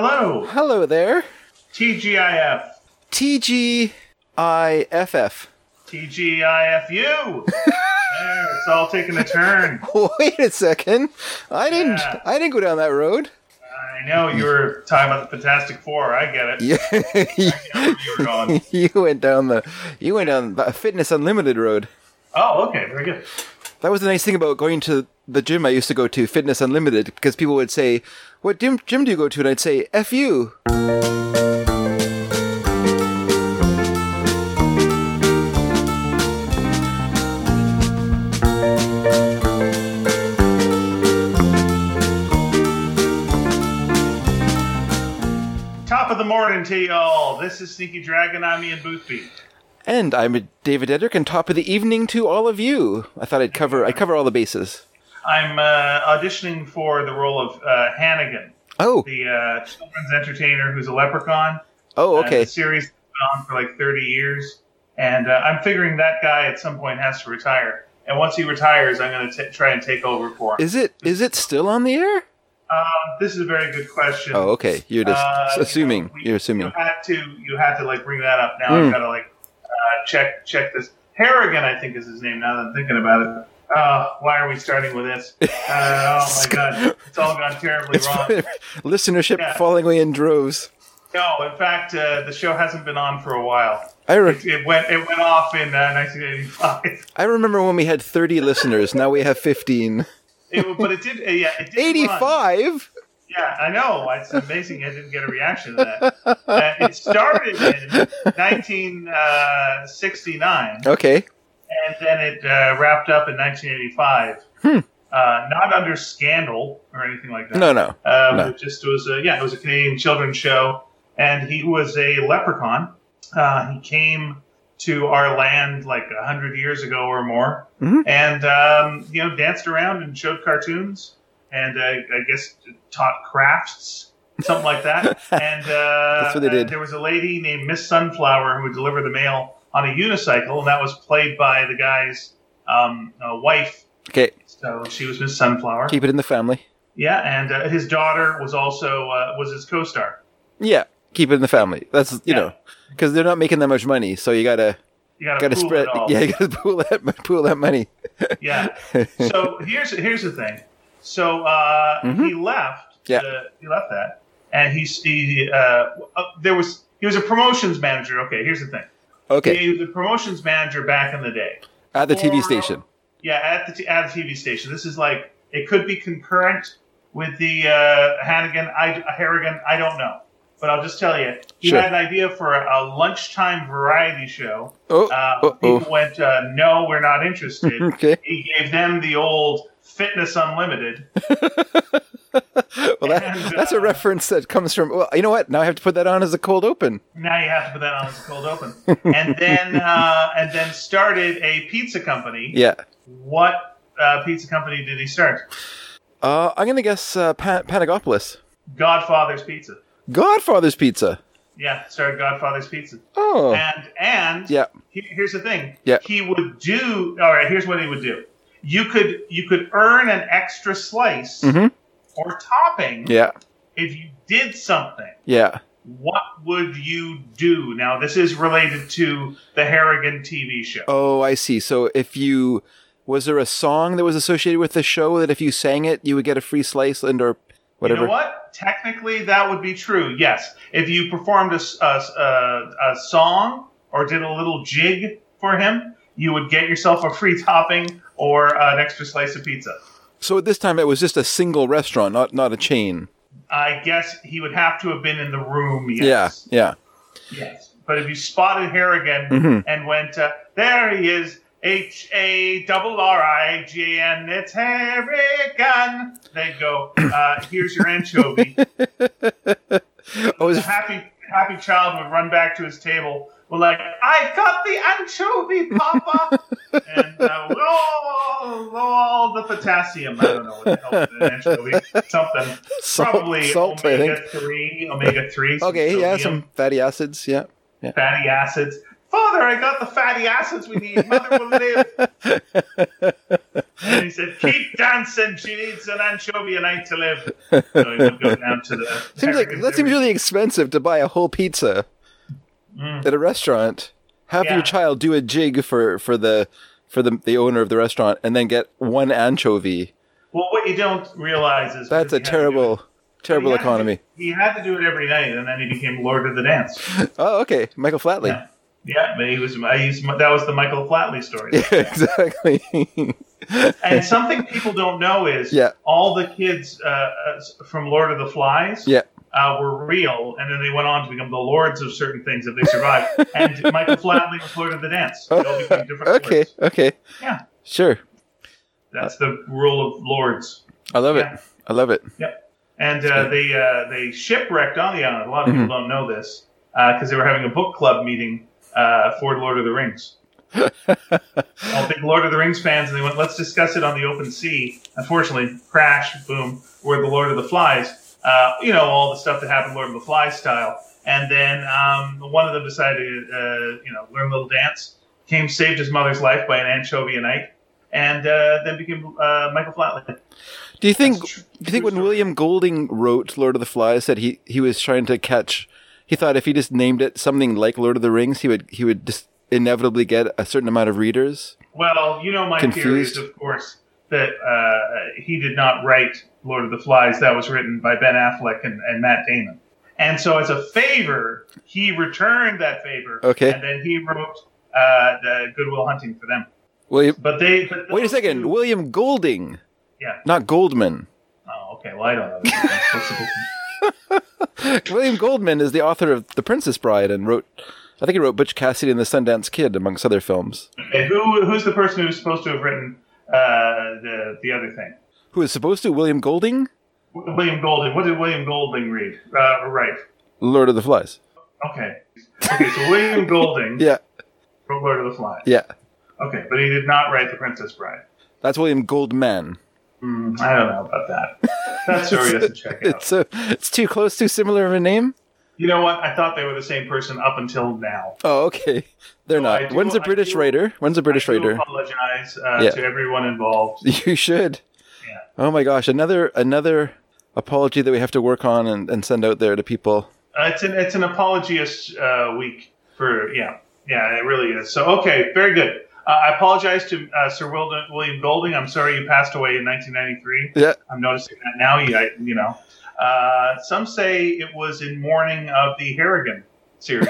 Hello, Hello there. TGIF, TGIFF. TGIFU. there, it's all taking a turn. Wait a second. I didn't. Yeah. I didn't go down that road. I know you were talking about the Fantastic Four. I get it. Yeah, you were going. you went down the. You went down the Fitness Unlimited road. Oh, okay, very good. That was the nice thing about going to the gym I used to go to, Fitness Unlimited, because people would say, "What gym gym do you go to?" And I'd say, "F you." Top of the morning to y'all. This is Sneaky Dragon. I'm Ian Boothby. And I'm David Dedrick, and top of the evening to all of you. I thought I'd cover. I'd cover all the bases. I'm uh, auditioning for the role of uh, Hannigan, Oh, the uh, children's entertainer who's a leprechaun. oh, Uh, okay. the series has been on for like 30 years, and uh, I'm figuring that guy at some point has to retire. And once he retires, I'm going to try and take over for him. Is it is it still on the air? Um, this is a very good question. Oh, okay. You're just Uh, you assuming. know, we- You're assuming. You had to. You had to like bring that up. Now Hmm. I've got to like uh, check check this. Harrigan, I think, is his name. Now that I'm thinking about it. Uh, why are we starting with this? Uh, oh my god, it's all gone terribly It's wrong. listenership Yeah. falling away in droves. No, in fact, uh, the show hasn't been on for a while. I re- It, it went it went off in uh, 1985. I remember when we had 30 listeners. Now we have 15. It, but it did. Uh, yeah, it did. run. 85. Yeah, I know. It's amazing I didn't get a reaction to that. Uh, it started in 1969, Okay. and then it uh, wrapped up in 1985. Hmm. Uh, not under scandal or anything like that. No, no. Uh, no. It just was a yeah, it was a Canadian children's show, and he was a leprechaun. Uh, he came to our land like a hundred years ago or more, Mhm. and um, you know danced around and showed cartoons, and uh, I guess taught crafts, something like that. and uh, That's what they did. There was a lady named Miss Sunflower who would deliver the mail on a unicycle, and that was played by the guy's um, uh, wife. Okay. So she was Miss Sunflower. Keep it in the family. Yeah, and uh, his daughter was also uh, was his co-star. Yeah. Keep it in the family. That's, you Yeah. know, because they're not making that much money. So you gotta, You got gotta pool spread. it all. Yeah, you gotta pool that, pool that money. Yeah. So here's here's the thing. So uh, Mhm. he left. Yeah. uh, he left that, and he's he uh, uh, there was he was a promotions manager. Okay, here's the thing. Okay. He was a promotions manager back in the day. At the TV Or- station. Yeah, at the t- at the TV station. This is like it could be concurrent with the uh, Hannigan, I, Harrigan. I don't know, but I'll just tell you, he Sure. had an idea for a, a lunchtime variety show. Oh, Uh, uh-oh. people went, uh, "No, we're not interested." okay. he gave them the old Fitness Unlimited. Well, that, And, that's a uh, reference that comes from. Well, you know what? Now I have to put that on as a cold open. Now you have to put that on as a cold open, and then uh, and then started a pizza company. Yeah. What uh, pizza company did he start? Uh, I'm gonna guess uh, Pan- Panagopolis. Godfather's Pizza. Godfather's Pizza. Yeah, started Godfather's Pizza. Oh. And and Yeah. he- here's the thing. Yeah. He would do. All right. Here's what he would do. You could you could earn an extra slice Mhm. or topping Yeah. if you did something. Yeah. What would you do? Now this is related to the Harrigan TV show. Oh, I see. So if you was there a song that was associated with the show that if you sang it you would get a free slice and or whatever? You know what? Technically, that would be true. Yes, if you performed a a song or did a little jig for him, you would get yourself a free topping or an extra slice of pizza. So at this time it was just a single restaurant, not not a chain. I guess he would have to have been in the room. Yes. Yeah. Yes. But if you spotted Harrigan Mhm. and went, uh, there he is, H A double R I G N, it's Harrigan. They'd go, uh, here's your anchovy. Yeah. Oh, the is happy happy child would run back to his table. Well, like I got the anchovy, Papa, and uh, oh, oh, the potassium. I don't know what the hell is an anchovy. Something salt, probably salt I omega think. three, omega three. Okay, yeah, some fatty acids. Yeah. fatty acids. Father, I got the fatty acids we need. Mother will live. and he said, Keep dancing. She needs an anchovy a night to live. So he would go down to the. Seems like that seems really expensive to buy a whole pizza at a restaurant. Have Yeah. your child do a jig for for the for the the owner of the restaurant, and then get one anchovy. Well, what you don't realize is That's a had to do terrible terrible he to do- economy. he had to do it every night, and then he became Lord of the Dance. Oh, okay, Michael Flatley. Yeah. Yeah, but he was. I used, that was the Michael Flatley story. Yeah, exactly. And something people don't know is Yeah. all the kids uh, uh, from Lord of the Flies yeah. Uh, were real, and then they went on to become the lords of certain things if they survived. and Michael Flatley was Lord of the Dance. They all became different Okay. lords. Okay. Yeah, Sure. that's the rule of lords. I love Yeah. it. I love it. Yep. And uh, they uh, they shipwrecked on the island. A lot of people don't know this because they were having a book club meeting uh, for Lord of the Rings. all big Lord of the Rings fans, and they went, "Let's discuss it on the open sea." Unfortunately, crash, boom, we're the Lord of the Flies. Uh, you know all the stuff that happened Lord of the Flies style. And then um, one of them decided, to, uh, you know, learn a little dance. Came, saved his mother's life by an anchovy a night, and uh, then became uh, Michael Flatley. Do you think? Do you think when story. William Golding wrote Lord of the Flies that he he was trying to catch? He thought if he just named it something like Lord of the Rings, he would he would just inevitably get a certain amount of readers. Well, you know my theory is, of course, that uh, he did not write Lord of the Flies. That was written by Ben Affleck and, and Matt Damon. And so, as a favor, he returned that favor. Okay. And then he wrote uh, the Goodwill Hunting for them. William, But they. But wait a second. two- William Golding, yeah. not Goldman. Oh, okay. Well, I don't know. What's the difference? William Goldman is the author of The Princess Bride and wrote, I think he wrote Butch Cassidy and the Sundance Kid, amongst other films. Okay, who, who's the person who's supposed to have written uh, the, the other thing? Who is supposed to? William Golding, William Golding. What did William Golding read? Uh, write? Lord of the Flies. Okay. Okay, so William Golding Yeah, wrote Lord of the Flies. yeah. Okay, but he did not write The Princess Bride. That's William Goldman. Hmm, I don't know about that. That story doesn't check out. It's uh, it's too close, too similar of a name. You know what? I thought they were the same person up until now. Oh, okay. They're So not. do- When's a British do- writer? When's a British I writer? apologize uh, Yeah. to everyone involved. You should. Oh my gosh, another another apology that we have to work on and, and send out there to people. Uh, it's an it's an apologies uh, week for yeah yeah it really is. So okay, very good. Uh, I apologize to uh, Sir William, William Golding. I'm sorry you passed away in 1993. Yeah. I'm noticing that now. You, I- you know, uh, some say it was in mourning of the Harrigan series,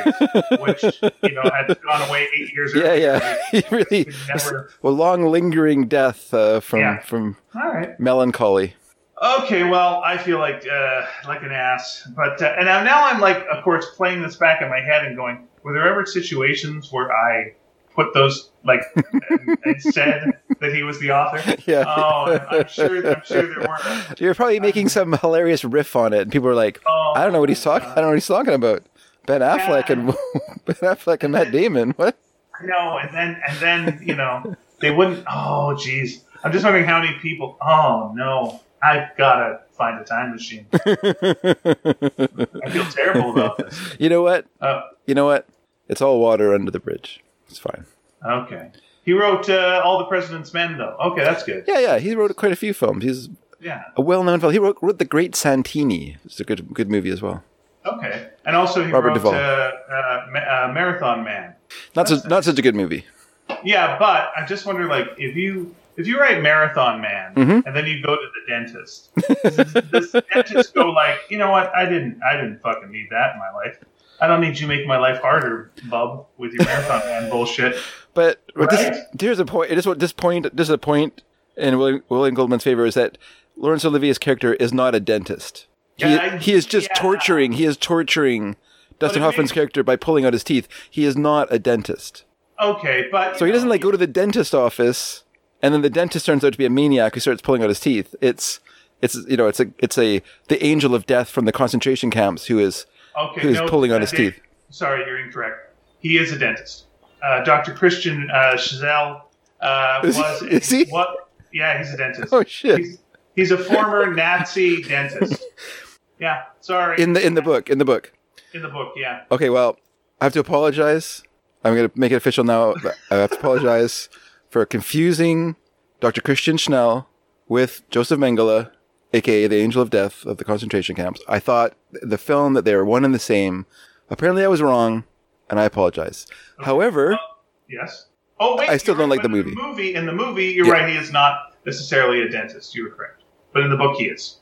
which you know had gone away eight years Yeah, earlier. yeah. really never- a long lingering death uh, from Yeah. from All right. melancholy. Okay. Well, I feel like uh, like an ass, but uh, and now now I'm like, of course, playing this back in my head and going, were there ever situations where I put those like and, and said that he was the author? Yeah. Oh, I'm, sure. I'm sure there were. You're probably making some hilarious riff on it, and people are like, Oh, "I don't know what he's talking. I don't know what he's talking about." Ben Affleck and Ben Affleck and Matt Damon. What? No, and then and then you know they wouldn't. Oh, geez. I'm just wondering how many people. Oh no, I've gotta find a time machine. I feel terrible about this. You know what? Uh, You know what? It's all water under the bridge. It's fine. okay. He wrote uh, All the President's Men, though. Okay, that's good. Yeah, yeah. He wrote quite a few films. He's Yeah. a well-known fellow. He wrote, wrote The Great Santini. It's a good good movie as well. Okay. And also he Robert wrote Duvall. uh, uh, Ma- uh, Marathon Man. Not so, not such a good movie. Yeah, but I just wonder, like, if you if you write Marathon Man Mhm. and then you go to the dentist, does the dentist go like, you know what? I didn't I didn't fucking need that in my life. I don't need you making my life harder, bub, with your Marathon Man bullshit. But Right. this, here's a point. It is what this point. This is a point in William, William Goldman's favor is that Laurence Olivier's character is not a dentist. He, Yeah, he is just yeah. torturing. He is torturing Dustin Hoffman's makes- character by pulling out his teeth. He is not a dentist. Okay, but So he doesn't like go to the dentist office, and then the dentist turns out to be a maniac who starts pulling out his teeth. It's it's you know it's a it's a the angel of death from the concentration camps who is okay, who's pulling out his Dave- teeth. Sorry, you're incorrect. He is a dentist. Uh, Dr. Christian uh, Szell uh, Is he- was. is he? What? Yeah, he's a dentist. Oh, shit. He's, he's a former Nazi dentist. Yeah, sorry. in the in the book in the book. in the book, yeah. Okay, well I have to apologize I'm going to make it official now. I have to apologize for confusing Dr. Christian Szell with Joseph Mengele, aka the Angel of Death of the concentration camps. I thought the film that they were one and the same. Apparently, I was wrong, and I apologize. However, oh, Yes. Oh wait, I still don't right, like the movie. movie in the movie, you're Yeah. right. He is not necessarily a dentist. You were correct, but in the book, he is.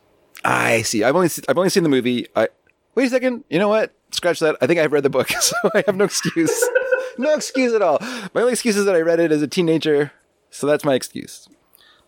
I see. I've only I've only seen the movie. I wait a second. You know what? Scratch that. I think I've read the book, so I have no excuse. no excuse at all. My only excuse is that I read it as a teenager, so that's my excuse.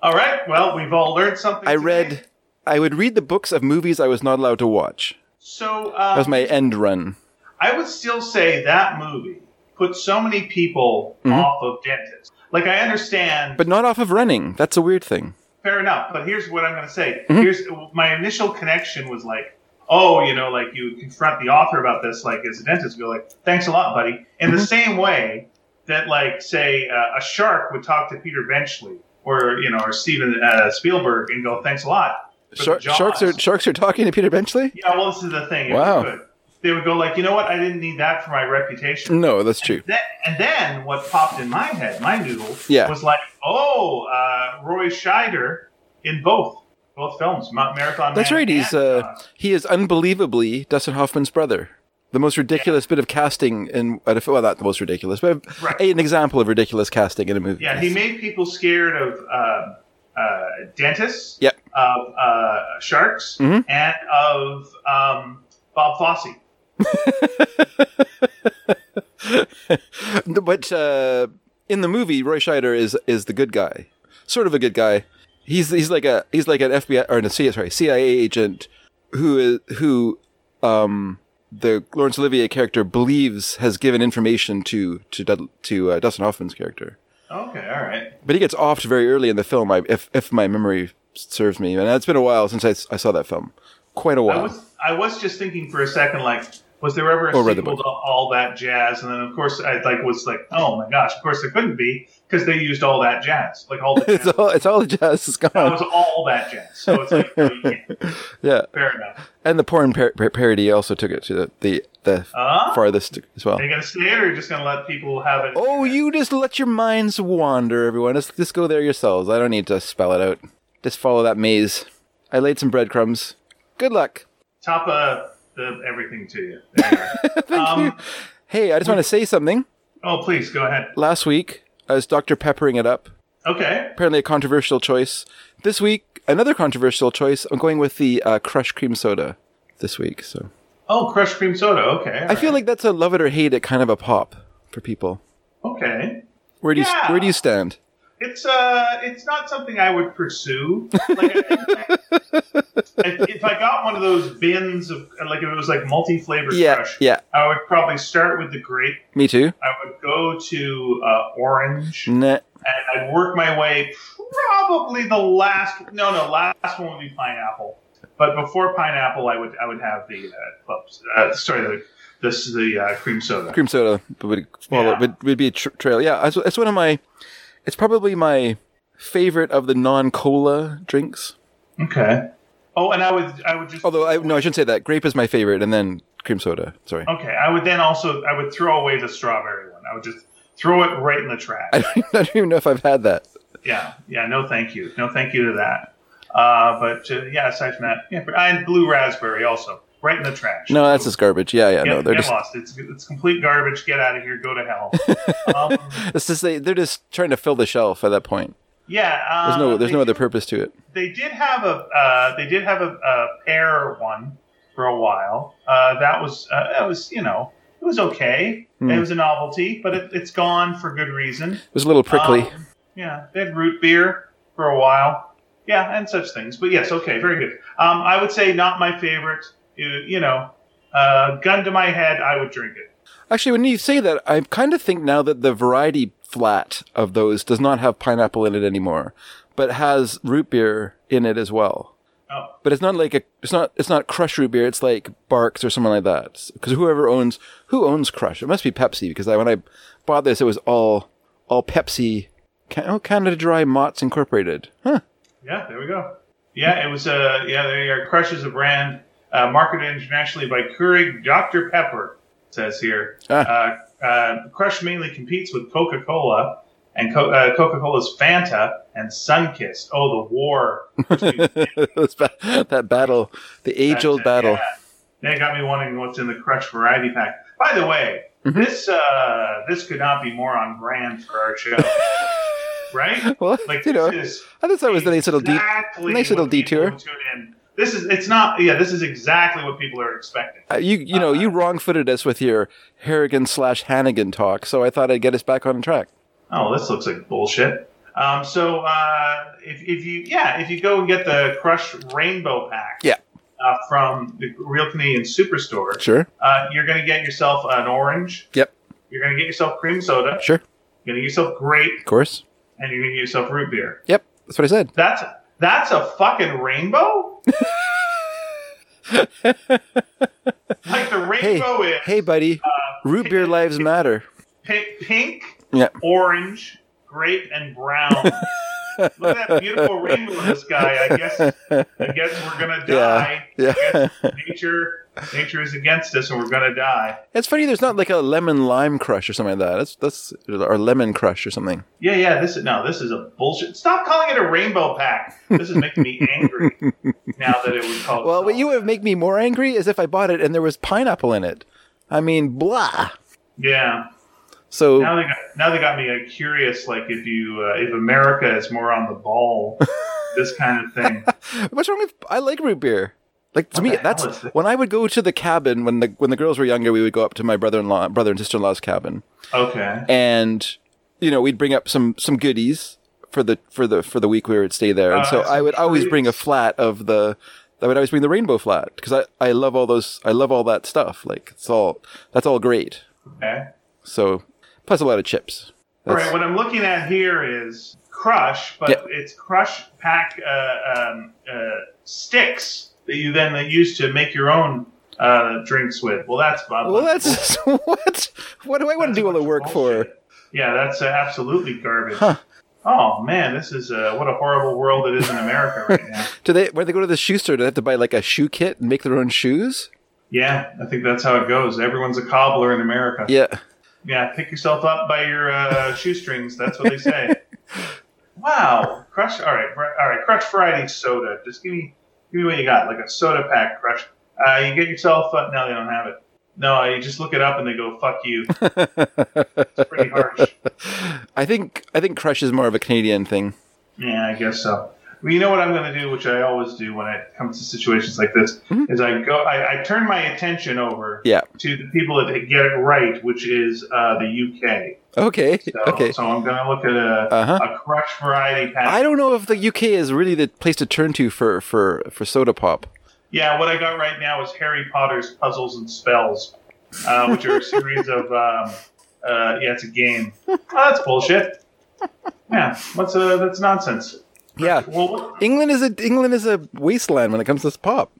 All right. Well, we've all learned something. I today. read. I would read the books of movies I was not allowed to watch. So um, That was my end run. I would still say that movie put so many people Mm-hmm. off of dentists. Like I understand, But not off of running. That's a weird thing. Fair enough. But here's what I'm going to say. Mm-hmm. Here's my initial connection was like, oh, you know, like you confront the author about this, like as a dentist, go like, thanks a lot, buddy. In Mm-hmm. the same way that, like, say, uh, a shark would talk to Peter Benchley or you know, or Steven uh, Spielberg and go, thanks a lot. sharks are sharks are talking to Peter Benchley. Yeah, well, this is the thing. Wow. They, would go like, you know what? I didn't need that for my reputation. No, that's true. Then, and then what popped in my head, my noodle, Yeah. was like, oh, uh, Roy Scheider in both both films, Ma- Marathon. That's Man right. He's uh, he is unbelievably Dustin Hoffman's brother. The most ridiculous bit of casting in at a, well, not the most ridiculous, but Right. an example of ridiculous casting in a movie. yeah, he made people scared of uh, uh, dentists, Yep. of uh, sharks, Mhm. and of um, Bob Fosse. but uh, in the movie, Roy Scheider is is the good guy, sort of a good guy. He's he's like a he's like an FBI or no, CIA, sorry, CIA agent who is who um the Laurence Olivier character believes has given information to to Dud- to uh, Dustin Hoffman's character. Okay, all right. But he gets offed very early in the film, I, if if my memory serves me, and it's been a while since I saw that film. Quite a while. was I was just thinking for a second, like, was there ever a Or sequel to all that jazz? And then of course I like was like, oh my gosh, of course there couldn't be because they used all that jazz, like all the it's jazz. all it's all the jazz is that gone. was all that jazz. So it's like, no. Yeah, fair enough. and the porn par- par- parody also took it to the the, the Uh, farthest as well. are you gonna say it, or are you just gonna let people have it? Oh, you just let your minds wander, everyone. Just, just go there yourselves. I don't need to spell it out. Just follow that maze. I laid some breadcrumbs. Good luck. top of everything to you. Um, you. Hey, I just want to say something. oh, please go ahead. Last week, I was Dr. Peppering it up. Okay. Apparently, a controversial choice. This week, another controversial choice. I'm going with the uh, crushed cream soda this week. So Oh, crushed cream soda. Okay. I feel like that's a love it or hate it kind of a pop for people. okay. Where do you Yeah. Where do you stand? It's uh, it's not something I would pursue. Like, I, if I got one of those bins of like if it was like multi-flavored Yeah, crush, yeah. I would probably start with the grape. Me too. I would go to uh, orange, Nah. and I'd work my way. Probably the last. No, no, last one would be pineapple. But before pineapple, I would I would have the uh, clubs. Uh, sorry, the this is the uh, cream soda. cream soda would follow Yeah. would, would be a tr- trail. Yeah, it's, it's one of my. It's probably my favorite of the non-cola drinks. Okay. Oh, and I would I would just Although I no, I shouldn't say that. Grape is my favorite, and then cream soda. Sorry, Okay, I would then also I would throw away the strawberry one. I would just throw it right in the trash. I don't, even- I don't even know if I've had that. yeah, yeah. No, thank you. No, thank you to that. Uh, but uh, yeah, aside from that, yeah, and blue raspberry also right in the trash. No, that's just garbage. Yeah, yeah, Get, no, they're just lost. It's it's complete garbage. Get out of here. Go to hell. um, it's just they, they're just trying to fill the shelf at that point. yeah. Uh, There's no there's they no other did- purpose to it. They did have a uh, they did have a, a pear one for a while. Uh, that was uh, that was you know it was okay. Hmm. It was a novelty, but it, it's gone for good reason. It was a little prickly. Um, yeah, they had root beer for a while. Yeah, and such things. But yes, okay, very good. Um, I would say not my favorite. You, you know, uh, gun to my head, I would drink it. Actually, when you say that, I kind of think now that the variety flat of those does not have pineapple in it anymore, but has root beer in it as well. Oh, But it's not like a it's not it's not Crush root beer. It's like Barq's or something like that. Because whoever owns who owns Crush, it must be Pepsi. Because I, when I bought this, it was all all Pepsi. Oh, Canada Dry Mott's Incorporated. Huh. yeah, there we go. Yeah, it was. Uh, yeah, there you are. Crush is a brand uh, marketed internationally by Keurig Dr Pepper. Says here, Ah. uh, uh, Crush mainly competes with Coca Cola and Co- uh, Coca Cola's Fanta and Sunkist. Oh, the war! That battle, the age-old battle. Yeah. That got me wondering what's in the Crush variety pack. By the way, Mm-hmm. this uh, this could not be more on brand for our show, right? Well, Like you know, is I thought that was a nice little de- nice little detour. This is it's not yeah. This is exactly what people are expecting. Uh, you you know you wrong-footed us with your Harrigan slash Hannigan talk, so I thought I'd get us back on track. Oh, this looks like bullshit. Um, so uh, if, if you yeah if you go and get the Crush Rainbow Pack Yeah. uh, from the Real Canadian Superstore, Sure. uh, you're going to get yourself an orange. Yep. You're going to get yourself cream soda. Sure. You're going to get yourself grape, Of course. and you're going to get yourself root beer. Yep. That's what I said. That's that's a fucking rainbow. like the Hey, rainbow is hey, buddy. Uh, Root beer lives matter. pi- pink, Yeah. orange, grape, and brown. Look at that beautiful rainbow in the sky. I guess I guess we're gonna die. Yeah. I guess nature nature is against us and we're gonna die. It's funny. There's not like a lemon lime crush or something like that. That's that's or lemon crush or something. Yeah, yeah, this is no, this is a bullshit. Stop calling it a rainbow pack. This is making me angry now that it was called Well, what you would make me more angry is if I bought it and there was pineapple in it. I mean, blah. Yeah. So Now they got now they got me uh, curious like if you uh, if America is more on the ball, this kind of thing. what's wrong with? I like root beer. Like to What me, that's when I would go to the cabin when the when the girls were younger. We would go up to my brother-in-law, brother and sister-in-law's cabin, Okay. and you know we'd bring up some some goodies for the for the for the week we would stay there. And Uh, so I would always bring a flat of the. I would always bring the rainbow flat because I, I love all those I love all that stuff like it's all that's all great Okay. so plus a lot of chips All That's- right, what I'm looking at here is Crush, but Yeah. it's Crush pack uh, um, uh, sticks that you then use to make your own uh, drinks with. Well, that's well that's what what do I want to do all the work for Yeah, that's uh, absolutely garbage. Huh. Oh man, this is uh, what a horrible world it is in America right now. do they when they go to the shoe store do they have to buy like a shoe kit and make their own shoes Yeah, I think that's how it goes. Everyone's a cobbler in America. yeah Yeah, pick yourself up by your uh, shoestrings. That's what they say. wow, crush. All right, right, all right. Crush Friday soda. Just give me, give me what you got. Like a soda pack crush. Uh, you get yourself. Uh, no, they don't have it. No, you just look it up and they go, "Fuck you." It's pretty harsh. I think I think Crush is more of a Canadian thing Yeah, I guess so. Well, you know what I'm going to do, which I always do when it comes to situations like this, is I go, I, I turn my attention over yeah to the people that get it right, which is uh, the UK. Okay So, okay so I'm going to look at a, Uh-huh. a crush variety pack. I don't know if the UK is really the place to turn to for for for soda pop Yeah, what I got right now is Harry Potter's Puzzles and Spells, uh, which are a series of. Um, uh, yeah, it's a game. Oh, that's bullshit. Yeah, what's uh, that's nonsense. yeah Well, England is a England is a wasteland when it comes to pop.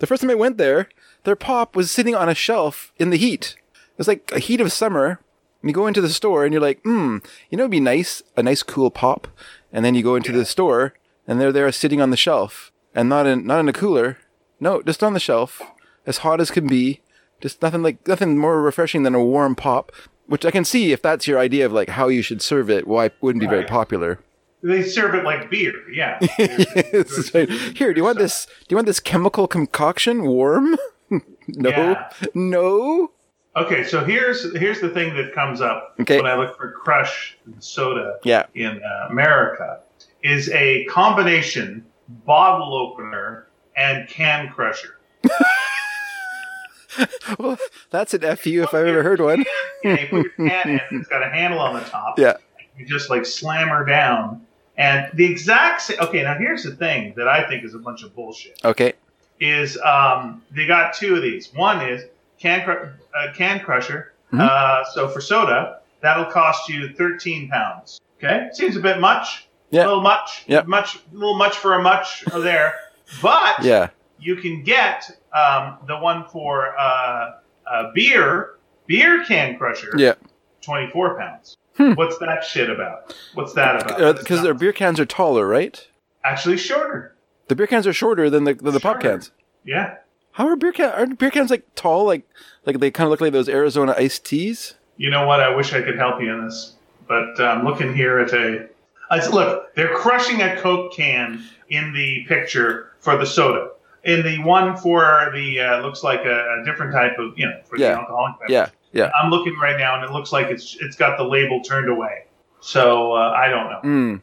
The first time I went there, their pop was sitting on a shelf in the heat. It was like a heat of summer. And you go into the store and you're like, hmm, you know, it'd be nice, a nice cool pop. And then you go into the store and they're there sitting on the shelf and not in not in a cooler. No, just on the shelf, as hot as can be. Just nothing like nothing more refreshing than a warm pop. Which I can see if that's your idea of like how you should serve it. Why it wouldn't be very popular. they serve it like beer. Yeah. It's like, Here, do you want this? Do you want this chemical concoction warm? no, Yeah. no. Okay, so here's here's the thing that comes up Okay. when I look for Crush soda Yeah. in uh, America is a combination bottle opener and can crusher. Well, that's an fu if I've ever heard one. Yeah, you put your can in, it's got a handle on the top. Yeah. You just like slam her down. And the exact same. Okay, now here's the thing that I think is a bunch of bullshit. Okay. Is um, they got two of these. One is can uh, can crusher. Mhm. Uh, so for soda, that'll cost you 13 pounds. Okay, seems a bit much. Yeah. A little much. Yeah. Much. A little much for a much there. But Yeah. you can get um, the one for uh, uh, beer, beer can crusher, Yeah. 24 pounds. Hmm. What's that shit about? What's that about? Because their beer cans are taller, right? actually shorter. The beer cans are shorter than the than the pop cans. Yeah. How are beer cans? Are beer cans like tall? Like like they kind of look like those Arizona iced teas? You know what? I wish I could help you in this, but uh, I'm looking here at a. I look, they're crushing a Coke can in the picture for the soda. In the one for the uh, looks like a, a different type of you know for Yeah. the alcoholic beverage. Yeah, yeah. I'm looking right now, and it looks like it's it's got the label turned away. So uh, I don't know. Mm.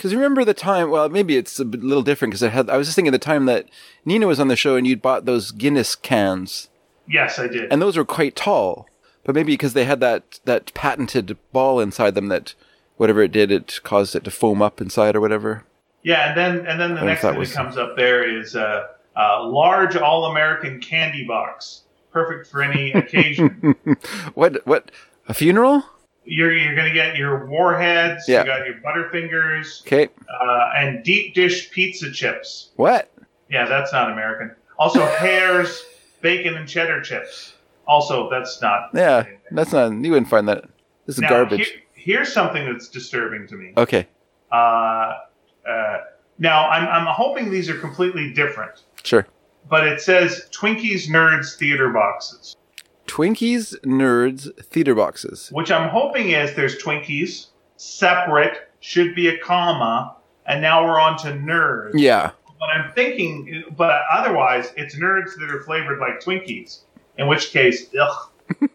Because remember the time? Well, maybe it's a little different. Because I had, I was just thinking the time that Nina was on the show and you'd bought those Guinness cans, Yes, I did. and those were quite tall. But maybe because they had that that patented ball inside them that whatever it did, it caused it to foam up inside or whatever. Yeah, and then and then the next thing was- that comes up there is a, a large all-American candy box, perfect for any occasion. what? What? A funeral? You're you're gonna get your warheads. Yeah. You got your Butterfingers Okay. uh, and deep dish pizza chips. What? Yeah, that's not American. Also, Herr's bacon and cheddar chips. Also, that's not. Yeah, that's not. You wouldn't find that. This is Now, garbage. here- here's something that's disturbing to me. okay. Uh, uh, now, I'm, I'm hoping these are completely different, Sure. but it says Twinkies Nerds Theater Boxes, Twinkies, nerds, theater boxes. which I'm hoping is there's Twinkies, separate, should be a comma, and now we're on to nerds. Yeah. But I'm thinking, but otherwise, it's nerds that are flavored like Twinkies, in which case, ugh.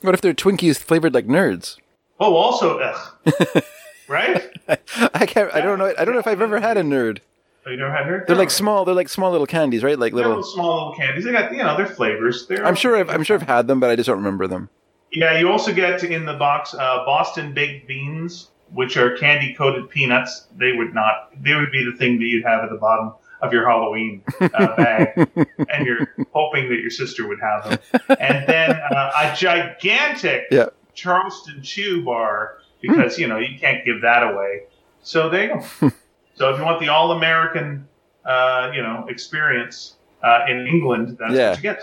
What if they're Twinkies flavored like nerds? Oh, also, ugh. right? I can't. I don't know. I don't know if I've ever had a nerd. Oh, you never had her? They're like small. They're like small little candies, right? Like little. small little candies. They got you know their flavors. They're I'm sure. I've, I'm sure I've had them, but I just don't remember them. Yeah, you also get in the box uh, Boston baked beans, which are candy coated peanuts. They would not. They would be the thing that you'd have at the bottom of your Halloween uh, bag, and you're hoping that your sister would have them. And then uh, a gigantic Yeah. Charleston Chew bar because you know you can't give that away. So there you go. so if you want the all American, uh, you know, experience uh, in England, that's Yeah. what you get.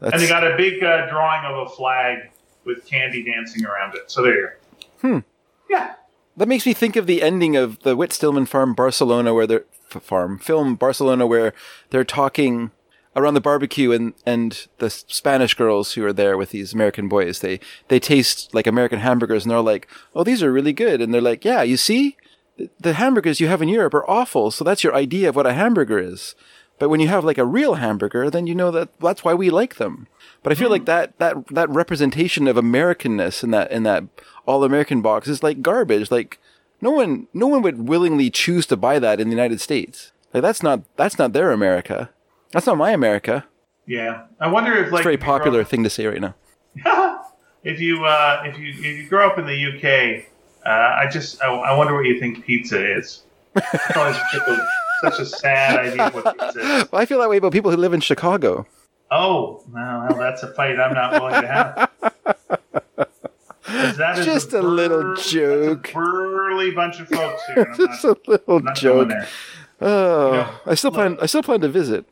That's, And they got a big uh, drawing of a flag with candy dancing around it. So there you go. Hmm. Yeah. that makes me think of the ending of the Whit Stillman farm Barcelona, where they're f- farm film Barcelona, where they're talking around the barbecue, and and the Spanish girls who are there with these American boys, they they taste like American hamburgers, and they're like, "Oh, these are really good," and they're like, "Yeah, you see." The- hamburgers you have in Europe are awful, so that's your idea of what a hamburger is. But when you have like a real hamburger, then you know that that's why we like them. But I feel like that that that representation of Americanness in that in that all American box is like garbage. Like no one no one would willingly choose to buy that in the United States. Like that's not that's not their America. That's not my America. Yeah. I wonder if like It's a very if you grow popular up- thing to say right now. if you uh, if you if you grow up in the UK, uh, I just I, I wonder what you think pizza is. A- such a sad idea what pizza is. Well, I feel that way about people who live in Chicago. Oh, no, well, that's a fight I'm not willing to have. that's Just a little bur- that's joke. A burly bunch of folks here. Just not, a little joke. Oh, know, I still plan. I still plan to visit.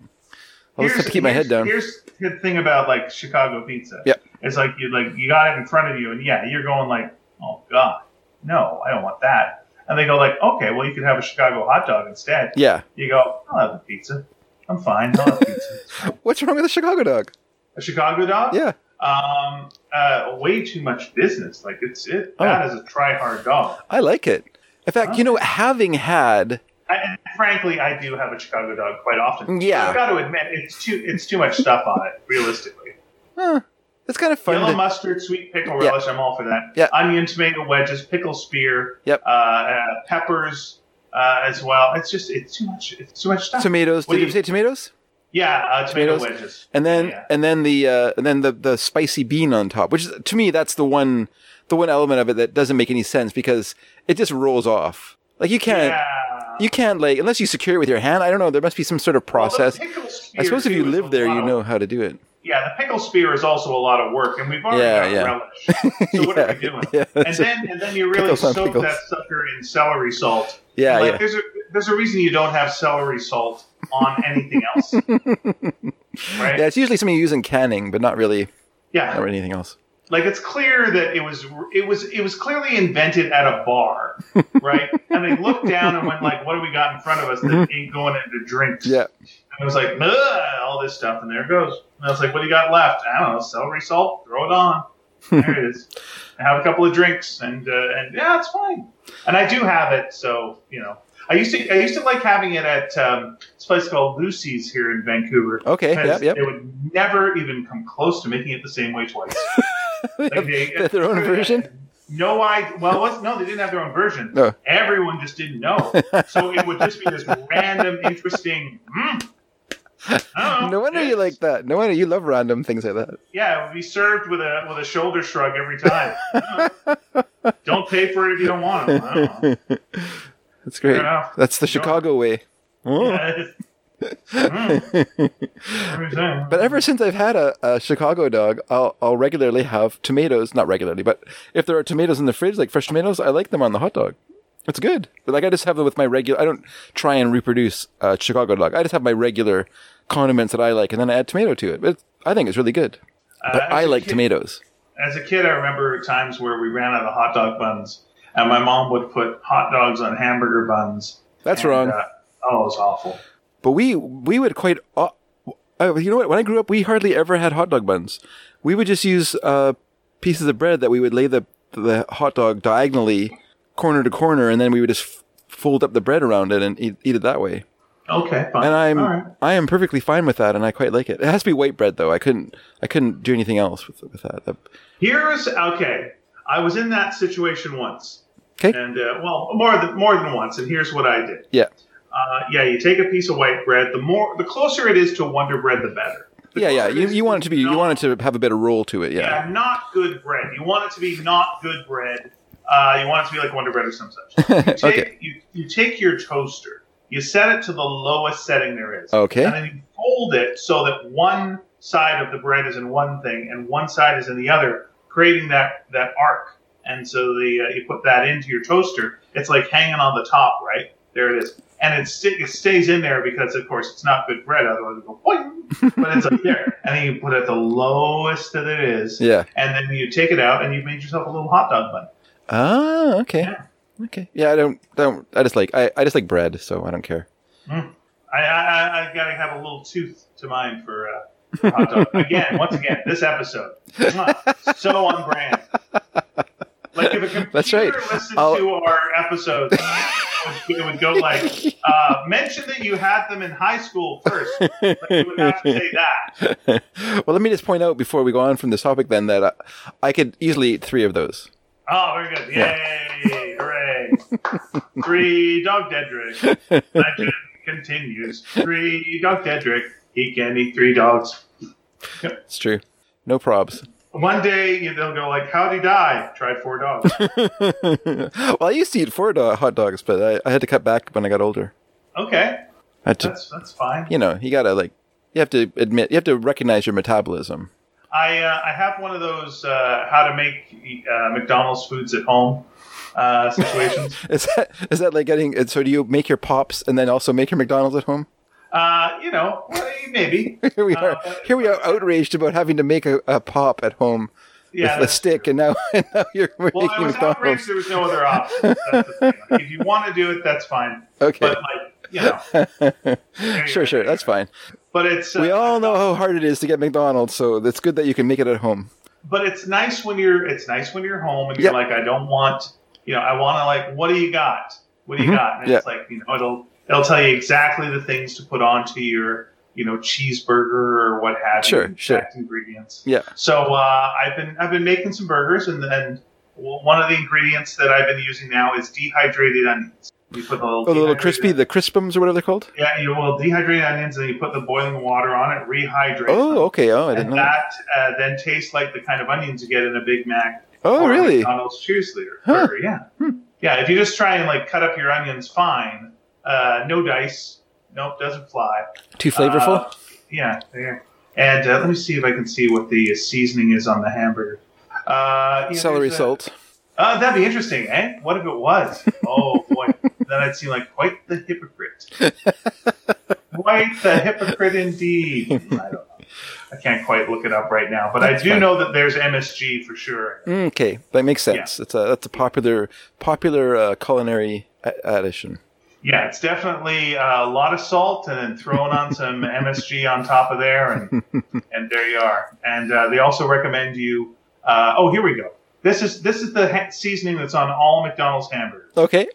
I'll just have to keep my head down. Here's the thing about like Chicago pizza. Yep. It's like you like you got it in front of you, and yeah, you're going like, oh god, no, I don't want that. And they go like, okay, well you could have a Chicago hot dog instead. Yeah. You go, I'll have a pizza. I'm fine. I'll have pizza. What's wrong with a Chicago dog? a Chicago dog? Yeah. Um, uh, way too much business. Like it's it. Oh. That is a try hard dog. I like it. In fact, you know, having had I, and frankly, I do have a Chicago dog quite often. Yeah. I've got to admit, it's too it's too much stuff on it. Realistically. Huh. It's kind of fun. Yellow to- mustard, sweet pickle Yeah. relish. I'm all for that. Yeah. Onion, tomato wedges, pickle spear. Yep. Uh, uh, peppers uh, as well. It's just it's too much. It's too much stuff. tomatoes. What Did you you- say tomatoes? yeah, uh, tomato Tomatoes. wedges. And then Yeah. and then the uh, and then the the spicy bean on top, which is, to me that's the one the one element of it that doesn't make any sense because it just rolls off. Like you can't yeah. you can't like unless you secure it with your hand. I don't know. There must be some sort of process. pickle I suppose if you live there, you know how to do it. Yeah, the pickle spear is also a lot of work, and we've already Yeah, got yeah. relish. So what Yeah, are we doing? yeah, and then and then you really soak pickles. that sucker in celery salt. Yeah, like, yeah. There's a there's a reason you don't have celery salt on anything else, right? Yeah, it's usually something you use in canning, but not really Yeah. or anything else. like it's clear that it was it was it was clearly invented at a bar, right? and they looked down and went like, "What do we got in front of us that mm-hmm. ain't going into drinks?" Yeah. And it was like, all this stuff, and there it goes. And I was like, "What do you got left?" I don't know, celery salt. Throw it on. There it is. I have a couple of drinks, and uh, and yeah, it's fine. And I do have it, so you know. I used to I used to like having it at um, this place called Lucy's here in Vancouver. Okay, yep, yep. They would never even come close to making it the same way twice. Like, they- they their own version. No, I well, no, they didn't have their own version. No. Everyone just didn't know, so it would just be this random, interesting. Mm, I No wonder you like that. No wonder you love random things like that. Yeah, it would be served with a with a shoulder shrug every time. Don't don't pay for it if you don't want it. I don't know. That's great. That's the Chicago way. Oh. Yeah. Mm. But ever since I've had a, a Chicago dog, I'll, I'll regularly have tomatoes. Not regularly, but if there are tomatoes in the fridge, like fresh tomatoes, I like them on the hot dog. It's good. But like I just have them with my regular. I don't try and reproduce a Chicago dog. I just have my regular condiments that I like, and then I add tomato to it. But I think it's really good. But Uh, I like kid- tomatoes. As a kid, I remember times where we ran out of hot dog buns, and my mom would put hot dogs on hamburger buns. That's And, wrong. Uh, oh, it was awful. But we we would quite. Uh, uh, you know what? When I grew up, we hardly ever had hot dog buns. We would just use uh, pieces of bread that we would lay the the hot dog diagonally, corner to corner, and then we would just f- fold up the bread around it and eat, eat it that way. Okay, fine. And I'm right. I am perfectly fine with that, and I quite like it. It has to be white bread though. I couldn't I couldn't do anything else with with that. Here's okay. I was in that situation once, Okay. and uh, well, more than more than once. And here's what I did. Yeah. Uh, yeah, you take a piece of white bread. The more, the closer it is to Wonder Bread, the better. The Yeah, yeah. You, you want it to be you not- want it to have a bit of roll to it. Yeah. yeah, not good bread. You want it to be not good bread. Uh, you want it to be like Wonder Bread or some such. You take, Okay. you, you take your toaster, you set it to the lowest setting there is. Okay. And then you fold it so that one side of the bread is in one thing and one side is in the other, creating that, that arc. And so the uh, you put that into your toaster. It's like hanging on the top, right? There it is. And it, st- it stays in there because, of course, it's not good bread. Otherwise, it go boing. But it's like there. And then you put it at the lowest that it is. Yeah. And then you take it out and you've made yourself a little hot dog bun. Ah. Okay. Yeah. Okay. Yeah. I don't don't. I just like I, I just like bread, so I don't care. I, I, I- I gotta have a little tooth to mine for, uh, for hot dog. again, once again, this episode, so on brand. Like if a computer That's right. listened I'll- to our episodes, it would, it would go like, uh, mention that you had them in high school first. Like you would have to say that. well, let me just point out before we go on from this topic then that I, I could easily eat three of those. Oh, very good. Yay! Hooray! Three dog Dedrick. Legend continues. Three dog Dedrick. He can eat three dogs. It's true. No probs. One day they'll go like, "How'd he die?" Tried four dogs. well, I used to eat four do- hot dogs, but I, I had to cut back when I got older. Okay, to, that's that's fine. you know, you gotta like, you have to admit, you have to recognize your metabolism. I uh, I have one of those uh, how to make uh, McDonald's foods at home uh, situations. Is that is that like getting? So do you make your pops and then also make your McDonald's at home? uh, you know, maybe. Here we are. Uh, Here we are, outraged about having to make a, a pop at home Yeah, with a stick, and now and now you're Well, I making was outraged there was no other option. That's the thing. Like, if you want to do it, that's fine. Okay, But like, you know, sure, sure, that's fine. but it's uh, We all know how hard it is to get McDonald's, so it's good that you can make it at home. But it's nice when you're it's nice when you're home and you're like, I don't want, you know, I want to like, what do you got? What do you Mhm. got? And it's like, you know, it'll it'll tell you exactly the things to put onto your, you know, cheeseburger or what have Sure, you. sure. exact Ingredients. Yeah. So uh, I've been I've been making some burgers and then one of the ingredients that I've been using now is dehydrated onions. You put the little, Oh, the little crispy, the crispums or whatever they're called. Yeah, you will dehydrate onions and you put the boiling water on it, rehydrate. them. Oh, okay. Oh, I didn't and know. That. that uh, then tastes like the kind of onions you get in a Big Mac Oh, really? McDonald's cheerleader Huh. burger. Yeah, yeah. If you just try and like cut up your onions fine, uh, no dice, nope, doesn't fly. Too flavorful. Uh, yeah, there. And uh, let me see if I can see what the seasoning is on the hamburger. Uh, yeah, Celery a- salt. Uh, that'd be interesting, eh? What if it was? Oh boy, then I'd seem like quite the hypocrite. quite the hypocrite indeed. I don't know. I can't quite look it up right now, but I do fine. know that there's MSG for sure. Okay, that makes sense. It's a that's a popular popular uh, culinary addition. Yeah, it's definitely uh, a lot of salt, and then throwing on some MSG on top of there, and and there you are. And uh, they also recommend you. Uh, oh, here we go. This is this is the ha- seasoning that's on all McDonald's hamburgers. Okay,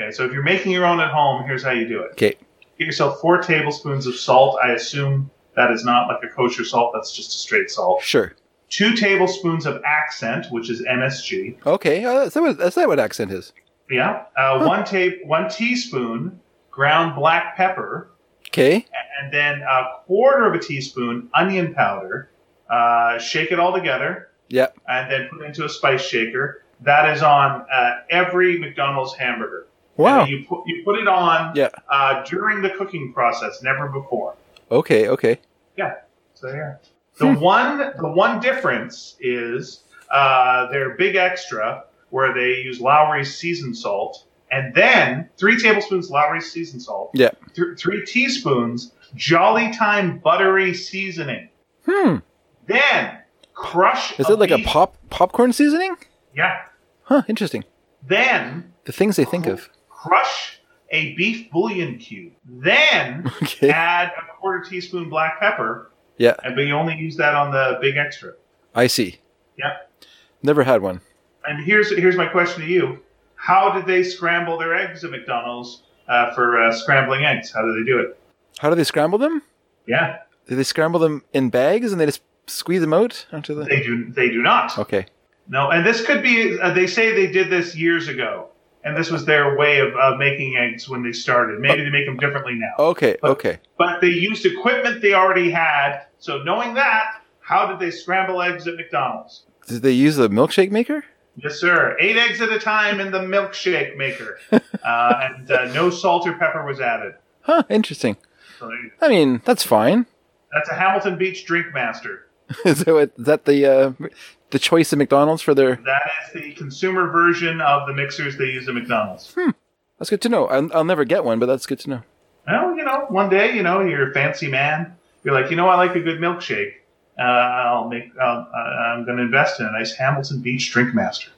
Okay, so if you're making your own at home, here's how you do it. okay, Get yourself four tablespoons of salt. I assume that is not like a kosher salt. That's just a straight salt. sure. Two tablespoons of accent, which is MSG. Okay, uh, that's, that what, that's that what accent is. Yeah. Uh, One ta- one teaspoon ground black pepper. Okay, and then a quarter of a teaspoon onion powder. Uh, shake it all together, yeah, and then put it into a spice shaker. That is on uh, every McDonald's hamburger. Wow. You put you put it on Yeah. uh, during the cooking process, never before. Okay, okay. Yeah. So yeah. The one the one difference is uh, their big extra where they use Lawry's seasoned salt, and then three tablespoons Lawry's seasoned salt, Yeah. th- three teaspoons Jolly Time buttery seasoning. Hmm. Then crush. Is it like a pop popcorn seasoning? Yeah. Huh. Interesting. Then The things they think of. Crush a beef bouillon cube. Then Okay. add a quarter teaspoon black pepper, Yeah, and but you only use that on the big extra. I see. Yeah. Never had one. And here's here's my question to you: How did they scramble their eggs at McDonald's uh, for uh, scrambling eggs? How do they do it? How do they scramble them? Yeah, Do they scramble them in bags and they just squeeze them out onto the? they do. They do not. Okay. No, and this could be. Uh, they say they did this years ago, and this was their way of uh, making eggs when they started. Maybe they make them differently now, Okay. But- Okay. but they used equipment they already had. So knowing that, how did they scramble eggs at McDonald's? Did they use a milkshake maker? Yes, sir. Eight eggs at a time in the milkshake maker, uh, and uh, no salt or pepper was added. Huh. Interesting. So I mean, that's fine. that's a Hamilton Beach Drink Master. is, that what, is that the uh, the choice of McDonald's for their? That is the consumer version of the mixers they use at McDonald's. That's good to know. I'll, I'll never get one, but that's good to know. Well, you know, one day, you know, you're a fancy man. You're like, you know, I like a good milkshake. Uh, I'll make. Uh, I'm going to invest in a nice Hamilton Beach Drink Master.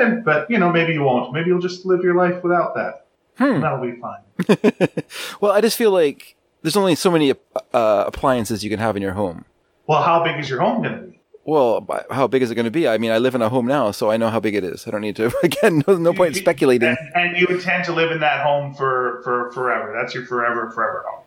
Eh, but you know, maybe you won't. Maybe you'll just live your life without that. Hmm. That'll be fine. well, I just feel like there's only so many uh, appliances you can have in your home. Well, how big is your home going to be? Well, how big is it going to be? I mean, I live in a home now, so I know how big it is. I don't need to. Again, no, no point in speculating. And, and you intend to live in that home for, for forever. That's your forever, forever home.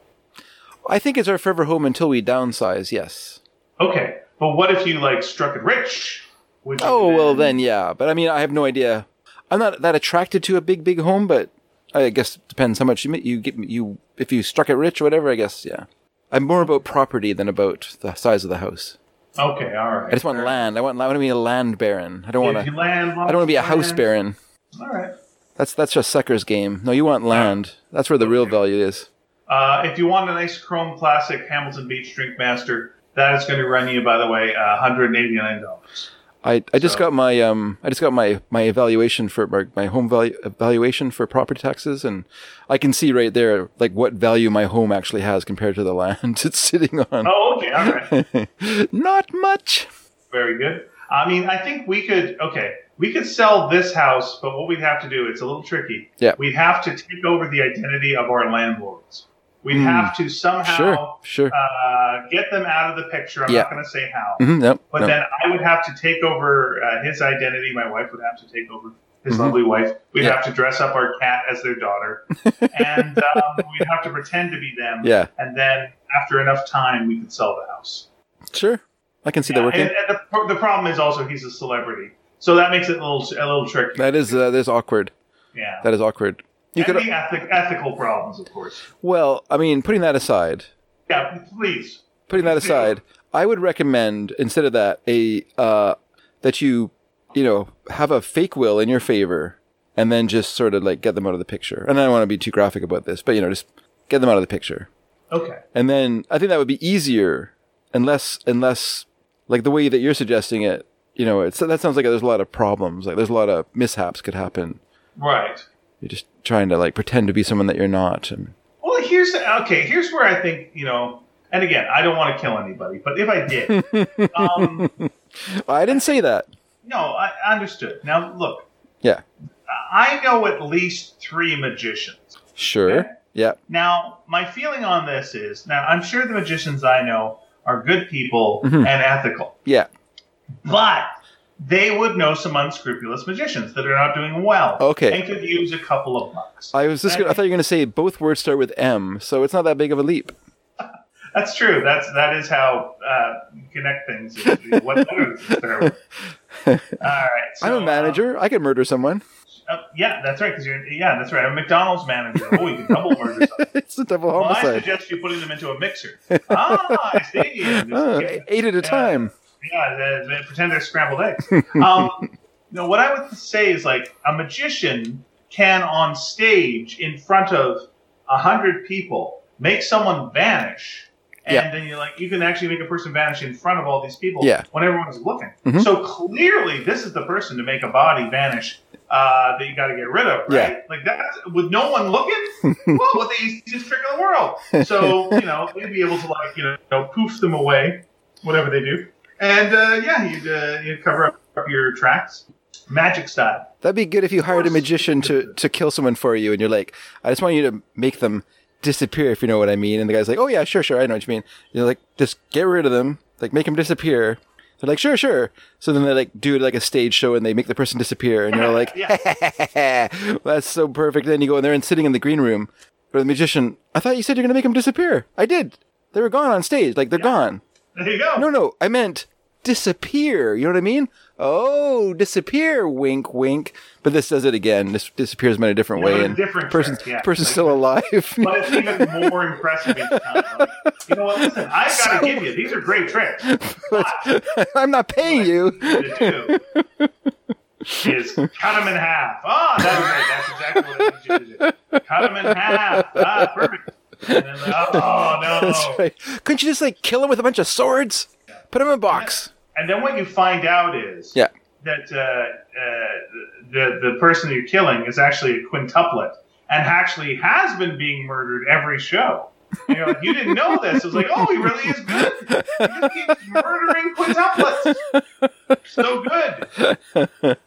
I think it's our forever home until we downsize. Yes. Okay, but what if you like struck it rich? Would Oh well, then yeah. But I mean, I have no idea. I'm not that attracted to a big, big home, but I guess it depends how much you you get. You if you struck it rich or whatever. I guess yeah. I'm more about property than about the size of the house. Okay, all right. I just want land. I want. I want to be a land baron. I don't want to. land, I don't want to be a house baron. All right. That's that's just sucker's game. No, you want land. That's where the real value is. Uh, if you want a nice Chrome Classic Hamilton Beach Drink Master, that is going to run you, by the way, uh, $189. I, I just So- got my um I just got my my evaluation for my, my home value evaluation for property taxes and I can see right there like what value my home actually has compared to the land it's sitting on. Oh, okay, all right. Not much. Very good. I mean, I think we could, okay, we could sell this house, but what we'd have to do, it's a little tricky. Yeah. We'd have to take over the identity of our landlords. We'd Hmm. have to somehow Sure, sure. uh, get them out of the picture. I'm Yeah. not going to say how. Mhm, nope, But nope. then I would have to take over uh, his identity. My wife would have to take over his Mhm. lovely wife. We'd Yeah. have to dress up our cat as their daughter, and um, we'd have to pretend to be them. Yeah, And then after enough time, we could sell the house. sure. I can see Yeah, that working. And, and the, the problem is also he's a celebrity, so that makes it a little a little tricky. That is uh, that is awkward. yeah. That is awkward. You and could the ethic, ethical problems, of course. well, I mean, putting that aside, Yeah, please. putting that aside, I would recommend instead of that a uh, that you you know have a fake will in your favor, and then just sort of like get them out of the picture. And I don't want to be too graphic about this, but you know, just get them out of the picture. Okay. And then I think that would be easier, unless unless like the way that you're suggesting it. You know, it's that sounds like there's a lot of problems. Like there's a lot of mishaps could happen. Right. You're just trying to like pretend to be someone that you're not. And Well, here's the, okay. Here's where I think you know and again, I don't want to kill anybody, but if I did, um, I didn't say that. no, I understood. Now look, Yeah. I know at least three magicians. Sure. Okay. Yeah. Now, my feeling on this is now I'm sure the magicians I know are good people Mhm. and ethical, Yeah. but they would know some unscrupulous magicians that are not doing well. Okay. And could use a couple of bucks. I was just. Gonna, I thought you were going to say both words start with M, so it's not that big of a leap. That's true. That's that is how uh, you connect things. what letters? All right. So, I'm a uh, manager. I can murder someone. uh, yeah, that's right. Because you're yeah, that's right. I'm a McDonald's manager. Oh, you can double murder someone. it's a double homicide. Well, I suggest you putting them into a mixer. ah, I see. Just- eight at a Yeah. time. Yeah, they, they pretend they're scrambled eggs. Um, no, what I would say is like a magician can on stage in front of a hundred people make someone vanish, and Yeah. then you like you can actually make a person vanish in front of all these people Yeah. when everyone's looking. Mhm. So clearly, this is the person to make a body vanish. Uh, that you got to get rid of, right? Yeah. Like that, with no one looking. well, what the easiest trick in the world. So you know, we'd be able to like you know poof them away, whatever they do, and uh, yeah, you'd uh, you'd cover up your tracks, magic style. That'd be good if you hired a magician to, to kill someone for you, and you're like, I just want you to make them disappear, if you know what I mean. And the guy's like, Oh yeah, sure, sure, I know what you mean. You're like, just get rid of them, like make them disappear. They're like, sure, sure. So then they like do like a stage show, and they make the person disappear, and you're like, that's so perfect. then you go in there and sitting in the green room, but the magician, I thought you said you're gonna make them disappear. I did. They were gone on stage, like they're gone. There you go. No, no, I meant disappear. You know what I mean? Oh, disappear. Wink, wink. But this does it again. This disappears in a different way, a and different person's trick, yeah. person's still alive. But it's even more impressive each time. Like, you know what? Listen, I've got to give you. These are great tricks. I'm not paying you. is cut them in half. Ah, that was right. That's exactly what I need you to do. Cut them in half. Ah, perfect. And then, oh no. That's right. Couldn't you just like kill him with a bunch of swords? Put him in a box. And then what you find out is Yeah. that uh, uh, the the person you're killing is actually a quintuplet and actually has been being murdered every show. You're like, you didn't know this. It was like, oh, he really is good. He just keeps murdering quintuplets. So good.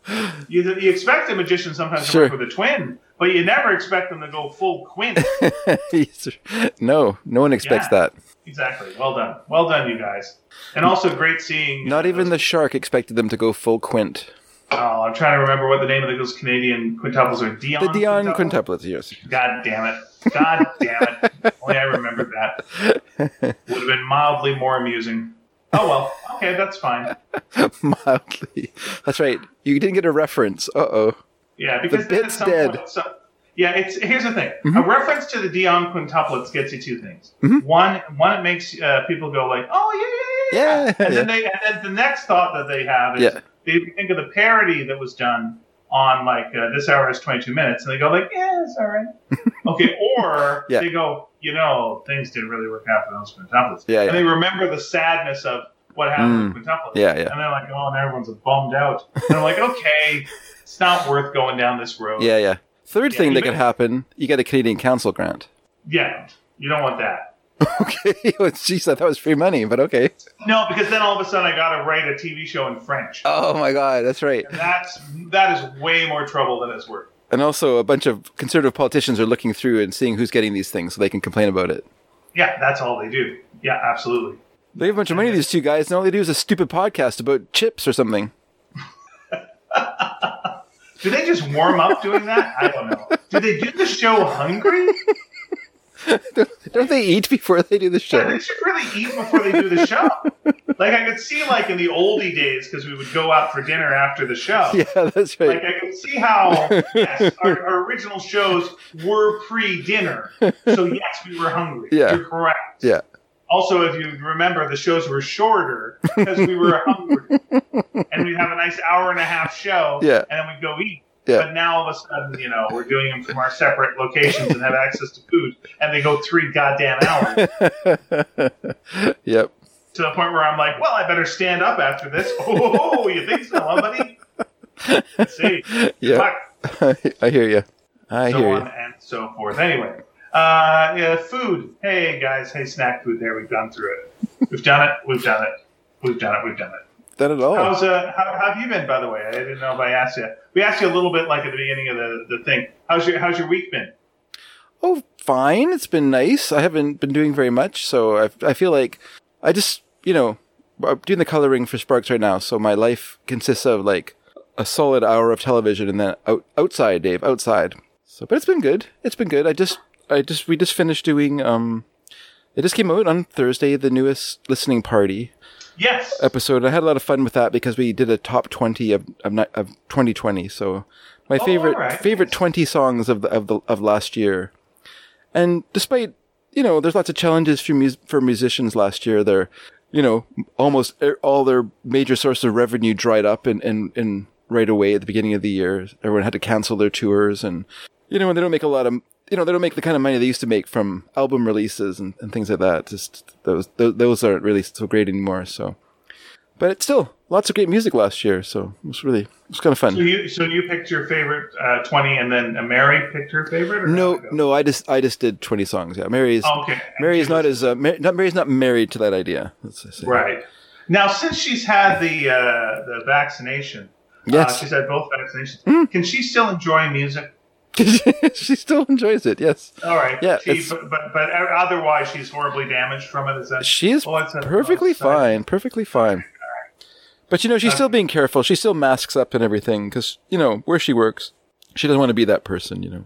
You, you expect a magician sometimes Sure. to work with a twin, but you never expect them to go full quint. no, no one expects Yeah. that. Exactly. Well done. Well done, you guys. And also great seeing. Not even the shark expected them to go full quint. Oh, I'm trying to remember what the name of those Canadian quintuples are. Dionne. The Dionne quintuple? quintuplets, yes. God damn it. God damn it. Only I remembered that. Would have been mildly more amusing. Oh well. Okay, that's fine. Mildly. That's right. You didn't get a reference. Uh oh. Yeah, because then at bit's dead. Point- so- yeah, it's here's the thing. A reference to the Dionne quintuplets gets you two things. Mhm. One, one, it makes uh, people go like, "Oh yeah, yeah, yeah,", Yeah, and then they, and then the next thought that they have is Yeah. they think of the parody that was done on like uh, this hour is 22 minutes, and they go like, "Yeah, it's all right." okay, or Yeah. they go, "You know, things didn't really work out for those quintuplets," Yeah, and they remember the sadness of what happened with quintuplets. Yeah, yeah. And they're like, "Oh, and everyone's bummed out." And I'm like, "Okay." It's not worth going down this road. Yeah, yeah. Third Yeah, thing that could happen, you get a Canadian Council grant. Yeah, you don't want that. Okay. Jeez, I thought it was free money, but okay. No, because then all of a sudden I got to write a TV show in French. Oh my God, that's right. And that's that is way more trouble than it's worth. And also, a bunch of conservative politicians are looking through and seeing who's getting these things so they can complain about it. Yeah, that's all they do. Yeah, absolutely. They have a bunch of money, these two guys, and all they do is a stupid podcast about chips or something. Do they just warm up doing that? I don't know. Do they do the show hungry? Don't they eat before they do the Yeah, show? they should really eat before they do the show. Like I could see, like in the oldie days, because we would go out for dinner after the show. Yeah, that's right. Like. I could see how yes, our, our original shows were pre-dinner, so yes, we were hungry. Yeah. You're correct. Yeah. Also, if you remember, the shows were shorter because we were hungry, and we'd have a nice hour and a half show, Yeah. and then we'd go eat. Yeah. But now all of a sudden, you know, we're doing them from our separate locations and have access to food, and they go three goddamn hours yep. to the point where I'm like, well, I better stand up after this. Oh, you think so, huh, buddy? Let's see. Yeah. Fuck. I hear you. I so hear on you. and so forth. Anyway, Uh, yeah, food. Hey guys, hey snack food. There, we've gone through it. We've done it. We've done it. We've done it. We've done it. That at all? How's uh, how, how have you been, by the way? I didn't know if I asked you. We asked you a little bit, like at the beginning of the, the thing. How's your How's your week been? Oh, fine. It's been nice. I haven't been doing very much, so I, I feel like I just, you know, I'm doing the coloring for Sparks right now. So my life consists of like a solid hour of television and then out, outside, Dave, outside. So, but it's been good. It's been good. I just, I just, we just finished doing, um, it just came out on Thursday, the newest listening party Yes. episode. I had a lot of fun with that because we did a top 20 of, of, of 2020. So my Oh, favorite, alright. favorite 20 songs of the, of the, of last year. And despite, you know, there's lots of challenges for mus- for musicians last year. They're, you know, almost all their major sources of revenue dried up and, and, and right away at the beginning of the year. Everyone had to cancel their tours and, you know, and they don't make a lot of, you know, they don't make the kind of money they used to make from album releases and, and things like that. Just those, those, those aren't really so great anymore. So, but it's still lots of great music last year. So it was really, it was kind of fun. So you so you picked your favorite uh, twenty, and then uh, Mary picked her favorite. Or No, how'd it go? no, I just, I just did 20 songs. Yeah. Mary's, Oh, okay. Mary is not as, uh, Mar- not, Mary's not married to that idea. Let's say. right now since she's had the uh, the vaccination. Yes. Uh, she's had both vaccinations. Can she still enjoy music? she still enjoys it. Yes. All right. Yeah, She, but, but but otherwise she's horribly damaged from it. Is that? She is Oh, a- perfectly oh, fine. perfectly fine. But you know, she's still being careful. She still masks up and everything because you know where she works. She doesn't want to be that person, you know,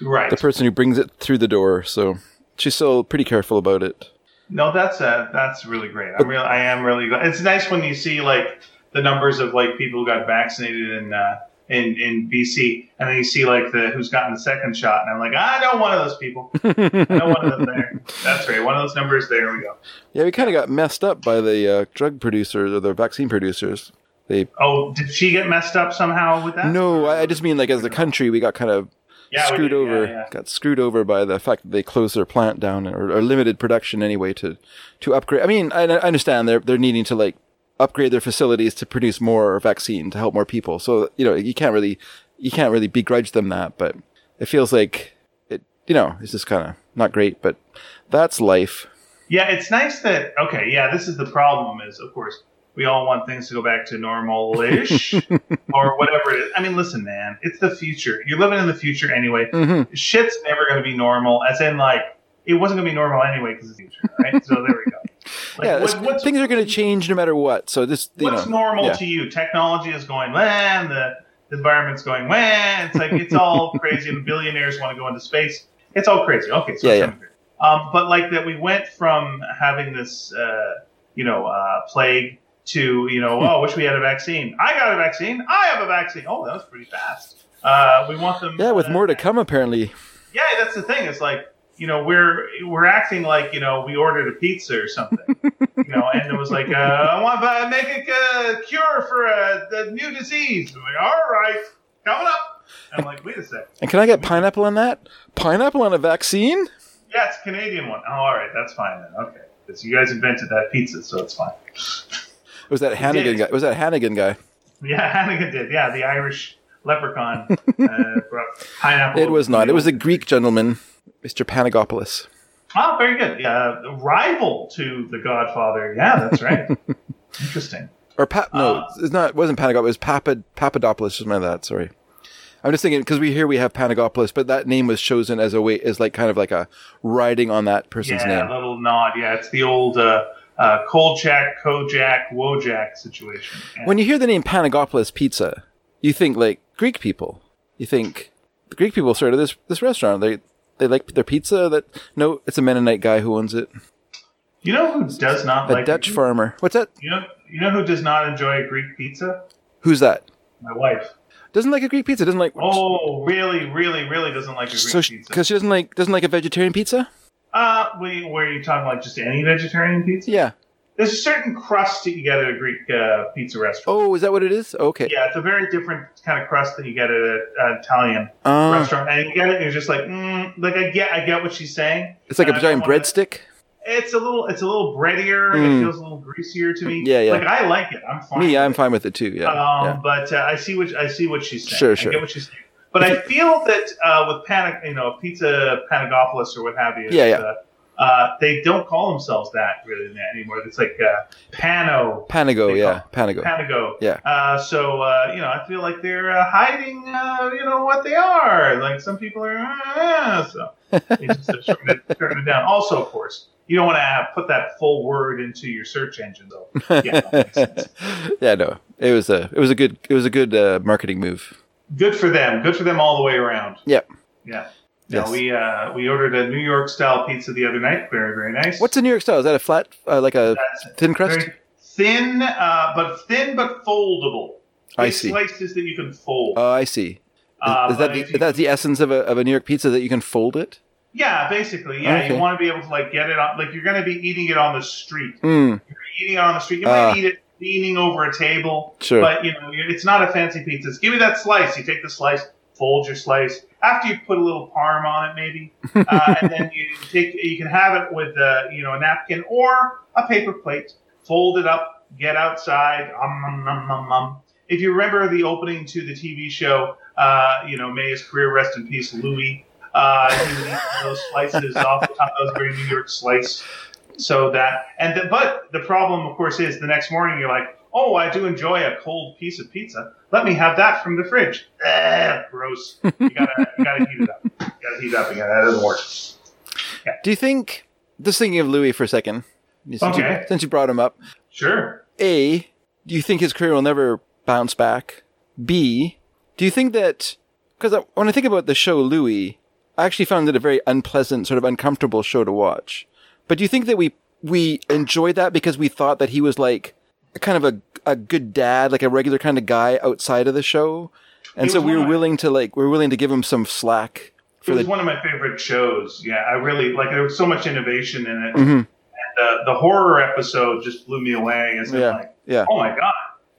right. the person who brings it through the door. So she's still pretty careful about it. No, that's uh, that's really great. I'm real. I am really glad. It's nice when you see like the numbers of like people who got vaccinated and. uh, in in BC, and then you see like the who's gotten the second shot, and I'm like, I know one of those people. I know one of them there. That's right. One of those numbers. There we go. Yeah, we kind of got messed up by the uh, drug producers or the vaccine producers. They Oh, did she get messed up somehow with that? no, I I just mean like as a country, we got kind of Yeah, screwed did. over. Yeah, yeah. Got screwed over by the fact that they closed their plant down or, or limited production anyway to to upgrade. I mean, I, I understand they're they're needing to like upgrade their facilities to produce more vaccine to help more people. So you know you can't really you can't really begrudge them that, but it feels like it. You know, it's just kind of not great, but that's life. Yeah, it's nice that okay, yeah, this is the problem is of course we all want things to go back to normal-ish or whatever it is. I mean, listen, man, it's the future. You're living in the future anyway. Mm-hmm. Shit's never going to be normal, as in like it wasn't going to be normal anyway because it's the future, right? so there we go. Like, yeah, what- things are going to change no matter what. So this, you what's know, normal yeah. to you? Technology is going, man, the, the environment's going, man. It's like it's all crazy, and billionaires want to go into space. It's all crazy. Okay, so Yeah, yeah. Um, but like that, we went from having this, uh, you know, uh, plague to, you know, oh, wish we had a vaccine. I got a vaccine. I have a vaccine. Oh, that was pretty fast. Uh, we want them. Yeah, with more to come apparently. Yeah, that's the thing. It's like you know we're we're acting like you know we ordered a pizza or something. you know, and it was like uh, I want to make a uh, cure for a, a new disease. I'm like, all right, coming up. I'm like, wait a sec. And can I get pineapple on that? Pineapple on a vaccine? Yeah, it's a Canadian one. Oh, all right, that's fine then. Okay, because you guys invented that pizza, so it's fine. It was that Hannigan guy? Was that Hannigan guy? Yeah, Hannigan did. Yeah, the Irish leprechaun uh, brought pineapple. It was not. It was a Greek gentleman, Mr. Panagopoulos. Oh, very good. Yeah, rival to the Godfather. Yeah, that's right. Interesting. Or Pap? No, Uh, it's not. It wasn't Panagopoulos. It was Papa Papadopoulos. Just my that. Sorry. I'm just thinking because we here we have Panagopoulos, but that name was chosen as a way as like kind of like a riding on that person's yeah, name. a little nod. Yeah, it's the old uh, uh, Kolchak, Kojak, Wojak situation. Yeah. When you hear the name Panagopoulos Pizza, you think like Greek people. You think the Greek people started this this restaurant. They they like their pizza. That no, it's a Mennonite guy who owns it. you know who does not A like Dutch farmer. What's that? You know, you know who does not enjoy a Greek pizza? Who's that? My wife. Doesn't like a Greek pizza. Doesn't like. Oh, really, really, really doesn't like a Greek so pizza. because she doesn't like doesn't like a vegetarian pizza. Uh, wait, were you talking like just any vegetarian pizza? Yeah. There's a certain crust that you get at a Greek uh, pizza restaurant. Oh, is that what it is? Okay. Yeah, it's a very different kind of crust that you get at an Italian Uh, restaurant, and you get it, and you're just like, mm, like I get, I get what she's saying. it's like a Uh, giant breadstick. It's a little, it's a little breadier. Mm. It feels a little greasier to me. Yeah, yeah. Like I like it. I'm fine. Me, with I'm it. fine with it too. Yeah. Um, yeah. But uh, I see what I see what she's saying. Sure, I sure. get what she's saying. But I feel that uh, with panic, you know, Pizza Panagopoulos or what have you, Yeah, yeah. Uh, they don't call themselves that really anymore. It's like uh, Pano, Panago, yeah, Panago. Panago. Yeah. Uh, so uh, you know, I feel like they're uh, hiding, uh, you know, what they are. Like some people are, uh, so they just are turning it, turning it down. Also, of course, you don't want to put that full word into your search engine, though. Yeah, that makes sense. yeah, no, it was a it was a good it was a good uh, marketing move. Good for them. Good for them all the way around. Yep. Yeah. Yes. No, we uh, we ordered a New York style pizza the other night. Very very nice. What's a New York style? Is that a flat, uh, like a That's thin crust? thin, uh, but thin but foldable. I see. Slices that you can fold. Oh, I see. Is, Uh, is that the, you- that's the essence of a of a New York pizza that you can fold it? Yeah, basically. Yeah, Okay. you want to be able to like get it on. Like you're going to be eating it on the street. Mm, You're eating it on the street. You might Ah. eat it leaning over a table. Sure. But you know, it's not a fancy pizza. It's, give me that slice. You take the slice, fold your slice. After you put a little parm on it, maybe, uh, and then you take. You can have it with uh, you know a napkin or a paper plate. Fold it up. Get outside. Um, um, um, um, um. If you remember the opening to the TV show, uh, you know, may his career rest in peace, Louis. Uh, those slices off the top. That a very New York slice. So that and the, but the problem, of course, is the next morning you're like, oh, I do enjoy a cold piece of pizza. Let me have that from the fridge. Ugh, gross. You gotta you gotta heat it up. You gotta heat it up again. That doesn't work. Do you think? Just thinking of Louis for a second, since, Okay. you, since you brought him up. Sure. A, do you think his career will never bounce back? B, do you think that because when I think about the show Louie, I actually found it a very unpleasant, sort of uncomfortable show to watch. But do you think that we we enjoyed that because we thought that he was like kind of a a good dad, like a regular kind of guy outside of the show, and so we were willing to like we were willing to give him some slack It for was the. one of my favorite shows. Yeah, I really like. There was so much innovation in it. Mhm. And uh, the horror episode just blew me away. As Yeah. like, Yeah. oh my god,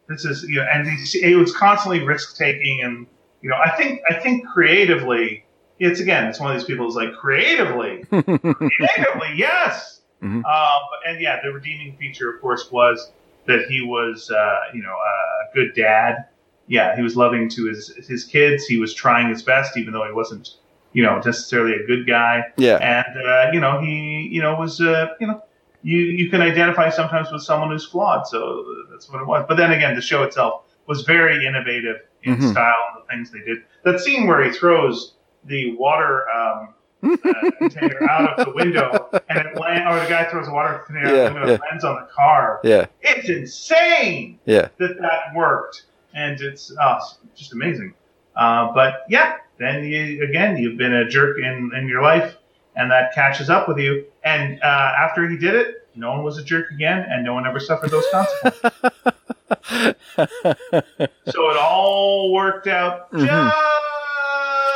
this is you know, and he, he was constantly risk taking, and you know, I think I think creatively, it's again, it's one of these people who's like creatively, creatively, yes. Mhm. Um, and yeah, the redeeming feature, of course, was that he was, uh, you know, a good dad. Yeah, he was loving to his his kids. He was trying his best, even though he wasn't, you know, necessarily a good guy yeah. and uh, you know he you know was uh, you know you you can identify sometimes with someone who's flawed so that's what it was but then again the show itself was very innovative in Mhm. style and the things they did that scene where he throws the water um, uh, container out of the window and it land, or the guy throws a water container out Yeah, of the window and yeah. it lands on the car Yeah. it's insane Yeah. that that worked, and it's uh, it's just amazing. Uh, but yeah, then you again you've been a jerk in in your life, and that catches up with you. And uh, after he did it, no one was a jerk again, and no one ever suffered those consequences. so it all worked out Mhm.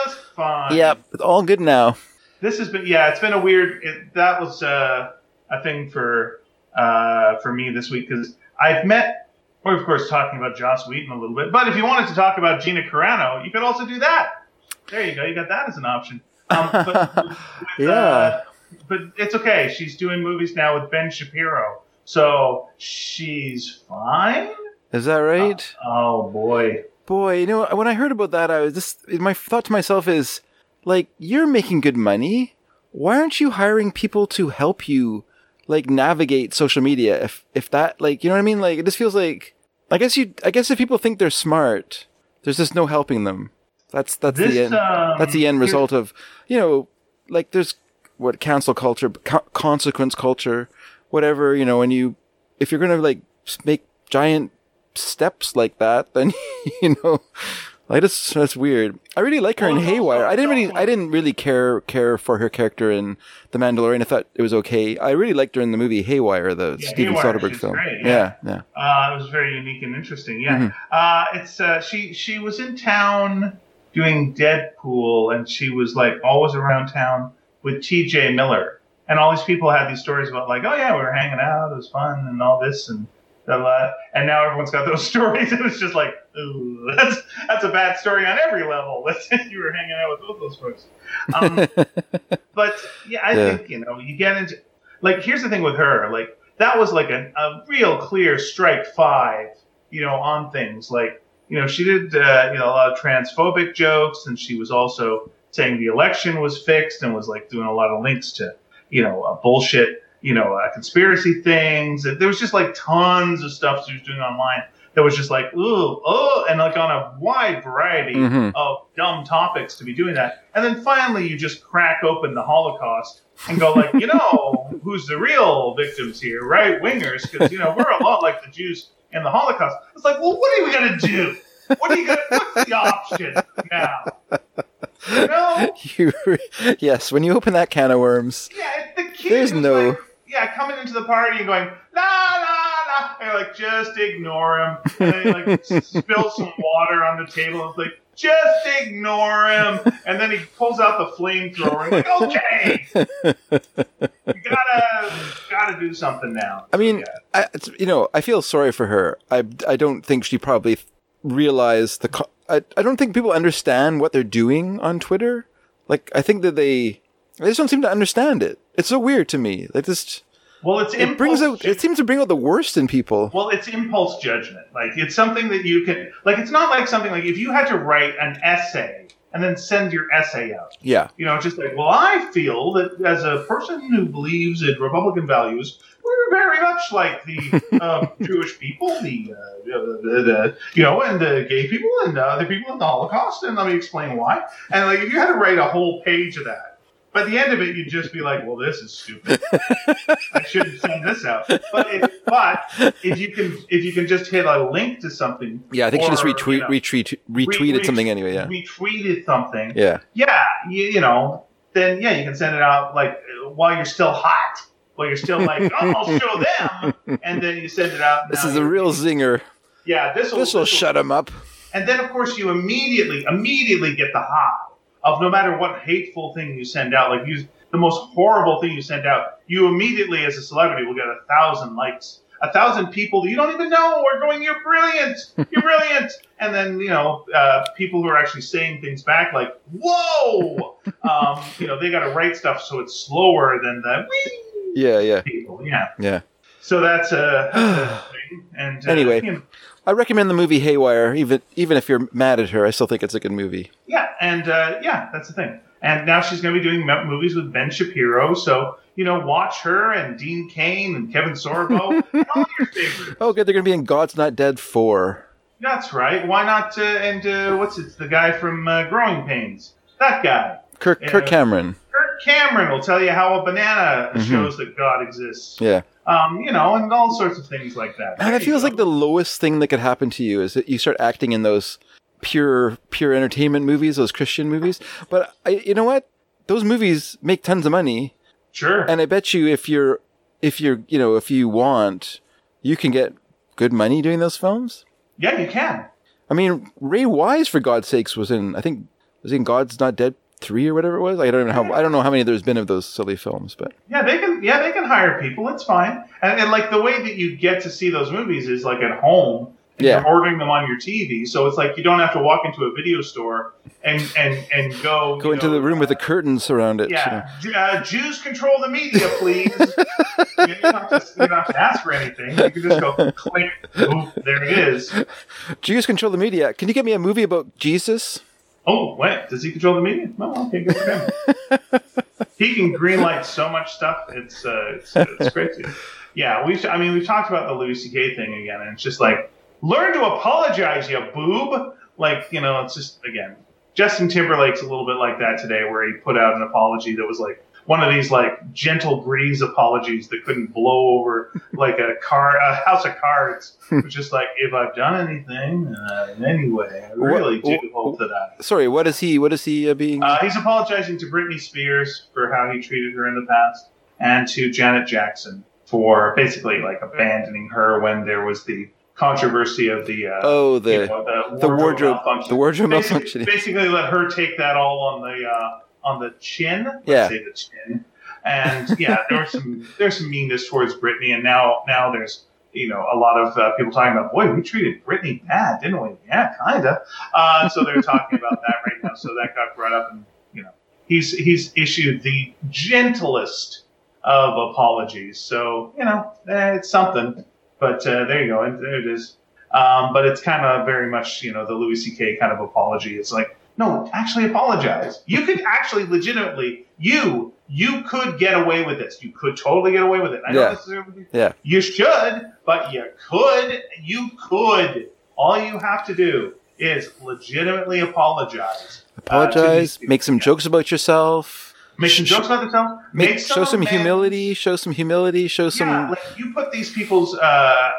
just fine. Yep. It's all good now. This has been yeah, it's been a weird. It, that was uh, a thing for uh, for me this week because I've met. We're of course talking about Joss Whedon a little bit, but if you wanted to talk about Gina Carano, you could also do that. There you go, you got that as an option. Um, but, with, Yeah. uh, but it's okay. She's doing movies now with Ben Shapiro, so she's fine. Is that right? Oh boy, Boy, you know, when I heard about that, I was just my thought to myself is like, you're making good money. Why aren't you hiring people to help you like navigate social media? If if that like, you know what I mean? Like, it just feels like I guess you. I guess if people think they're smart, there's just no helping them. That's that's this the end. um, that's the end result of you know, like there's what cancel culture, co- consequence culture, whatever. You know, when you if you're gonna like make giant steps like that, then you know, like that's that's weird. I really like her in Haywire. I didn't really, I didn't really care care for her character in The Mandalorian. I thought it was okay. I really liked her in the movie Haywire, the Yeah, Steven Haywire, Soderbergh film. great, yeah, yeah. yeah. Uh, it was very unique and interesting. Yeah, Mhm. uh, it's uh, she she was in town doing Deadpool, and she was like always around town with T.J. Miller, and all these people had these stories about like, oh yeah, we were hanging out, it was fun, and all this, and blah, blah. and now everyone's got those stories, and it's just like, ooh, that's that's a bad story on every level. Let's you were hanging out with both those folks. Um, but yeah, I Yeah. think you know you get into like here's the thing with her like that was like a, a real clear strike five you know on things like you know, she did uh, you know a lot of transphobic jokes, and she was also saying the election was fixed, and was like doing a lot of links to you know uh, bullshit, you know, uh, conspiracy things. There was just like tons of stuff she was doing online that was just like ooh oh, and like on a wide variety Mhm. of dumb topics to be doing that. And then finally, you just crack open the Holocaust and go like, you know, who's the real victims here? Right wingers, because you know we're a lot like the Jews in the Holocaust. It's like, well, what are we gonna do? What are you gonna? What's the option now? You know? You, yes, when you open that can of worms, Yeah, it's the kid There's no- like, yeah, coming into the party and going la la and like just ignore him, and then he like spills some water on the table. and It's like just ignore him, and then he pulls out the flamethrower and like okay, you gotta gotta do something now. I mean, Yeah. I, it's, you know, I feel sorry for her. I, I don't think she probably realized the. Co- I, I don't think people understand what they're doing on Twitter. Like, I think that they, they just don't seem to understand it. It's so weird to me. Like this, well, it's it brings out. It seems to bring out the worst in people. Well, it's impulse judgment. Like it's something that you can like. It's not like something like if you had to write an essay and then send your essay out. Yeah, You know, just like, well, I feel that as a person who believes in Republican values, we're very much like the uh, Jewish people, the, uh, the, the, you know, and the gay people and uh, the people in the Holocaust, and let me explain why. And like, if you had to write a whole page of that, by the end of it, you'd just be like, well, this is stupid. I shouldn't send this out. But if, but if you can, if you can just hit a link to something, yeah. I think she just retweet, you know, retweet, retweeted re- something anyway. Yeah, retweeted something, yeah. yeah, you, you know, then yeah, you can send it out like while you're still hot, while you're still like, oh, I'll show them, and then you send it out. This is a real zinger. yeah. This will This will shut them up. And then of course you immediately immediately get the high of no matter what hateful thing you send out, like you the most horrible thing you send out, you immediately as a celebrity will get a thousand likes. A thousand people that you don't even know are going, "You're brilliant, you're brilliant," and then you know uh, people who are actually saying things back like, "Whoa," um, you know they got to write stuff so it's slower than the "wee" Yeah, yeah, people. Yeah, yeah. so that's a, that's a thing. And uh, Anyway. you know, I recommend the movie Haywire. Even even if you're mad at her, I still think it's a good movie. Yeah, and uh, yeah, that's the thing. And now she's going to be doing movies with Ben Shapiro, so you know, watch her and Dean Cain and Kevin Sorbo, and all your favorites. Oh, good. They're going to be in God's Not Dead 4. That's right. Why not? Uh, and uh, what's it? The guy from uh, Growing Pains. That guy. Kirk, Kirk Cameron. Kirk Cameron will tell you how a banana Mhm. shows that God exists. Yeah. Um, you know, and all sorts of things like that. There it feels like the lowest thing that could happen to you is that you start acting in those pure pure entertainment movies, those Christian movies. But I, you know what? Those movies make tons of money, sure. and I bet you if you're if you're you know if you want, you can get good money doing those films. yeah, you can. I mean, Ray Wise, for God's sakes, was in I think was in God's Not Dead three or whatever it was. I don't know how I don't know how many there's been of those silly films, but Yeah, they can. Yeah, they can hire people. It's fine. And, and like the way that you get to see those movies is like at home. Yeah. You're ordering them on your TV, so it's like you don't have to walk into a video store and and and go go into know, the room with the curtains around it. you know. Yeah, uh, Jews control the media, please. you, don't have to, you don't have to ask for anything. You can just go click. Ooh, there it is. Jews control the media. Can you get me a movie about Jesus? Oh, wait, does he control the media? No, okay, good for him. he can greenlight so much stuff. It's uh, it's, it's crazy. Yeah, we've. I mean, we've talked about the Louis C.K. thing again, and it's just like learn to apologize, you boob. Like you know, it's just again, Justin Timberlake's a little bit like that today, where he put out an apology that was like one of these like gentle breeze apologies that couldn't blow over like a car, a house of cards. It was just like, if I've done anything uh, in any way, I really What- do hope that I. Sorry, what is he? What is he uh, being? Uh, he's apologizing to Britney Spears for how he treated her in the past, and to Janet Jackson for basically like abandoning her when there was the controversy of the uh, oh, the you know, the, the wardrobe, malfunction. the wardrobe basically, malfunction. basically let her take that all on the uh, on the chin. Let's Yeah. say the chin. And yeah, there was some there's some meanness towards Britney, and now now there's you know a lot of uh, people talking about boy we treated Britney bad, didn't we? Yeah, kinda. Uh, so they're talking about that right now. So that got brought up, and you know he's he's issued the gentlest of apologies. So you know eh, it's something. But uh, there you go, and there it is. Um, but it's kind of very much, you know, the Louis C.K. kind of apology. It's like, no, actually apologize. You could actually legitimately, you, you could get away with this. You could totally get away with it. I Yeah. don't necessarily Yeah. you should, but you could. You could. All you have to do is legitimately apologize. uh, Apologize. these make some jokes about yourself. Make some jokes about themselves. Make, Make show some humility. Show some humility. Show some. Yeah, like you put these people's uh, uh,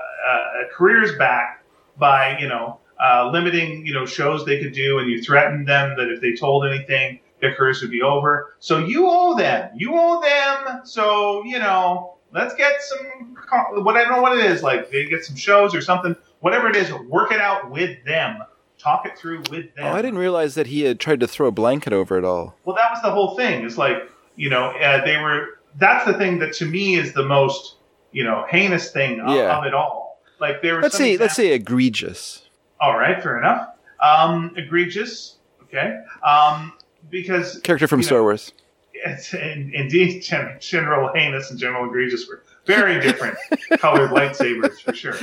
careers back by you know uh, limiting you know shows they could do, and you threatened them that if they told anything, their careers would be over. So you owe them. You owe them. So you know, let's get some. What I don't know what it is like. They get some shows or something. Whatever it is, work it out with them. Talk it through with them. oh, I didn't realize that he had tried to throw a blanket over it all. Well, that was the whole thing. It's like you know uh, they were. That's the thing that to me is the most you know heinous thing of, Yeah. of it all. Like there. Let's say let's say egregious. All right, fair enough. Um, egregious. Okay. Um, because Character from You Star know, Wars. it's in, indeed Gen- General Heinous and General Egregious were very different colored lightsabers for sure.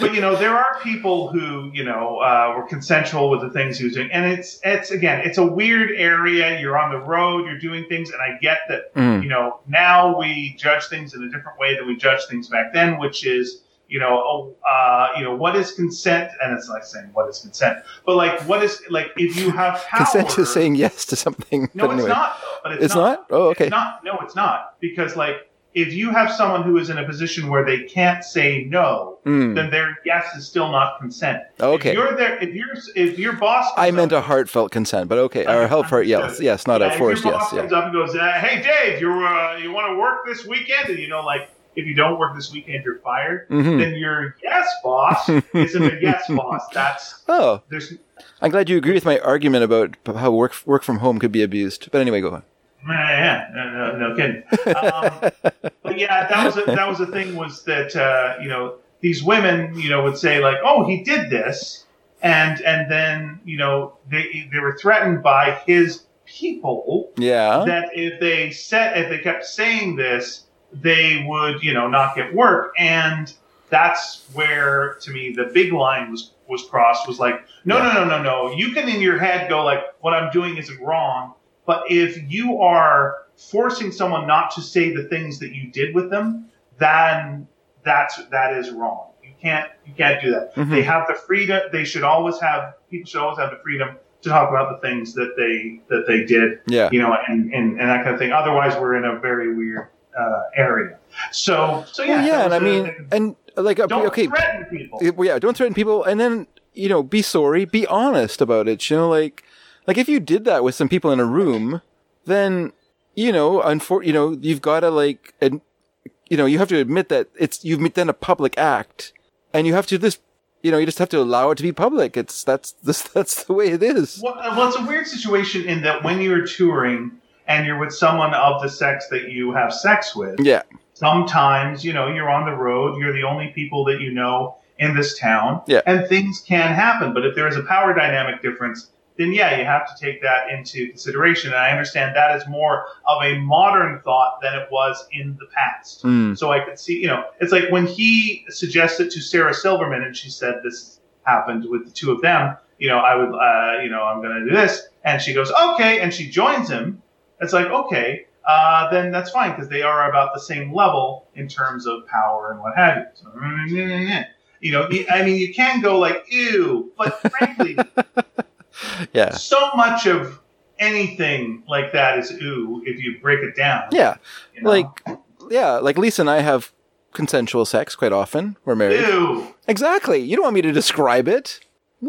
But you know, there are people who you know uh, were consensual with the things he was doing, and it's it's again, it's a weird area. You're on the road, you're doing things, and I get that. Mm. You know, now we judge things in a different way than we judged things back then, which is you know, oh, uh, you know, what is consent? And it's like saying what is consent, but like what is like if you have power. Consent is saying yes to something. No, anyway. it's not. Though, but it's, It's not? Oh, okay. It's not. No, it's not. Because like, if you have someone who is in a position where they can't say no, Mm. then their yes is still not consent. Okay. If you're there, if you're, if your boss, I meant up- a heartfelt consent, but okay. Or a heartfelt yes, yes, not Yeah, a if forced your yes. boss Yeah. comes up and goes, "Hey, Dave, you're uh, you want to work this weekend?" And you know, like, if you don't work this weekend, you're fired. Mhm. Then your yes boss isn't a yes boss. That's Oh, there's I'm glad you agree with my argument about how work work from home could be abused. But anyway, go on. Yeah, no, no, no kidding. Um, but yeah, that was a, that was the thing was that uh, you know these women you know would say like, oh, he did this, and and then you know they they were threatened by his people Yeah. that if they said if they kept saying this, they would you know not get work, and that's where to me the big line was was crossed was like, no, Yeah. no, no, no, no. You can in your head go like, what I'm doing isn't wrong, but if you are forcing someone not to say the things that you did with them, then that's that is wrong. You can't you can't do that. Mhm. They have the freedom. They should always have people should always have the freedom to talk about the things that they that they did Yeah. you know, and, and, and that kind of thing. Otherwise, we're in a very weird uh, area. So, so yeah, Well, yeah, and I was a- mean, and like, uh, don't okay, threaten people. yeah, don't threaten people, and then you know, be sorry, be honest about it. You know, like, like if you did that with some people in a room, then you know, unfor- you know, you've got to like, and you know, you have to admit that it's you've done a public act, and you have to just, you know, you just have to allow it to be public. It's that's this that's the way it is. Well, uh, well, it's a weird situation in that when you're touring and you're with someone of the sex that you have sex with, Yeah, sometimes you know you're on the road. You're the only people that you know in this town, Yeah. and things can happen. But if there is a power dynamic difference, then yeah, you have to take that into consideration. And I understand that is more of a modern thought than it was in the past. Mm. So I could see, you know, it's like when he suggested to Sarah Silverman and she said this happened with the two of them, you know, I would, uh, you know, I'm going to do this. And she goes, okay. And she joins him. It's like, okay, uh, then that's fine because they are about the same level in terms of power and what have you. So, mm, you know, I mean, you can go like, ew, but frankly, yeah, so much of anything like that is ooh if you break it down. yeah. you know? Like, yeah, like Lisa and I have consensual sex quite often. We're married. ew. Exactly. You don't want me to describe it.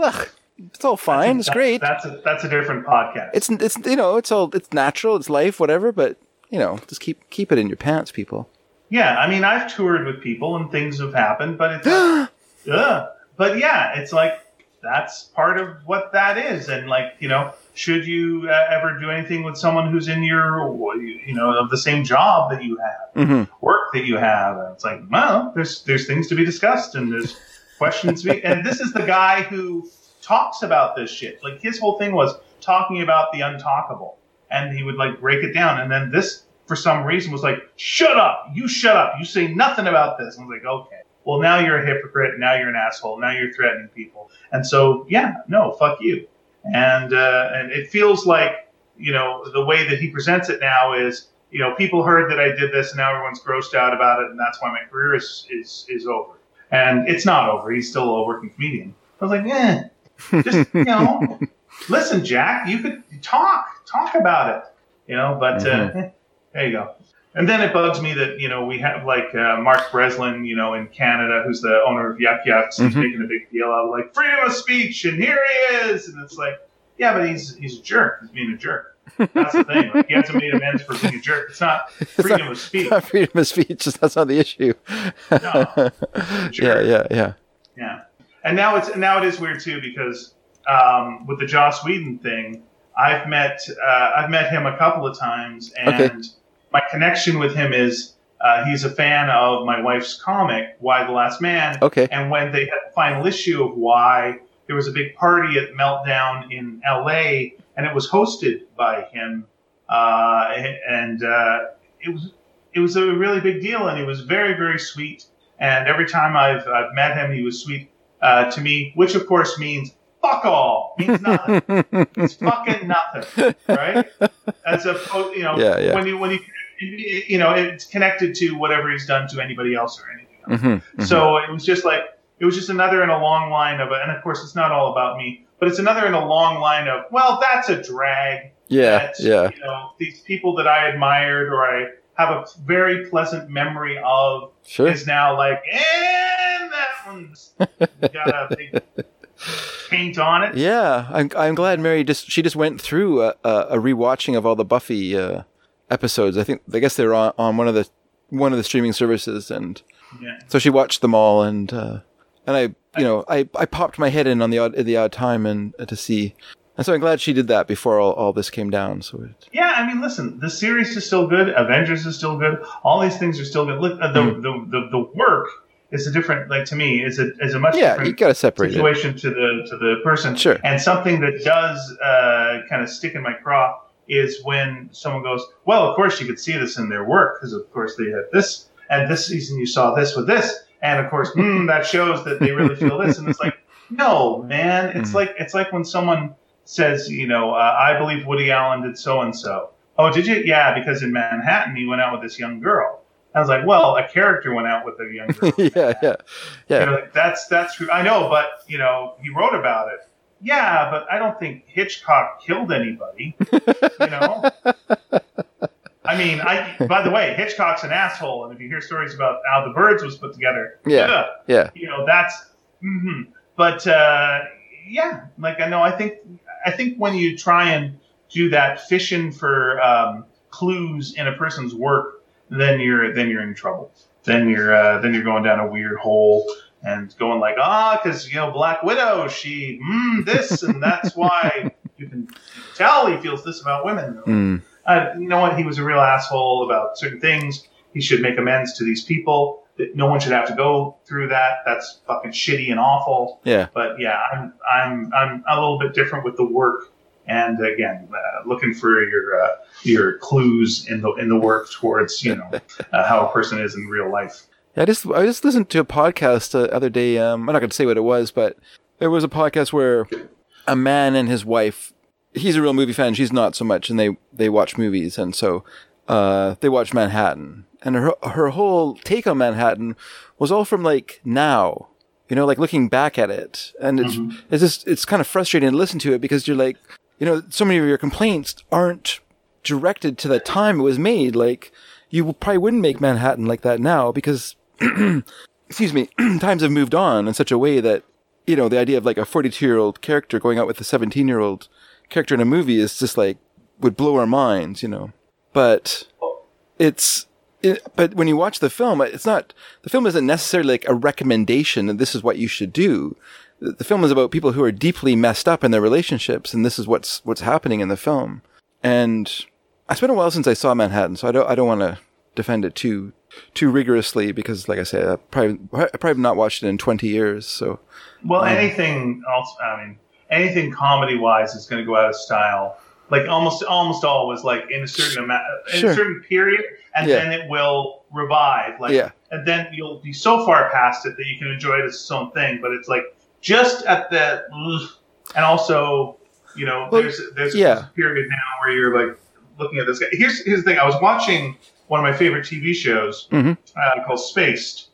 Ugh, it's all fine. It's great. That's a that's a different podcast. It's it's you know it's all it's natural. It's life, whatever. But you know, just keep keep it in your pants, people. yeah, I mean, I've toured with people and things have happened, but it's like, ugh. But yeah, it's like that's part of what that is, and like you know, should you uh, ever do anything with someone who's in your you know of the same job that you have, hmm work that you have? And it's like, well, there's there's things to be discussed and there's questions to be, and this is the guy who talks about this shit. Like his whole thing was talking about the untalkable, and he would like break it down, and then this for some reason was like, shut up, you shut up, you say nothing about this. And I was like, okay, well, now you're a hypocrite. Now you're an asshole. Now you're threatening people. And so, yeah, no, fuck you. And uh, and it feels like you know the way that he presents it now is you know people heard that I did this and now everyone's grossed out about it and that's why my career is is is over. And it's not over. He's still a working comedian. I was like, eh, just you know, listen, Jack, you could talk talk about it. You know, but Mhm. uh, there you go. And then it bugs me that you know we have like uh, Mark Breslin, you know, in Canada, who's the owner of Yuk Yuk's, who's Mhm. making a big deal out of like freedom of speech, and here he is, and it's like, yeah, but he's he's a jerk. He's being a jerk. That's the thing. Like, he hasn't made amends for being a jerk. It's not freedom of speech. Not freedom of speech. That's not the issue. No. yeah, yeah, yeah. Yeah, and now it's now it is weird too because um, with the Joss Whedon thing, I've met uh, I've met him a couple of times, and Okay. my connection with him is uh, he's a fan of my wife's comic, Y: the Last Man, Okay. and when they had the final issue of Y, there was a big party at Meltdown in L.A. and it was hosted by him, uh, and uh, it was it was a really big deal, and he was very very sweet. And every time I've, I've met him, he was sweet uh, to me, which of course means fuck all, means nothing. it's fucking nothing, right? As a you know, Yeah, yeah. when you when you you know it's connected to whatever he's done to anybody else or anything else. Mhm, mhm. So it was just like it was just another in a long line of, and of course it's not all about me, but it's another in a long line of, well, that's a drag. yeah, That's, yeah. You know, these people that I admired or I have a very pleasant memory of Sure. is now like, and that one's got a big paint on it. Yeah, I'm I'm glad Mary just she just went through a, a, rewatching of all the Buffy uh, episodes. I think I guess they were on, on one of the one of the streaming services, and Yeah. so she watched them all. And uh, and I you know I, I popped my head in on the odd the odd time and uh, to see. And so I'm glad she did that before all, all this came down. So it, Yeah, I mean, listen, the series is still good. Avengers is still good. All these things are still good. Look, uh, the, Mm. the, the, the work is a different, like to me, is a is a much yeah, different you got to separate it. situation to the to the person. Sure. And something that does uh, kind of stick in my craw is when someone goes, "Well, of course you could see this in their work because of course they had this, and this season you saw this with this, and of course hmm, that shows that they really feel this." And it's like, no, man, it's Mhm. like it's like when someone says, you know, uh, I believe Woody Allen did so and so. Oh, did you? Yeah, because in Manhattan he went out with this young girl. I was like, well, a character went out with a young girl. yeah, yeah, You yeah. know, like, that's that's true. I know, but you know, he wrote about it. Yeah, but I don't think Hitchcock killed anybody. You know. I mean, I. By the way, Hitchcock's an asshole, and if you hear stories about how the Birds was put together, Yeah. ugh, yeah. you know, that's. hmm But uh, yeah, like I know, I think I think when you try and do that fishing for um, clues in a person's work, then you're then you're in trouble. Then you're uh, then you're going down a weird hole and going like ah, because you know Black Widow, she mm, this and that's why you can tell he feels this about women. Mm. Uh, you know what? He was a real asshole about certain things. He should make amends to these people. No one should have to go through that. That's fucking shitty and awful. Yeah. But yeah, I'm I'm I'm a little bit different with the work, and again, uh, looking for your uh, your clues in the in the work towards you know uh, how a person is in real life. Yeah, I just I just listened to a podcast the other day. Um, I'm not going to say what it was, but there was a podcast where a man and his wife. He's a real movie fan. She's not so much, and they they watch movies, and so uh, they watch Manhattan. And her her whole take on Manhattan was all from like now, you know, like looking back at it, and it's mm-hmm. it's just it's kind of frustrating to listen to it because you're like, you know, so many of your complaints aren't directed to the time it was made. Like you probably wouldn't make Manhattan like that now because excuse me, times have moved on in such a way that, you know, the idea of like a 42 year old character going out with a 17 year old character in a movie is just like, would blow our minds, you know. But it's, it, but when you watch the film, it's not, the film isn't necessarily like a recommendation that this is what you should do. The the film is about people who are deeply messed up in their relationships, and this is what's, what's happening in the film. And it's been a while since I saw Manhattan, so I don't, I don't want to defend it too, too rigorously because, like I said, I probably, I probably not watched it in 20 years. So, Well, um, anything else, I mean, anything comedy wise is going to go out of style. Like almost, almost always, like in a certain amount, in Sure. a certain period, and Yeah. then it will revive. Like Yeah. and then you'll be so far past it that you can enjoy it as its own thing. But it's like just at the, and also, you know, Well, there's there's yeah. this period now where you're like looking at this guy. Here's here's the thing. I was watching one of my favorite TV shows Mhm. uh, called Spaced.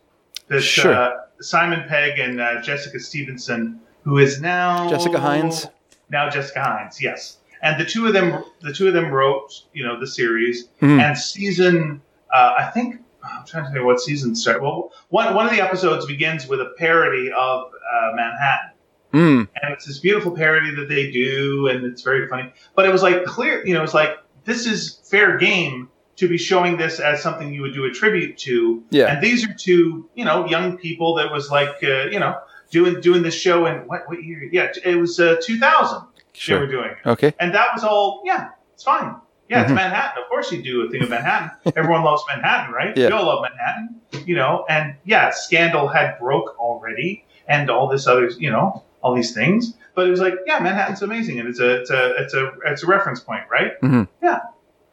That Sure. uh, Simon Pegg and uh, Jessica Stevenson, who is now Jessica Hynes? Now Jessica Hynes, yes. And the two of them, the two of them wrote, you know, the series. Mhm. And season, uh, I think, I'm trying to think what season started. Well, one one of the episodes begins with a parody of uh, Manhattan Mm. and it's this beautiful parody that they do, and it's very funny. But it was like clear, you know, it's like this is fair game to be showing this as something you would do a tribute to. Yeah. And these are two, you know, young people that was like, uh, you know, doing doing this show in what what year? Yeah, it was uh, 2000. They were Sure. doing, Okay. and that was all. Yeah, it's fine. Yeah, Mhm. it's Manhattan. Of course, you do a thing of Manhattan. Everyone loves Manhattan, right? Yeah. We all love Manhattan, you know. And yeah, Scandal had broke already, and all this other, you know, all these things. But it was like, yeah, Manhattan's amazing, and it's a, it's a, it's a, it's a reference point, right? Mhm. Yeah,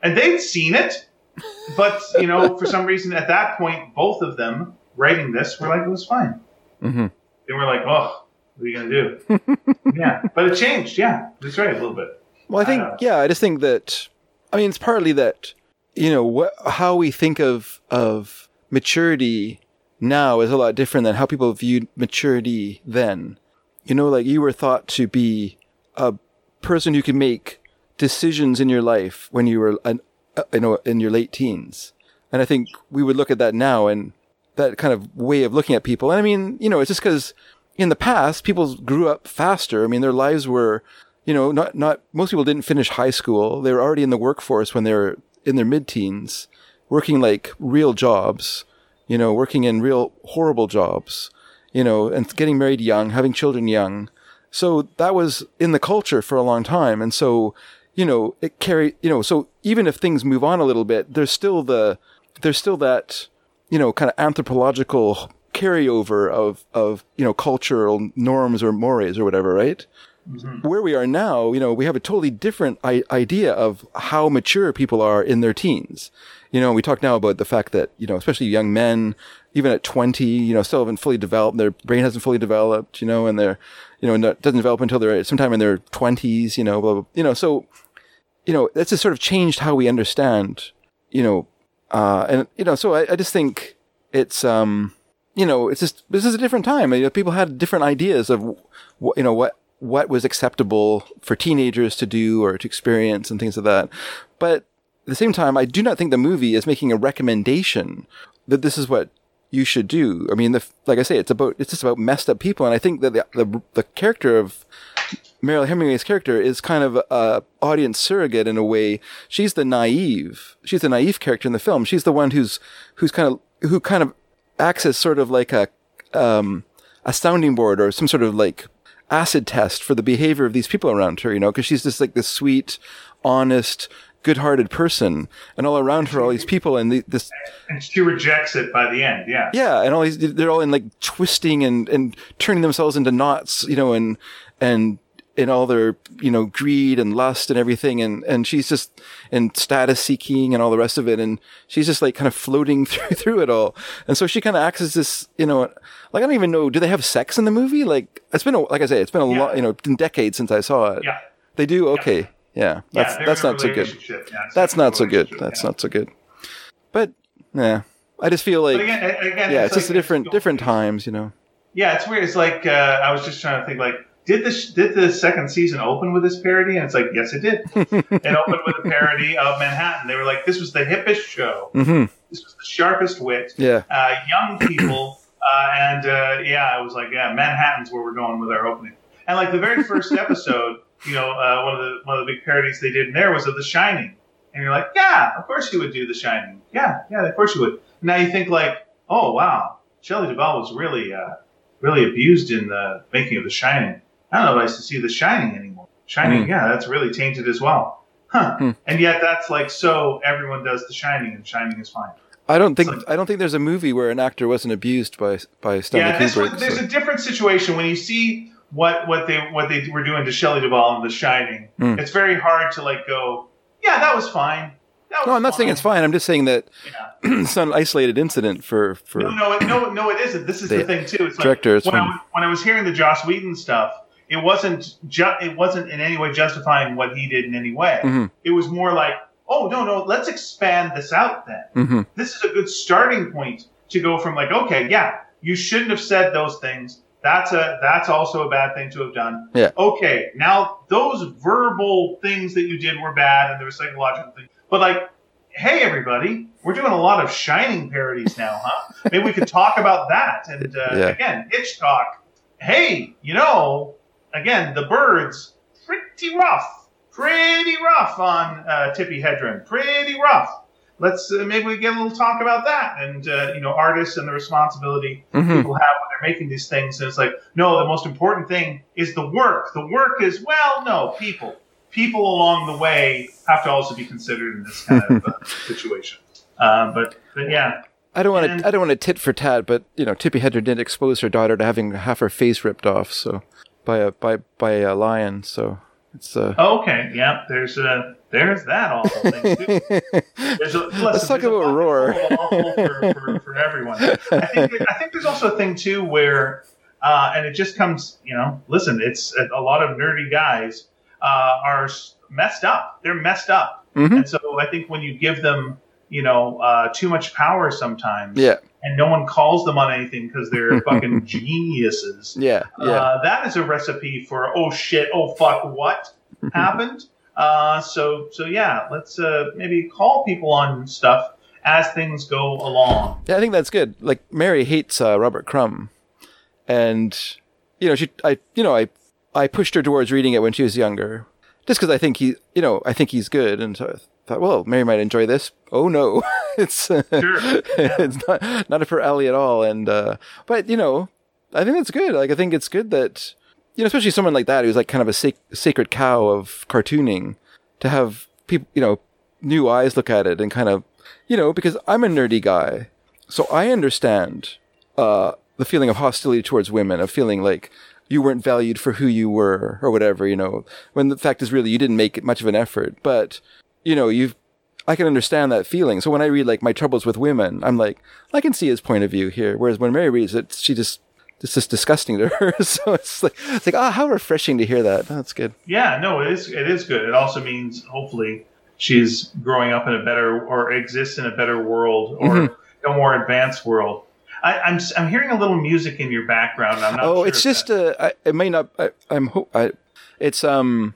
and they'd seen it, but you know, for some reason, at that point, both of them writing this were like, it was fine. hmm They were like, oh, what are you gonna do? yeah, but it changed. Yeah, that's right, a little bit. Well, I think, Uh, yeah, I just think that, I mean, it's partly that, you know, what, how we think of, of maturity now is a lot different than how people viewed maturity then. You know, like you were thought to be a person who could make decisions in your life when you were, an, uh, you know, in your late teens. And I think we would look at that now and that kind of way of looking at people. And I mean, you know, it's just because in the past, people grew up faster. I mean, their lives were, you know, not, not, most people didn't finish high school. They were already in the workforce when they were in their mid teens, working like real jobs, you know, working in real horrible jobs, you know, and getting married young, having children young. So that was in the culture for a long time. And so, you know, it carried, you know, so even if things move on a little bit, there's still the, there's still that, you know, kind of anthropological carryover of, of, you know, cultural norms or mores or whatever, right? Where we are now, you know, we have a totally different I- idea of how mature people are in their teens. You know, we talk now about the fact that, you know, especially young men, even at 20, you know, still haven't fully developed, their brain hasn't fully developed, you know, and they're, you know, that doesn't develop until they're sometime in their 20s, you know, blah, blah, you know, so, you know, that's just sort of changed how we understand, you know, uh, and, you know, so I, I just think it's, um, you know, it's just, this is a different time. You know, people had different ideas of, what, you know, what, what was acceptable for teenagers to do or to experience and things like that. But at the same time, I do not think the movie is making a recommendation that this is what you should do. I mean, the, like I say, it's about, it's just about messed up people. And I think that the, the, the character of Mariel Hemingway's character is kind of a audience surrogate in a way. She's the naive. She's the naive character in the film. She's the one who's who's kind of who kind of acts as sort of like a um, a sounding board or some sort of like acid test for the behavior of these people around her. You know, because she's just like this sweet, honest, good-hearted person, and all around her, all these people, and the, this And she rejects it by the end. Yeah. yeah, and all these they're all in like twisting and and turning themselves into knots, you know, and and in all their you know greed and lust and everything, and and she's just in status seeking and all the rest of it, and she's just like kind of floating through through it all, and so she kind of acts as this, you know, like I don't even know, do they have sex in the movie? Like it's been a, like I say, it's been a Yeah. lot, you know, decades since I saw it. Yeah. They do okay, yeah, Yeah, that's they're that's not so good. Yeah, That's not so good. That's yeah. not so good. But yeah, I just feel like again, again, yeah, it's, just like- a different different times, you know. Yeah, it's weird. It's like uh, I was just trying to think. Like, did the did the second season open with this parody? And it's like, yes, it did. it opened with a parody of Manhattan. They were like, this was the hippest show. hmm This was the sharpest wit. Yeah. Uh, young people, uh, and uh, yeah, I was like, yeah, Manhattan's where we're going with our opening. And like the very first episode, you know, uh, one of the one of the big parodies they did in there was of The Shining, and you're like, yeah, of course you would do The Shining. Yeah, yeah, of course you would. Now you think like, oh wow, Shelley Duvall was really uh, really abused in the making of The Shining. I don't know if I used to see The Shining anymore. Shining, Hmm. yeah, that's really tainted as well. Huh. Hmm. And yet that's like so everyone does The Shining and Shining is fine. I don't think It's I don't think there's a movie where an actor wasn't abused by by Stanley yeah, Kubrick. one, there's so- a different situation when you see what what they what they were doing to Shelley Duvall in The Shining. Hmm. It's very hard to like go, yeah, that was fine. That was No, I'm not saying it's fine. I'm just saying that Yeah. it's an isolated incident for for. No, no, no, no, it isn't. This is the, The thing too. It's director like when I, when I was hearing the Joss Whedon stuff, it wasn't ju- it wasn't in any way justifying what he did in any way. Mhm. It was more like, oh no, no, let's expand this out then. Mhm. This is a good starting point to go from like, okay, yeah, you shouldn't have said those things. That's a that's also a bad thing to have done. Yeah. Okay, now those verbal things that you did were bad and there were psychological things. But like, hey everybody, we're doing a lot of Shining parodies now, huh? Maybe we could talk about that. And uh, Yeah. again, Hitchcock. Hey, you know, again, the birds, pretty rough, pretty rough on uh, Tippi Hedren, pretty rough. Let's uh, maybe we get a little talk about that, and uh, you know, artists and the responsibility Mhm. people have when they're making these things. And it's like, no, the most important thing is the work. The work is well, no, people. People along the way have to also be considered in this kind of uh, situation. Um, but, but yeah, I don't want to. I don't want to tit for tat, but you know, Tippi Hedren didn't expose her daughter to having half her face ripped off, so by a by by a lion. So it's uh. Oh, okay, yeah. There's a. there's that awful thing too. There's a, listen, Let's talk about Roar. awful for, for, for everyone. I think I think there's also a thing too where, uh, and it just comes, you know, listen, it's a, a lot of nerdy guys uh, are messed up. They're messed up, Mhm. and so I think when you give them, you know, uh, too much power sometimes, Yeah, and no one calls them on anything because they're fucking geniuses. yeah, yeah. Uh, that is a recipe for oh shit, oh fuck, what happened? Uh, so so yeah, let's uh, maybe call people on stuff as things go along. Yeah, I think that's good. Like Mary hates uh, Robert Crumb, and you know, she, I, you know, I, I pushed her towards reading it when she was younger, just because I think he, you know, I think he's good, and so thought, well, Mary might enjoy this. Oh no, it's Sure. it's not not her alley at all. And uh, but you know, I think that's good. Like I think it's good that you know, especially someone like that who's like kind of a sac- sacred cow of cartooning, to have people, you know, new eyes look at it and kind of, you know, because I'm a nerdy guy, so I understand uh, the feeling of hostility towards women, of feeling like you weren't valued for who you were or whatever, you know, when the fact is really you didn't make much of an effort, but you know, you've I can understand that feeling. So when I read like my troubles with women, I'm like, I can see his point of view here. Whereas when Mary reads it, she just it's just disgusting to her. so it's like it's like ah, how refreshing to hear that. That's good. Yeah, no, it is it is good. It also means hopefully she's growing up in a better or exists in a better world or Mm-hmm. a more advanced world. I, I'm s- I'm hearing a little music in your background. I'm not. oh, sure it's just that- uh, I, it may not. I, I'm I, it's um,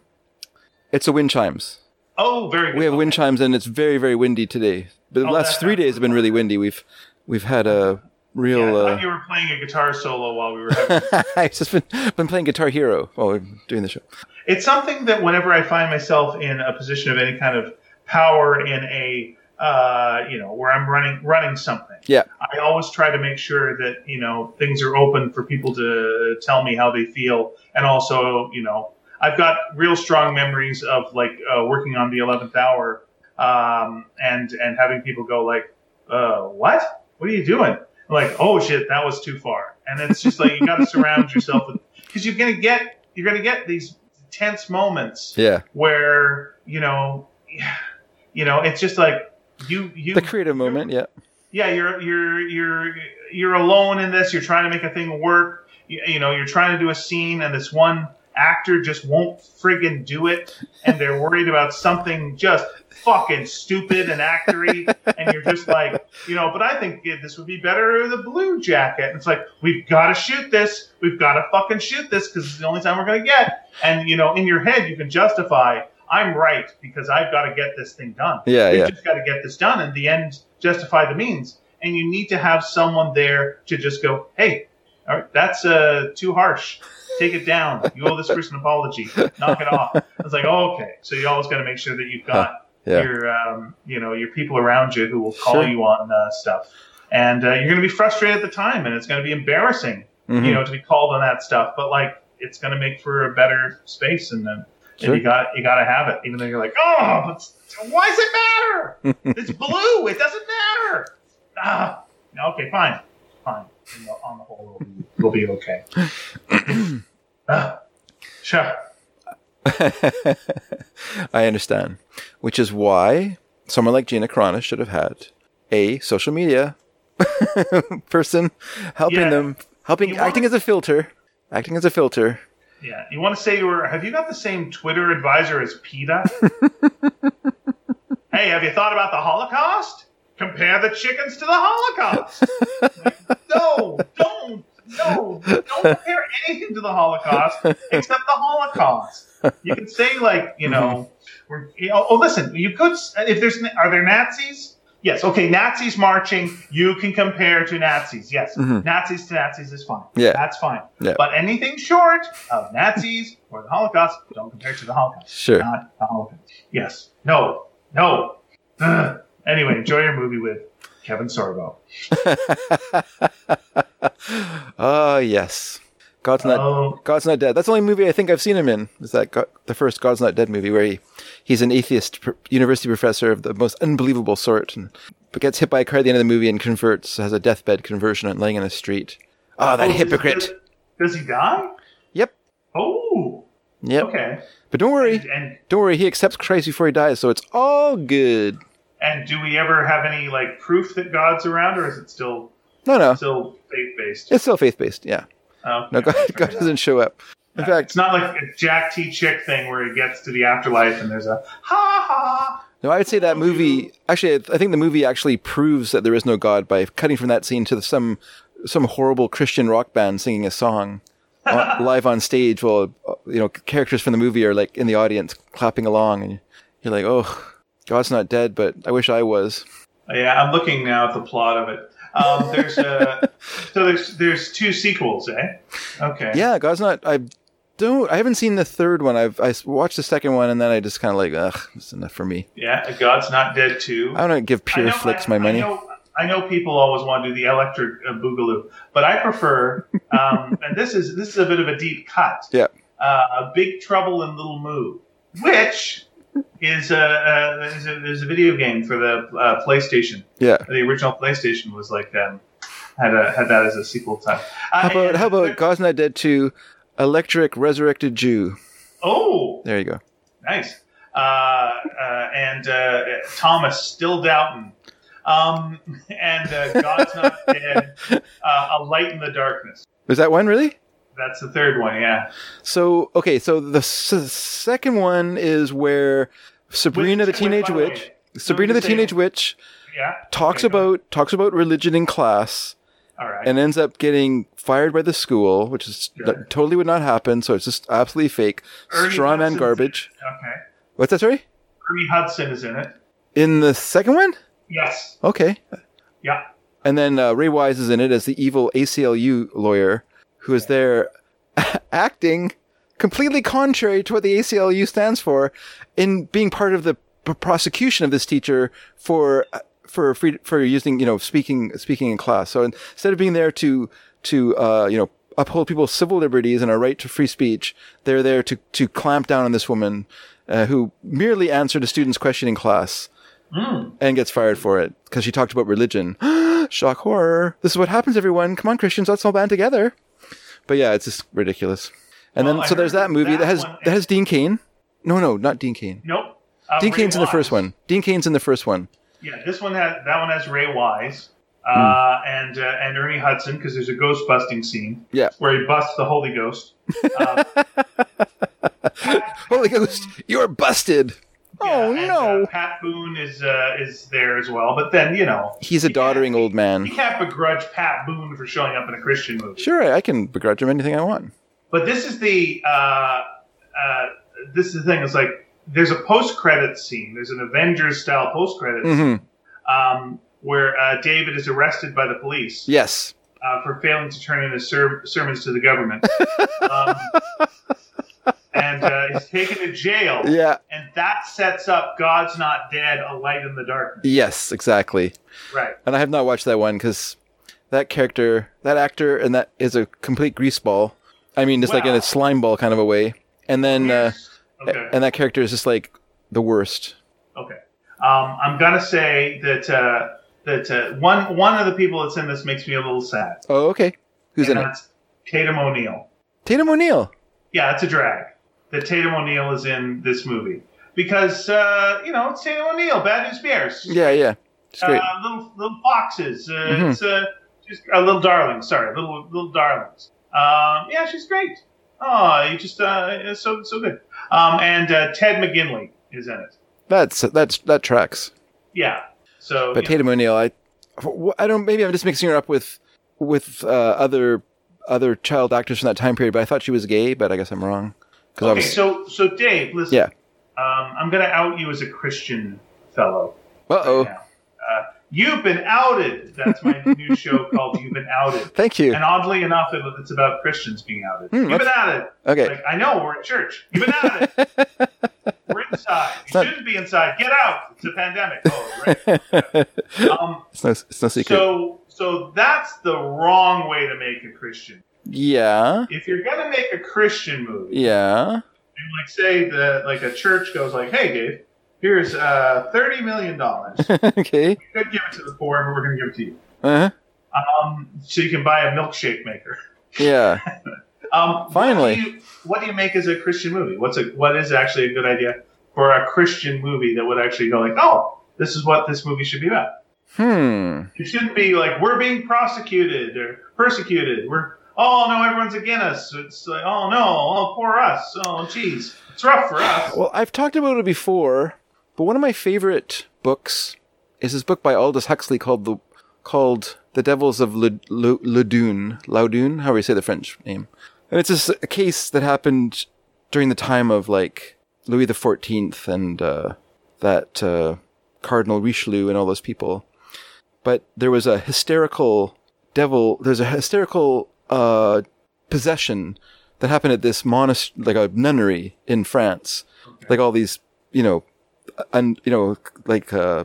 it's a wind chimes. Oh, very good. We have wind chimes, and it's very very windy today. But the Oh, last three days have been really windy. We've we've had a real. Yeah, I uh, thought you were playing a guitar solo while we were having I've just been been playing Guitar Hero while we're doing the show. it's something that whenever I find myself in a position of any kind of power in a uh, you know where I'm running running something, Yeah. I always try to make sure that you know things are open for people to tell me how they feel, and also you know I've got real strong memories of like uh, working on the eleventh hour um, and and having people go like, uh, "What? What are you doing?" I'm like, "Oh shit, that was too far." And it's just like you got to surround yourself with because you're gonna get you're gonna get these tense moments Yeah, where you know you know it's just like you you the creative moment. Yeah, yeah you're you're you're you're alone in this you're trying to make a thing work you, you know you're trying to do a scene and this one actor just won't friggin' do it and they're worried about something just fucking stupid and actory and you're just like you know but i think yeah, this would be better with a blue jacket and it's like we've got to shoot this we've got to fucking shoot this because it's the only time we're going to get and you know in your head you can justify i'm right because i've got to get this thing done yeah, We've yeah. just got to get this done, and the end justify the means. And you need to have someone there to just go, "Hey, all right, that's uh, too harsh. Take it down. You owe this person an apology. Knock it off." It's like, oh, okay. So you always got to make sure that you've got Yeah. your, um, you know, your people around you who will call Sure. you on uh, stuff. And uh, you're going to be frustrated at the time, and it's going to be embarrassing, Mhm. you know, to be called on that stuff. But like, it's going to make for a better space, and then Sure. and you got you got to have it, even though you're like, oh, but why does it matter? it's blue. It doesn't matter. Ah, okay, fine, fine. On the, on the whole, we'll be, we'll be okay. Ah, sure. I understand. Which is why someone like Gina Carano should have had a social media person helping Yeah. them, helping You want- acting as a filter, acting as a filter. Yeah. You want to say you were? Have you got the same Twitter advisor as PETA? hey, have you thought about the Holocaust? Compare the chickens to the Holocaust. Like, no, don't. No, don't compare anything to the Holocaust except the Holocaust. You can say like, you know, we're, you know, oh, listen, you could if there's are there Nazis? Yes, okay, Nazis marching, you can compare to Nazis. Yes, Mhm. Nazis to Nazis is fine. Yeah. that's fine. Yeah. But anything short of Nazis or the Holocaust, don't compare to the Holocaust. Sure. Not the Holocaust. Yes. No. No. Ugh. Anyway, enjoy your movie with Kevin Sorbo. Ah, yes. God's not Oh, God's not dead. That's the only movie I think I've seen him in. Is that God, the first God's not dead movie where he he's an atheist pr- university professor of the most unbelievable sort, and but gets hit by a car at the end of the movie and converts, has a deathbed conversion and laying in the street. Ah, that oh, hypocrite. Does, does he die? Yep. Oh, Yep. okay. But don't worry, And, and don't worry. He accepts Christ before he dies, so it's all good. And do we ever have any like proof that God's around, or is it still No, no, still faith based? it's still faith based. Yeah. No, God, God doesn't show up. In fact, It's not like a Jack T. Chick thing where he gets to the afterlife and there's a ha ha. No, I would say that movie. Actually, I think the movie actually proves that there is no God by cutting from that scene to the, some some horrible Christian rock band singing a song on, live on stage, while uh, you know characters from the movie are like in the audience clapping along, and you're like, "Oh, God's not dead, but I wish I was." Yeah, I'm looking now at the plot of it. Um, there's uh, so there's there's two sequels, eh? Okay. Yeah, God's not. I don't. I haven't seen the third one. I've I watched the second one, and then I just kind of like, ugh, it's enough for me. Yeah, God's not dead too. I don't give Pure know- Flix I- my money. I know, I know people always want to do the electric uh, boogaloo, but I prefer, um, and this is this is a bit of a deep cut. Yeah. Uh, a Big Trouble in Little Moo, which is a, a, is a is a video game for the uh, PlayStation. Yeah. The original PlayStation was like um, had a, had that as a sequel type. Uh, How about how about God's not dead Two, Electric Resurrected Jew? Oh, There you go. Nice. Uh, uh, and uh, Thomas still doubting. Um, and uh, God's not dead. Uh, a light in the darkness. Is that one really? That's the third one. Yeah. So okay, so the s- second one is where Sabrina Which- the Teenage by the way, Witch, Sabrina the say- Teenage Witch, Yeah. talks Okay, go. about talks about religion in class All right. and ends up getting fired by the school, which is that totally would not happen. So it's just absolutely fake, Ernie straw man Hudson's garbage. in it. Okay. What's that? Sorry. Ernie Hudson is in it. In the second one, Yes. okay, Yeah. and then uh, Ray Wise is in it as the evil ACLU lawyer who is there acting completely contrary to what the ACLU stands for in being part of the p- prosecution of this teacher for for free, for using you know speaking speaking in class. So instead of being there to to uh, you know uphold people's civil liberties and our right to free speech, they're there to to clamp down on this woman uh, who merely answered a student's question in class Mm. and gets fired for it because she talked about religion. Shock horror. This is what happens, everyone. Come on, Christians, let's all band together. But yeah, it's just ridiculous. And Well, then I so there's that movie that, that has that has Dean Cain. No, no, not Dean Cain. Nope. Uh, Dean Ray Cain's in the first one. Dean Cain's in the first one. Yeah, this one has that one has Ray Wise uh, and uh, and Ernie Hudson because there's a ghost busting scene. Yeah. Where he busts the Holy Ghost. Uh, Holy Ghost, you're busted. Oh Yeah, and, no. Uh, Pat Boone is uh, is there as well, but then you know He's a you doddering old man. You can't begrudge Pat Boone for showing up in a Christian movie. Sure, I can begrudge him anything I want. But this is the uh, uh, this is the thing. It's like there's a post credit scene. There's an Avengers style post credit hmm um, where uh, David is arrested by the police Yes. uh, for failing to turn in his ser- sermons to the government, um, and uh, he's taken to jail. Yeah. And that sets up God's Not Dead, A Light in the Darkness. Yes, exactly. Right. And I have not watched that one because that character, that actor, and that is a complete greaseball. I mean, just like in a slime ball kind of a way. And then, uh, okay. and that character is just like the worst. Okay. Um, I'm gonna say that uh, that uh, one one of the people that's in this makes me a little sad. Oh, okay. Who's and in it? Tatum O'Neal. Tatum O'Neal. Yeah, it's a drag that Tatum O'Neal is in this movie. because uh, you know it's Tatum O'Neal, Bad News Bears. Yeah, yeah. It's great. Uh, little little foxes. Uh, Mhm. It's uh, she's a little darling. Sorry, little little darlings. Um, yeah, she's great. Oh, you just uh, so so good. Um, and uh, Ted McGinley is in it. That's that's that tracks. Yeah. So But know, Tatum O'Neal, I, I don't. Maybe I'm just mixing her up with with uh, other other child actors from that time period. But I thought she was gay, but I guess I'm wrong. Because okay, so so Dave, listen. Yeah. Um, I'm gonna out you as a Christian fellow. uh oh. now. Uh, you've been outed. That's my new show called You've Been Outed. Thank you. And oddly enough, it, it's about Christians being outed. Hmm, You've been outed. Okay. Like I know we're at church. You've been outed. we're inside. You not- shouldn't be inside. Get out. It's a pandemic. Oh, right. Um, it's no it's no secret. so so that's the wrong way to make a Christian. Yeah. If you're gonna make a Christian movie, Yeah. and like say that like a church goes like, "Hey, Dave, here's uh, thirty million dollars. okay. We could give it to the poor, but we're going to give it to you, Uh huh. um, so you can buy a milkshake maker." Yeah. Um, Finally. what do, you, what do you make as a Christian movie? What's a what is actually a good idea for a Christian movie that would actually go like, "Oh, this is what this movie should be about." Hmm. It shouldn't be like we're being prosecuted or persecuted. We're oh no, everyone's against us. It's like oh no, oh poor us. Oh geez, it's rough for us. Well, I've talked about it before, but one of my favorite books is this book by Aldous Huxley called the called The Devils of Loudun, Loudun, however you say the French name. And it's just a case that happened during the time of like Louis the Fourteenth and uh, that uh, Cardinal Richelieu and all those people. But there was a hysterical devil. There's a hysterical uh, possession that happened at this monastery, like a nunnery in France. Like all these, you know, and you know, like uh,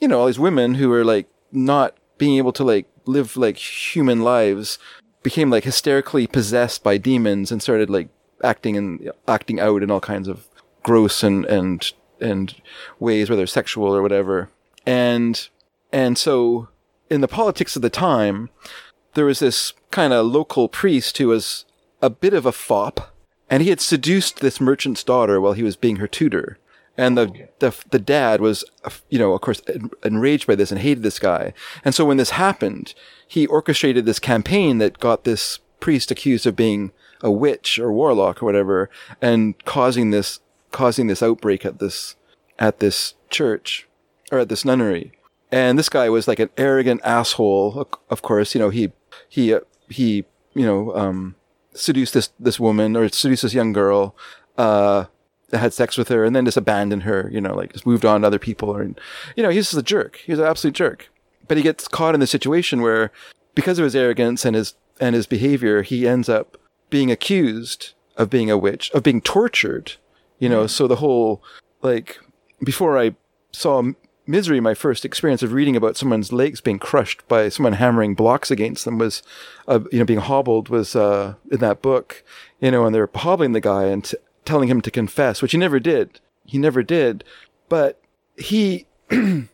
you know, all these women who were like not being able to like live like human lives became like hysterically possessed by demons and started like acting and acting out in all kinds of gross and and and ways, whether sexual or whatever. And and so in the politics of the time, there was this kind of local priest who was a bit of a fop, and he had seduced this merchant's daughter while he was being her tutor. And the, the the dad was, uh, you know, of course, enraged by this and hated this guy. And so when this happened, he orchestrated this campaign that got this priest accused of being a witch or warlock or whatever, and causing this causing this outbreak at this at this church or at this nunnery. And this guy was like an arrogant asshole. Of course, you know he he uh, he you know um, seduced this this woman or seduced this young girl. Uh, had sex with her and then just abandoned her, you know, like just moved on to other people. Or, you know, he's just a jerk. He's an absolute jerk. But he gets caught in the situation where, because of his arrogance and his and his behavior, he ends up being accused of being a witch, of being tortured. You know, so the whole like before I saw Misery, my first experience of reading about someone's legs being crushed by someone hammering blocks against them was, uh, you know, being hobbled was uh, in that book. You know, and they're hobbling the guy and t- telling him to confess, which he never did. He never did. But he, through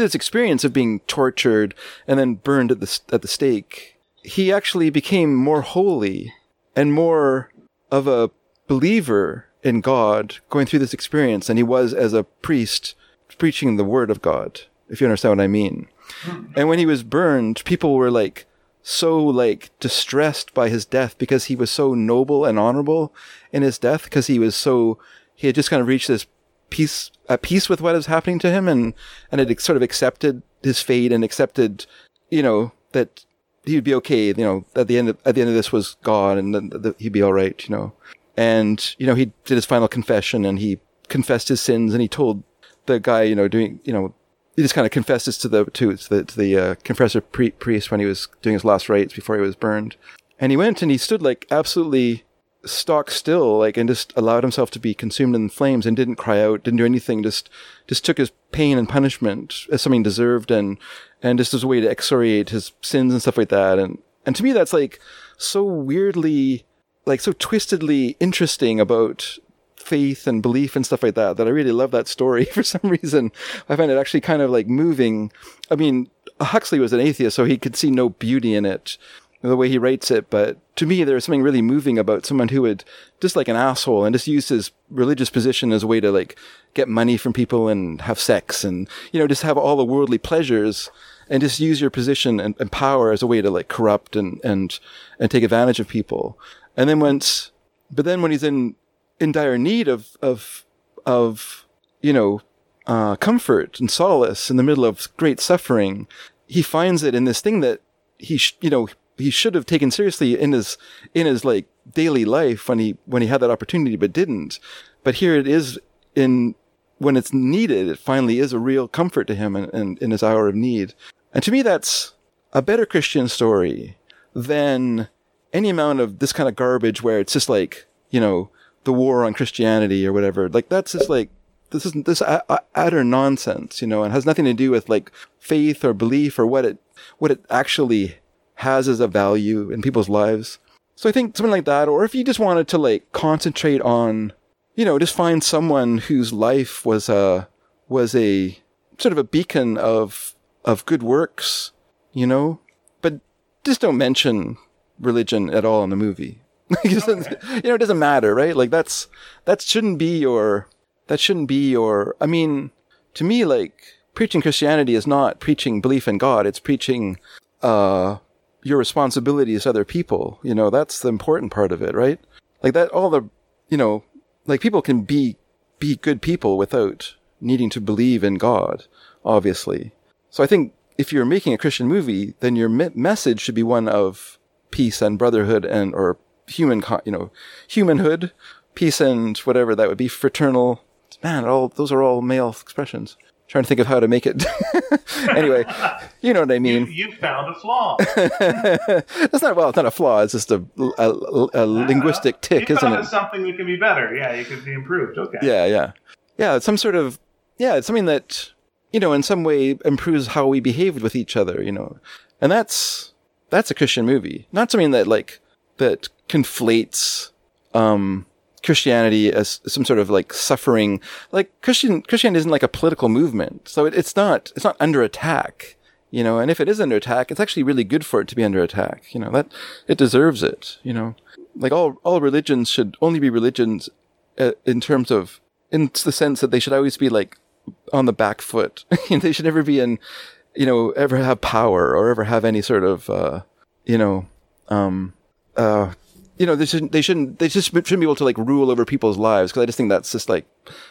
this experience of being tortured and then burned at the at the stake, he actually became more holy and more of a believer in God going through this experience than he was as a priest preaching the word of God, if you understand what I mean. Hmm. And when he was burned, people were like so like distressed by his death because he was so noble and honorable in his death because he was so he had just kind of reached this peace at peace with what was happening to him and and had sort of accepted his fate and accepted you know that he would be okay you know at the end of, at the end of this was God and then he'd be all right you know and you know he did his final confession and he confessed his sins and he told the guy you know doing you know he just kind of confesses to the to, to the to the uh, confessor pre- priest when he was doing his last rites before he was burned. And he went and he stood like absolutely stock still like and just allowed himself to be consumed in flames and didn't cry out didn't do anything just just took his pain and punishment as something deserved and and just as a way to excoriate his sins and stuff like that. And and to me that's like so weirdly like so twistedly interesting about faith and belief and stuff like that that I really love that story for some reason. I find it actually kind of like moving. I mean, Huxley was an atheist, so he could see no beauty in it. the way he writes it, but to me, there's something really moving about someone who would just like an asshole and just use his religious position as a way to like get money from people and have sex and, you know, just have all the worldly pleasures and just use your position and, and power as a way to like corrupt and, and, and take advantage of people. And then once, but then when he's in, in dire need of, of, of, you know, uh, comfort and solace in the middle of great suffering, he finds it in this thing that he, sh- you know, he should have taken seriously in his, in his like daily life when he, when he had that opportunity, but didn't. But here it is in, when it's needed, it finally is a real comfort to him in, in, in his hour of need. And to me, that's a better Christian story than any amount of this kind of garbage where it's just like, you know, the war on Christianity or whatever. Like that's just like, this isn't this utter nonsense, you know, and has nothing to do with like faith or belief or what it, what it actually has as a value in people's lives. So I think something like that, or if you just wanted to like concentrate on, you know, just find someone whose life was a, was a sort of a beacon of, of good works, you know, but just don't mention religion at all in the movie. okay. You know, it doesn't matter, right? Like that's, that shouldn't be your, that shouldn't be your, I mean, to me, like preaching Christianity is not preaching belief in God. It's preaching, uh, your responsibility as other people. You know, that's the important part of it, right? Like that, all the, you know, like people can be, be good people without needing to believe in God, obviously. So I think if you're making a Christian movie, then your me- message should be one of peace and brotherhood and, or human, co- you know, humanhood, peace and whatever that would be, fraternal. Man, all, those are all male expressions trying to think of how to make it. anyway, you know what I mean. You, you found a flaw. That's not well. It's not a flaw. It's just a, a, a uh, linguistic tick, you isn't it? Something that can be better. Yeah, it could be improved. Okay. Yeah, yeah, yeah. It's some sort of yeah. It's something that you know in some way improves how we behave with each other. You know, and that's that's a Christian movie, not something that like that conflates um Christianity as some sort of like suffering. Like Christian Christianity isn't like a political movement, so it, it's not it's not under attack, you know. And if it is under attack, it's actually really good for it to be under attack. You know that it deserves it. You know, like all all religions should only be religions uh, in terms of in the sense that they should always be like on the back foot. they should never be in, you know, ever have power or ever have any sort of, uh, you know, um, uh, you know, they shouldn't, they shouldn't, they just shouldn't be able to like rule over people's lives. Cause I just think that's just like,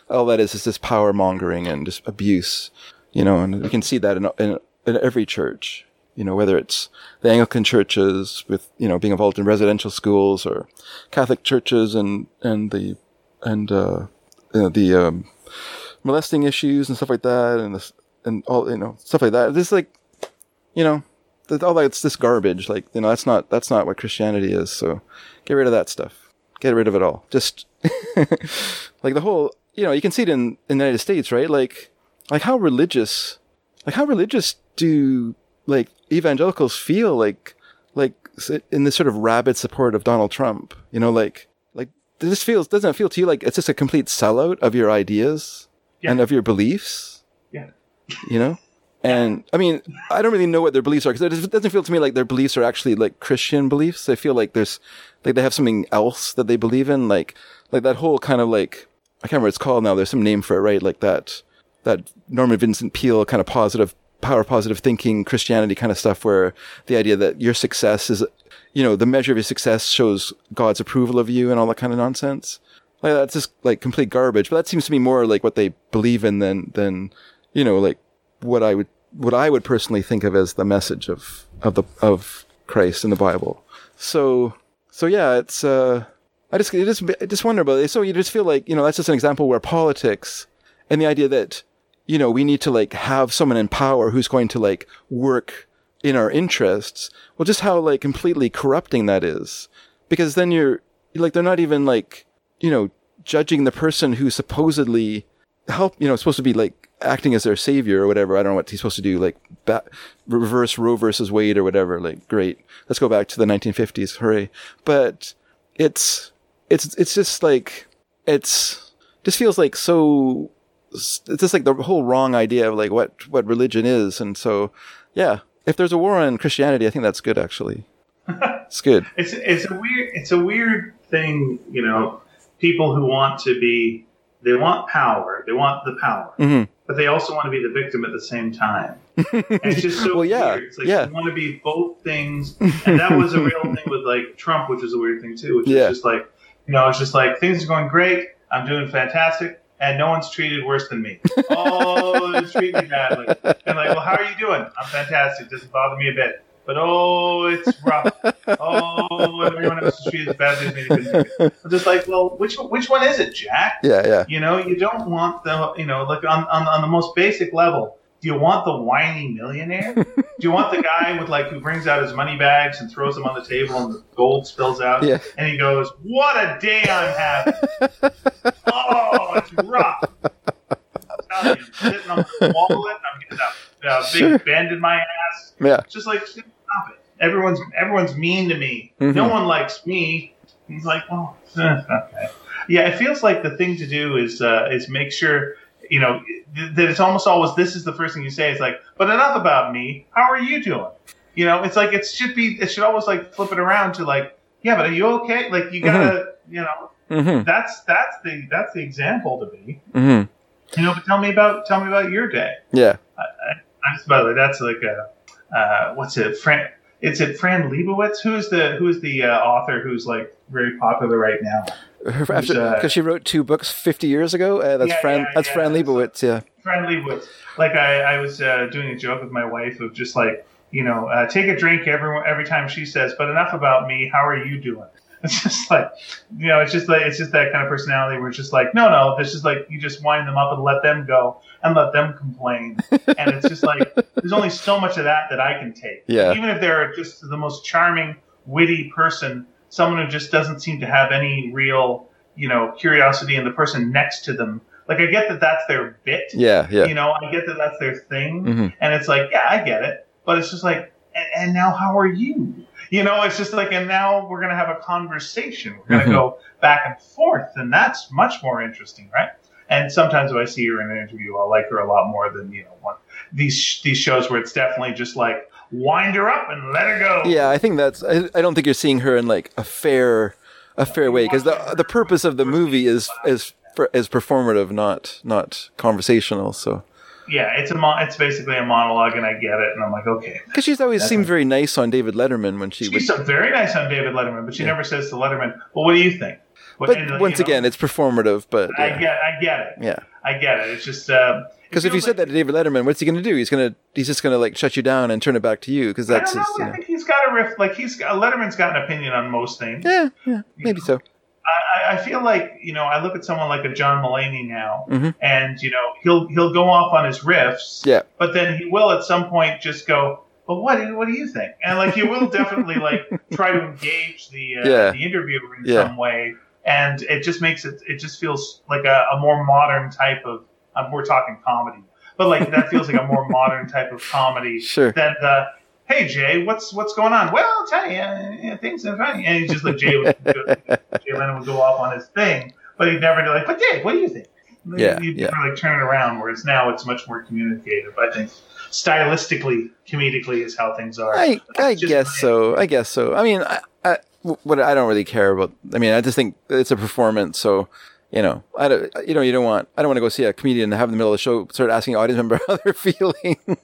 all that is is just power mongering and just abuse, you know, and we can see that in, in, in every church, you know, whether it's the Anglican churches with, you know, being involved in residential schools or Catholic churches and, and the, and, uh, you know, the, um, molesting issues and stuff like that and and all, you know, stuff like that. This like, you know, all that's oh, this garbage. Like, you know, that's not, that's not what Christianity is. So get rid of that stuff. Get rid of it all. Just like the whole, you know, you can see it in, in the United States, right? Like, like how religious, like how religious do like evangelicals feel like, like in this sort of rabid support of Donald Trump, you know, like, like this feels, doesn't it feel to you like it's just a complete sellout of your ideas Yeah. and of your beliefs? Yeah. You know? And I mean, I don't really know what their beliefs are because it doesn't feel to me like their beliefs are actually like Christian beliefs. I feel like there's, like they have something else that they believe in, like, like that whole kind of like, I can't remember what it's called now. There's some name for it, right? Like that, that Norman Vincent Peale kind of positive, power positive thinking Christianity kind of stuff where the idea that your success is, you know, the measure of your success shows God's approval of you and all that kind of nonsense. Like that's just like complete garbage. But that seems to be more like what they believe in than, than, you know, like what I would, what I would personally think of as the message of, of the, of Christ in the Bible. So, so yeah, it's, uh, I just, I just, I just wonder about it. So you just feel like, you know, that's just an example where politics and the idea that, you know, we need to like have someone in power who's going to like work in our interests. Well, just how like completely corrupting that is. Because then you're, like, they're not even like, you know, judging the person who supposedly help, you know, supposed to be like acting as their savior or whatever. I don't know what he's supposed to do, like ba- reverse Roe versus Wade or whatever. Like, great. Let's go back to the 1950s. Hooray. But it's, it's, it's just like, it's, just feels like so, it's just like the whole wrong idea of like what, what religion is. And so, yeah, if there's a war on Christianity, I think that's good actually. It's good. It's it's a weird it's a weird thing, you know. People who want to be they want power, they want the power, Mhm. But they also want to be the victim at the same time. And it's just so Well, yeah, weird. It's like yeah. you want to be both things, and that was a real thing with like Trump, which is a weird thing too. Which Yeah. is just like you know, it's just like things are going great, I'm doing fantastic. And no one's treated worse than me. Oh, treat me badly. And like, well, how are you doing? I'm fantastic. Doesn't bother me a bit. But oh, it's rough. Oh, everyone else is treated as badly as me. They couldn't do. I'm just like, well, which which one is it, Jack? Yeah, yeah. You know, you don't want the, you know, like on, on, on the most basic level, do you want the whiny millionaire? do you want the guy with like who brings out his money bags and throws them on the table and the gold spills out? Yeah. And he goes, "What a day I'm having! oh, it's rough." I'm telling you, I'm sitting on the wallet. I'm getting a, a big Sure. bend in my ass. Yeah. It's just like stop it. Everyone's everyone's mean to me. Mhm. No one likes me. He's like, oh, eh, okay. Yeah, it feels like the thing to do is uh, is make sure you know th- that it's almost always this is the first thing you say. It's like, but enough about me. How are you doing? You know, it's like it should be. It should always like flip it around to like, yeah, but are you okay? Like you gotta, you know, Mm-hmm. that's that's the that's the example to be. Mm-hmm. You know, but tell me about tell me about your day. Yeah. That's by the way, that's like a uh, what's it? Fran, it's it Fran Lebowitz. Who's the who's the uh, author who's like very popular right now? After uh, because she wrote two books fifty years ago. Uh, that's Yeah, Fran. yeah, that's yeah. Fran Lebowitz. Yeah. Fran Lebowitz. Like I, I was uh, doing a joke with my wife of just like you know uh, take a drink every every time she says, but enough about me. How are you doing? It's just like you know, it's just like it's just that kind of personality where it's just like no, no, this is like you just wind them up and let them go and let them complain, and it's just like there's only so much of that that I can take. Yeah. Even if they're just the most charming, witty person, someone who just doesn't seem to have any real you know curiosity in the person next to them. Like I get that that's their bit. Yeah. Yeah. You know, I get that that's their thing, Mhm. and it's like, yeah, I get it, but it's just like, and, and now how are you? You know, it's just like, and now we're gonna have a conversation. We're gonna Mhm. go back and forth, and that's much more interesting, right? And sometimes when I see her in an interview, I'll like her a lot more than you know one these these shows where it's definitely just like wind her up and let her go. Yeah, I think that's. I, I don't think you're seeing her in like a fair, a fair way because the the purpose of the movie is is is performative, not not conversational. So yeah, it's a mo- it's basically a monologue, and I get it, and I'm like, okay. because she's always seemed very nice on David Letterman when she would. She's so very nice on David Letterman, but she Yeah. never says to Letterman, "Well, what do you think?" What- But and, you once know, again, it's performative. But I get, I get it. yeah. I get it. It's just uh, Because if you said that to David Letterman, what's he going to do? He's going to he's just going to like shut you down and turn it back to you because I that's don't his. know. I know. think he's got a riff. Like he's got, Letterman's got an opinion on most things. Yeah, yeah, maybe so. I, I- feel like you know I look at someone like a John Mulaney now, Mhm. and you know he'll he'll go off on his riffs, Yeah. but then he will at some point just go, "But what do what do you think?" And like he will definitely like try to engage the uh, Yeah. the interviewer in Yeah. some way, and it just makes it it just feels like a, a more modern type of um, we're talking comedy, but like that feels like a more modern type of comedy Sure. than the hey Jay, what's what's going on? Well, I'll tell you, uh, yeah, things are funny. And he's just like Jay would go, Jay Leno would go off on his thing, but he'd never be like, but Dave, what do you think? Yeah, He'd yeah. never like turn it around. Whereas now it's much more communicative. I think stylistically, comedically is how things are. I I just guess so. I guess so. I mean, I, I what I don't really care about. I mean, I just think it's a performance. So you know, I don't. You know, you don't want. I don't want to go see a comedian and have in the middle of the show start asking audience member how they're feeling.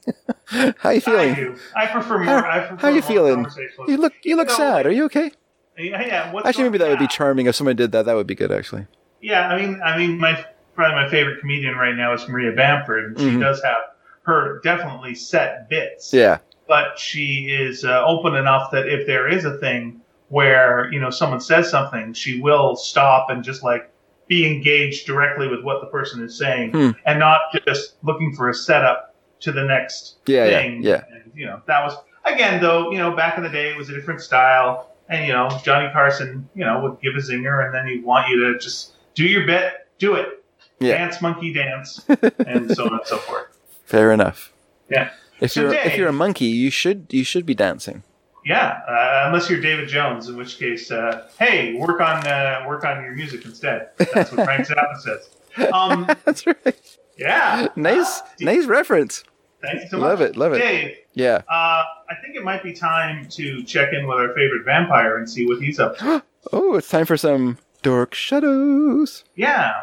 how you I feeling? do. I prefer more. How- I prefer how you feeling? You look. You look sad. Are you okay? Yeah, yeah. What's Actually, maybe that would be charming if someone did that. That would be good. Actually. Yeah, I mean, I mean, my probably my favorite comedian right now is Maria Bamford, and she Mhm. does have her definitely set bits. Yeah. But she is uh, open enough that if there is a thing where you know someone says something, she will stop and just like be engaged directly with what the person is saying, Hmm. and not just looking for a setup to the next Yeah. Yeah. thing. Yeah. And, you know, that was again though. You know, back in the day, it was a different style, and you know, Johnny Carson, you know, would give a zinger, and then he'd want you to just do your bit, do it, Yeah. dance, monkey dance, and so on and so forth. Fair enough. Yeah. If So you're Dave- if you're a monkey, you should you should be dancing. Yeah, uh, unless you're David Jones, in which case, uh, hey, work on uh, work on your music instead. That's what Frank Zappa says. Um, That's right. yeah, Nice Ah, nice reference. Thank you so much. Love it, love it. Dave, Yeah. uh, I think it might be time to check in with our favorite vampire and see what he's up to. Oh, it's time for some Dark Shadows. Yeah.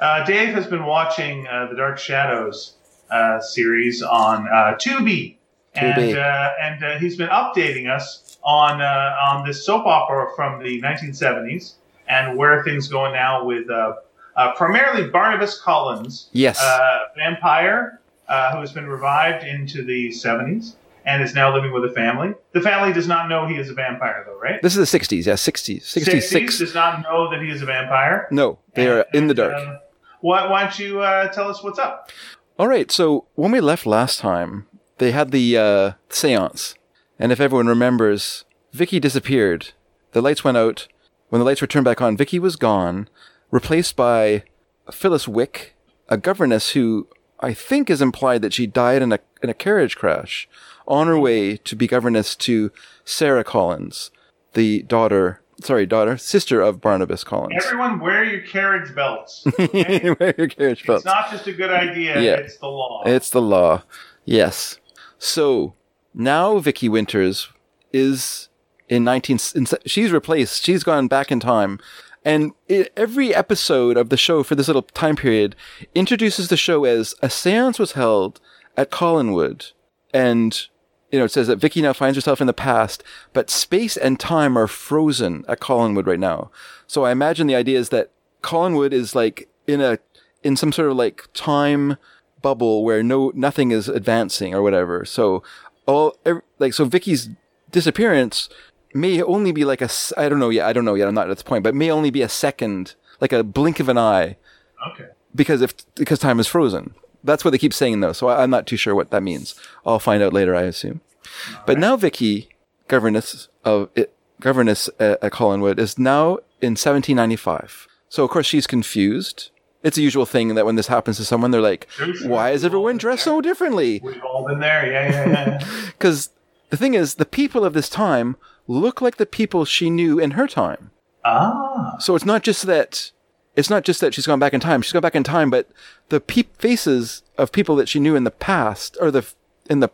Uh, Dave has been watching uh, the Dark Shadows uh, series on uh, Tubi, and uh, and uh, he's been updating us on uh, on this soap opera from the 1970s and where things go now with uh, uh, primarily Barnabas Collins, Yes. uh, vampire uh, who has been revived into the 70s and is now living with a family. The family does not know he is a vampire, though, right? this is the 60s. Yeah, 60s. 66. does not know that he is a vampire. No, they are in the And, dark. um, why, why don't you uh, tell us what's up? All right, so when we left last time, they had the uh, seance. And if everyone remembers, Vicky disappeared. The lights went out. When the lights were turned back on, Vicky was gone, replaced by Phyllis Wick, a governess who I think is implied that she died in a, in a carriage crash on her way to be governess to Sarah Collins, the daughter, sorry, daughter, sister of Barnabas Collins. Everyone, wear your carriage belts. okay? Wear your carriage belts. it's not just a good idea; Yeah. it's the law. It's the law. Yes. So now Vicky Winters is in 19 in, she's replaced. She's gone back in time. And i every episode of the show for this little time period introduces the show as a seance was held at Collinwood. And, you know, it says that Vicky now finds herself in the past, but space and time are frozen at Collinwood right now. So I imagine the idea is that Collinwood is like in a, in some sort of like time bubble where no nothing is advancing or whatever. So all ev- like so Vicky's disappearance may only be like a I don't know yet. I don't know yet. I'm not at this point, but may only be a second, like a blink of an eye, okay. because if because time is frozen. That's what they keep saying though. So I, I'm not too sure what that means. I'll find out later, I assume. But now Vicky, governess of it, governess at, at Collinwood, is now in 1795. So of course she's confused. It's a usual thing that when this happens to someone, they're like, Sure, sure. "Why is everyone dressed so differently?" We've all been there. Yeah, yeah, yeah. Because the thing is, the people of this time look like the people she knew in her time. ah, So it's not just that it's not just that she's gone back in time. She's gone back in time, but the pe- faces of people that she knew in the past or the in the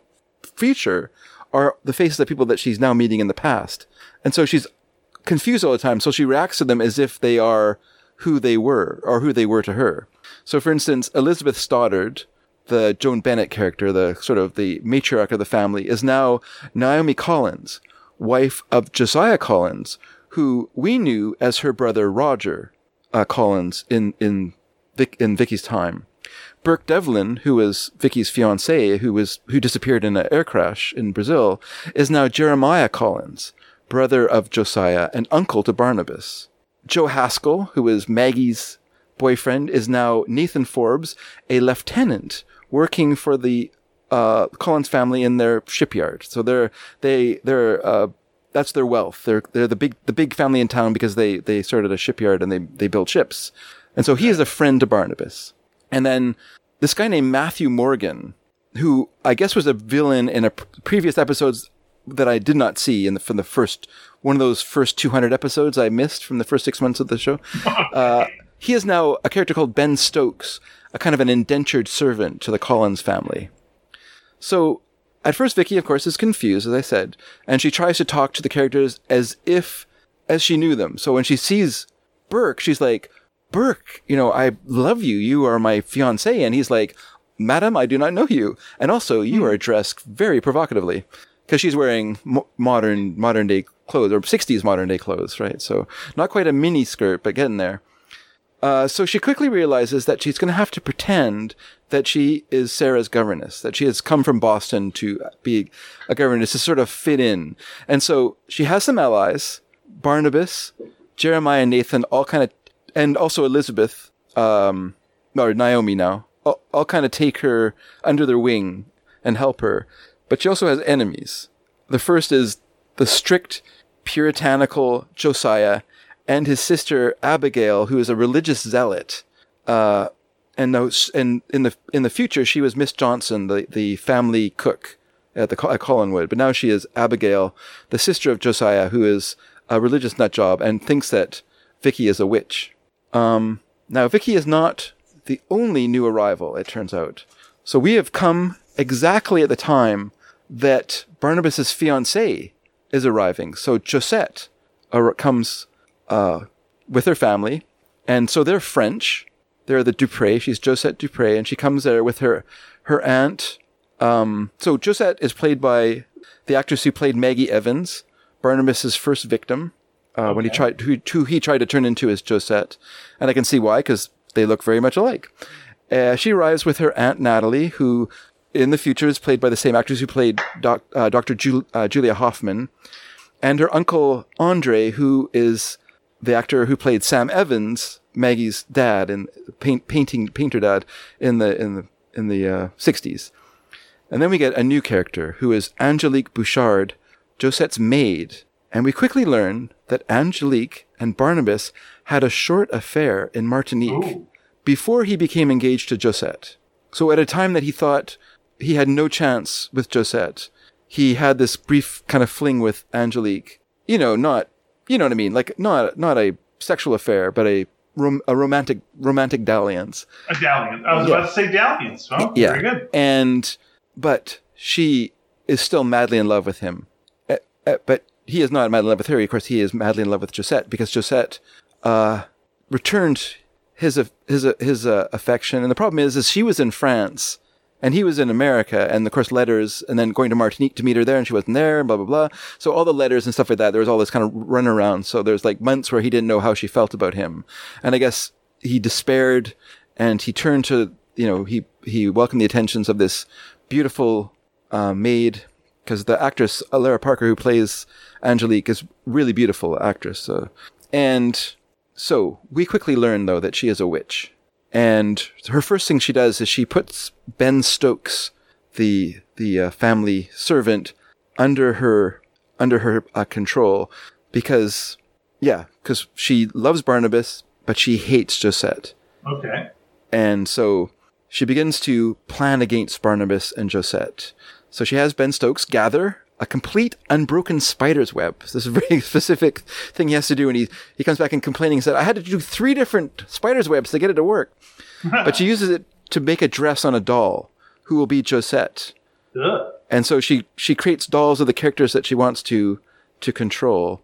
future are the faces of people that she's now meeting in the past. And so she's confused all the time. So she reacts to them as if they are who they were or who they were to her. So for instance, Elizabeth Stoddard, the Joan Bennett character, the sort of the matriarch of the family, is now Naomi Collins, wife of Josiah Collins, who we knew as her brother Roger uh, Collins in in Vic, in Vicky's time. Burke Devlin, who was Vicky's fiance, who was who disappeared in an air crash in Brazil, is now Jeremiah Collins, brother of Josiah and uncle to Barnabas. Joe Haskell, who is Maggie's boyfriend, is now Nathan Forbes, a lieutenant working for the uh, Collins family in their shipyard. So they're they they're uh, that's their wealth. They're they're the big the big family in town because they they started a shipyard and they they build ships. And so he is a friend to Barnabas. And then this guy named Matthew Morgan, who I guess was a villain in a previous episodes that I did not see in the, from the first one of those first 200 episodes I missed from the first six months of the show. Uh, he is now a character called Ben Stokes, a kind of an indentured servant to the Collins family. So at first, Vicky, of course, is confused, as I said, and she tries to talk to the characters as if, as she knew them. So when she sees Burke, she's like, Burke, you know, I love you. You are my fiance. And he's like, Madam, I do not know you. And also, you are dressed very provocatively because she's wearing mo- modern, modern day clothes or 60s modern day clothes, right? So not quite a mini skirt, but getting there. Uh, so she quickly realizes that she's going to have to pretend that she is Sarah's governess, that she has come from Boston to be a governess to sort of fit in. And so she has some allies, Barnabas, Jeremiah Nathan, all kind of, and also Elizabeth, um, or Naomi now, all, all kind of take her under their wing and help her. But she also has enemies. The first is the strict, puritanical Josiah and his sister Abigail, who is a religious zealot. Uh, and those, and in the in the future, she was Miss Johnson, the, the family cook at the at Collinwood. But now she is Abigail, the sister of Josiah, who is a religious nut job and thinks that Vicky is a witch. Um, now Vicky is not the only new arrival. It turns out. So we have come exactly at the time that Barnabas's fiancée is arriving. So Josette comes uh, with her family, and so they're French. They're the Dupre. She's Josette Dupre, and she comes there with her her aunt. Um, so Josette is played by the actress who played Maggie Evans, Barnabas's first victim, uh, when he tried who, who he tried to turn into as Josette, and I can see why because they look very much alike. Uh, she arrives with her aunt Natalie, who in the future is played by the same actress who played doc, uh, Dr. Ju- uh, Julia Hoffman, and her uncle Andre, who is the actor who played Sam Evans, Maggie's dad and paint, painting painter dad in the in the in the uh, 60s. And then we get a new character who is Angelique Bouchard, Josette's maid, and we quickly learn that Angelique and Barnabas had a short affair in Martinique Ooh. before he became engaged to Josette. So at a time that he thought he had no chance with Josette, he had this brief kind of fling with Angelique. You know, not you know what I mean, like not not a sexual affair, but a rom- a romantic romantic dalliance. A dalliance. I was Yeah. about to say dalliance. Oh, Yeah. very good. And but she is still madly in love with him. Uh, uh, but he is not madly in love with her. Of course, he is madly in love with Josette because Josette uh, returned his uh, his uh, his uh, affection. And the problem is, is she was in France and he was in America, and of course letters, and then going to Martinique to meet her there, and she wasn't there, and blah blah blah. So all the letters and stuff like that. There was all this kind of run around. So there's like months where he didn't know how she felt about him, and I guess he despaired, and he turned to you know he he welcomed the attentions of this beautiful uh, maid because the actress Lara Parker who plays Angelique is really beautiful actress, uh, and so we quickly learn though that she is a witch. And her first thing she does is she puts Ben Stokes, the the uh, family servant, under her under her uh, control because yeah, because she loves Barnabas, but she hates Josette. Okay. And so she begins to plan against Barnabas and Josette. So she has Ben Stokes gather a complete unbroken spider's web. This is a very specific thing he has to do. And he, he comes back and complaining and said, I had to do three different spider's webs to get it to work. but she uses it to make a dress on a doll who will be Josette. Ugh. And so she, she creates dolls of the characters that she wants to, to control.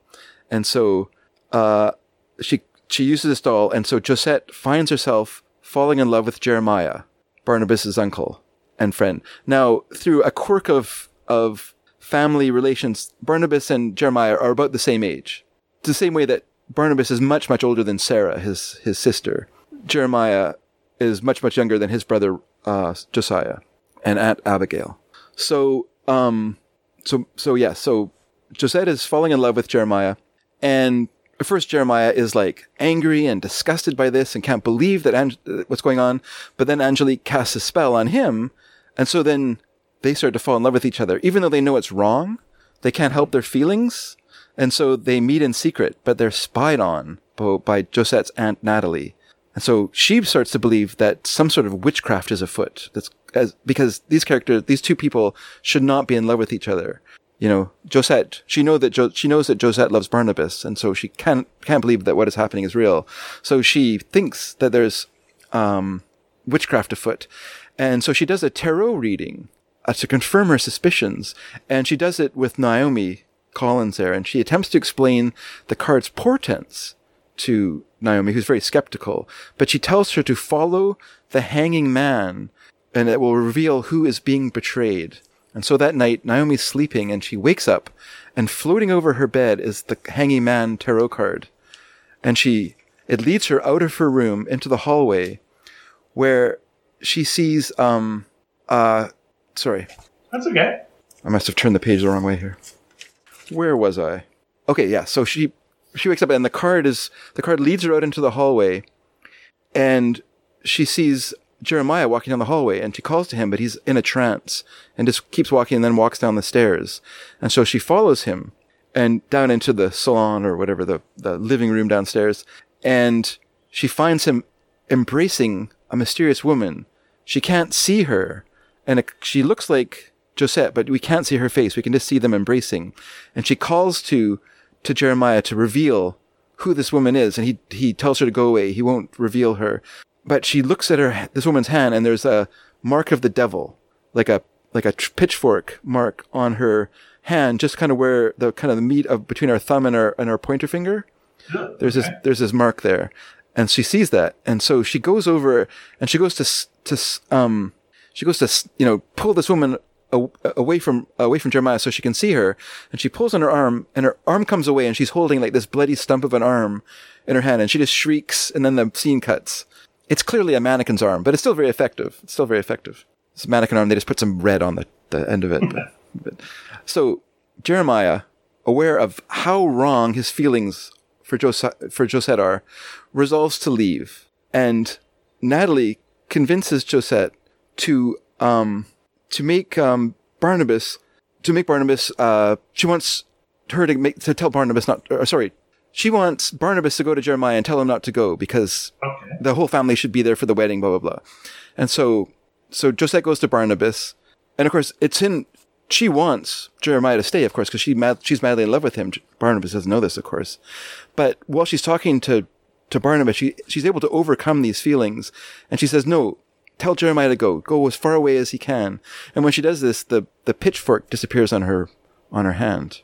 And so, uh, she, she uses this doll. And so Josette finds herself falling in love with Jeremiah, Barnabas's uncle and friend. Now, through a quirk of, of family relations, Barnabas and Jeremiah are about the same age. It's the same way that Barnabas is much, much older than Sarah, his, his sister. Jeremiah is much, much younger than his brother, uh, Josiah and Aunt Abigail. So, um, so, so yeah, so Josette is falling in love with Jeremiah and at first Jeremiah is like angry and disgusted by this and can't believe that Ang- uh, what's going on. But then Angelique casts a spell on him. And so then they start to fall in love with each other, even though they know it's wrong. They can't help their feelings. And so they meet in secret, but they're spied on by, Josette's aunt Natalie. And so she starts to believe that some sort of witchcraft is afoot. That's as, because these characters, these two people should not be in love with each other. You know, Josette, she know that jo- she knows that Josette loves Barnabas, and so she can't can't believe that what is happening is real. So she thinks that there's um, witchcraft afoot, and so she does a tarot reading uh, to confirm her suspicions, and she does it with Naomi Collins there, and she attempts to explain the card's portents to Naomi, who's very skeptical, but she tells her to follow the hanging man, and it will reveal who is being betrayed. And so that night, Naomi's sleeping and she wakes up, and floating over her bed is the hanging man tarot card. And she, it leads her out of her room into the hallway where she sees, um, uh, sorry, That's okay. I must have turned the page the wrong way here. Where was I? Okay, yeah. So she she wakes up and the card is the card leads her out into the hallway, and she sees Jeremiah walking down the hallway, and she calls to him, but he's in a trance and just keeps walking and then walks down the stairs, and so she follows him and down into the salon or whatever the the living room downstairs, and she finds him embracing a mysterious woman. She can't see her, and she looks like Josette, but we can't see her face. We can just see them embracing. And she calls to, to Jeremiah to reveal who this woman is. And he, he tells her to go away. He won't reveal her. But she looks at her, this woman's hand and there's a mark of the devil, like a, like a pitchfork mark on her hand, just kind of where the kind of the meat of between our thumb and our and our pointer finger. There's this there's this mark there, and she sees that, and so she goes over and she goes to to um she goes to you know pull this woman away from away from Jeremiah so she can see her, and she pulls on her arm, and her arm comes away, and she's holding like this bloody stump of an arm in her hand, and she just shrieks, and then the scene cuts. It's clearly a mannequin's arm, but it's still very effective. It's still very effective. It's a mannequin arm. They just put some red on the, the end of it. But, but- so Jeremiah, aware of how wrong his feelings for Jos- for Josette are, resolves to leave, and Natalie convinces Josette to um to make um Barnabas to make Barnabas uh she wants her to make to tell Barnabas not or sorry she wants Barnabas to go to Jeremiah and tell him not to go because Okay. the whole family should be there for the wedding, blah blah blah. And so, so Josette goes to Barnabas, and of course, it's in. She wants Jeremiah to stay, of course, because she mad, she's madly in love with him. Barnabas doesn't know this, of course, but while she's talking to to Barnabas, she she's able to overcome these feelings, and she says, "No, tell Jeremiah to go, go as far away as he can." And when she does this, the the pitchfork disappears on her on her hand.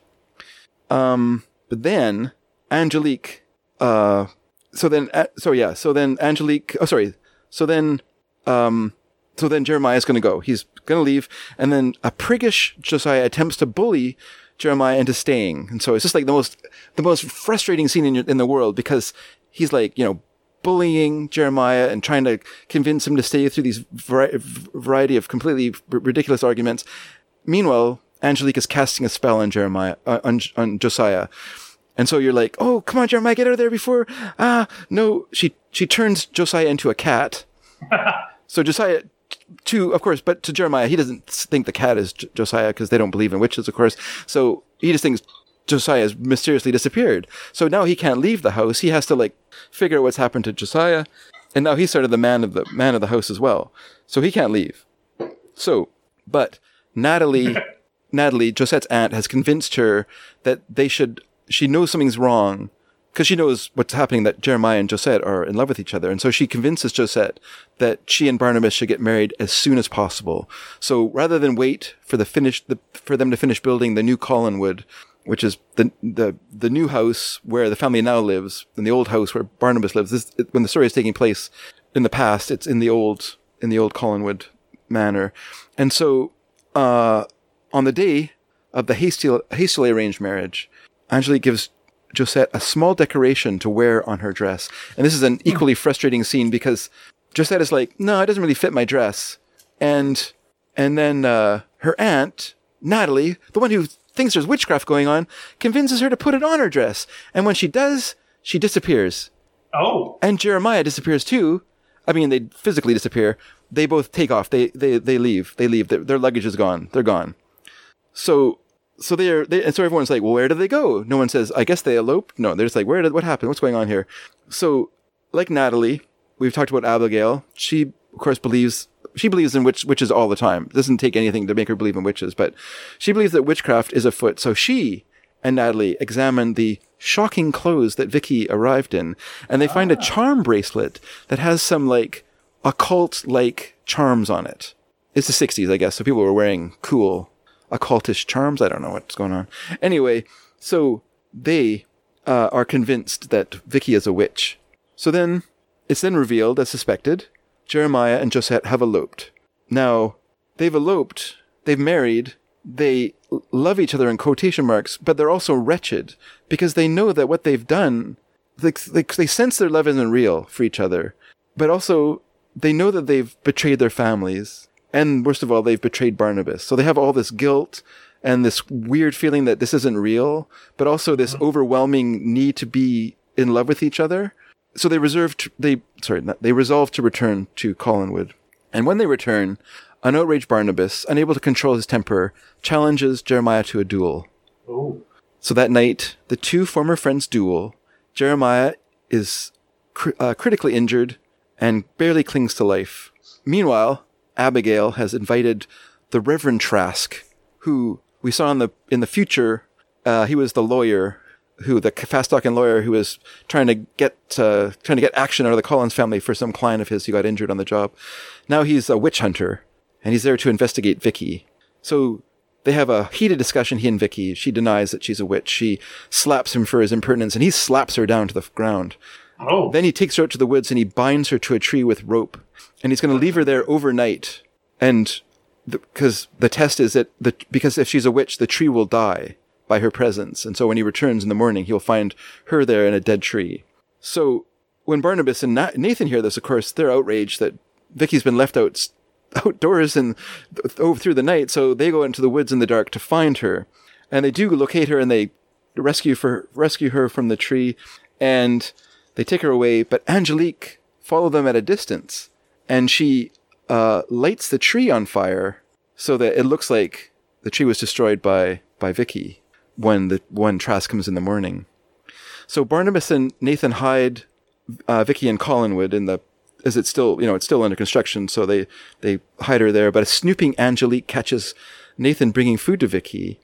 Um, but then Angelique, uh, so then, so yeah, so then Angelique, oh, sorry. So then, um, so then Jeremiah's going to go. He's going to leave. And then a priggish Josiah attempts to bully Jeremiah into staying. And so it's just like the most, the most frustrating scene in, in the world because he's like, you know, bullying Jeremiah and trying to convince him to stay through these vari- variety of completely r- ridiculous arguments. Meanwhile, Angelique is casting a spell on Jeremiah, uh, on, on Josiah. And so you're like, oh, come on, Jeremiah, get out of there before, ah, no. She, she turns Josiah into a cat. so Josiah, to, of course, but to Jeremiah, he doesn't think the cat is J- Josiah because they don't believe in witches, of course. So he just thinks Josiah has mysteriously disappeared. So now he can't leave the house. He has to like figure out what's happened to Josiah. And now he's sort of the man of the man of the house as well. So he can't leave. So, but Natalie, Natalie, Josette's aunt, has convinced her that they should. She knows something's wrong because she knows what's happening. That Jeremiah and Josette are in love with each other, and so she convinces Josette that she and Barnabas should get married as soon as possible. So rather than wait for the finish, the, for them to finish building the new Collinwood, which is the the the new house where the family now lives, and the old house where Barnabas lives. This when the story is taking place in the past, it's in the old in the old Collinwood manor, and so uh, on the day of the hastily, hastily arranged marriage, Angelique gives Josette a small decoration to wear on her dress, and this is an equally frustrating scene because Josette is like, "No, it doesn't really fit my dress," and and then uh, her aunt Natalie, the one who thinks there's witchcraft going on, convinces her to put it on her dress, and when she does, she disappears Oh, and Jeremiah disappears too. I mean, they physically disappear. They both take off. They they they leave. They leave. Their, their luggage is gone. They're gone. So so they're they, and so everyone's like, well, where did they go? No one says. I guess they eloped. No, they're just like, where did what happened? What's going on here? So like Natalie, we've talked about Abigail. She of course believes. She believes in witch, witches all the time. It doesn't take anything to make her believe in witches, but she believes that witchcraft is afoot. So she and Natalie examine the shocking clothes that Vicky arrived in, and they find a charm bracelet that has some like occult like charms on it. It's the 60s, I guess, so people were wearing cool occultish charms. I don't know what's going on. Anyway, so they uh, are convinced that Vicky is a witch. So then it's then revealed, as suspected, Jeremiah and Josette have eloped. Now, they've eloped, they've married, they love each other in quotation marks, but they're also wretched because they know that what they've done, they, they, they sense their love isn't real for each other, but also they know that they've betrayed their families. And worst of all, they've betrayed Barnabas. So they have all this guilt and this weird feeling that this isn't real, but also this mm-hmm. overwhelming need to be in love with each other. So they reserved, they, sorry, they resolved to return to Collinwood. And when they return, an outraged Barnabas, unable to control his temper, challenges Jeremiah to a duel. oh, So that night, the two former friends duel. Jeremiah is cr- uh, critically injured and barely clings to life. Meanwhile, Abigail has invited the Reverend Trask, who we saw in the in the future. Uh, he was the lawyer who the fast talking lawyer who was trying to get uh, trying to get action out of the Collins family for some client of his who got injured on the job. Now he's a witch hunter, and he's there to investigate Vicky. So they have a heated discussion, he and Vicky. She denies that she's a witch. She slaps him for his impertinence and he slaps her down to the ground. Oh, Then he takes her out to the woods and he binds her to a tree with rope. And he's going to leave her there overnight. And because the, test is that the, because if she's a witch, the tree will die by her presence. And so when he returns in the morning, he'll find her there in a dead tree. So when Barnabas and Nathan hear this, of course, they're outraged that Vicky's been left out outdoors and over through the night. So they go into the woods in the dark to find her, and they do locate her and they rescue for rescue her from the tree, and they take her away. But Angelique follow them at a distance, and she uh, lights the tree on fire so that it looks like the tree was destroyed by by Vicky when the when Trask comes in the morning. So Barnabas and Nathan hide uh, Vicky and Collinwood in the is it still you know it's still under construction so they they hide her there but a snooping Angelique catches Nathan bringing food to Vicky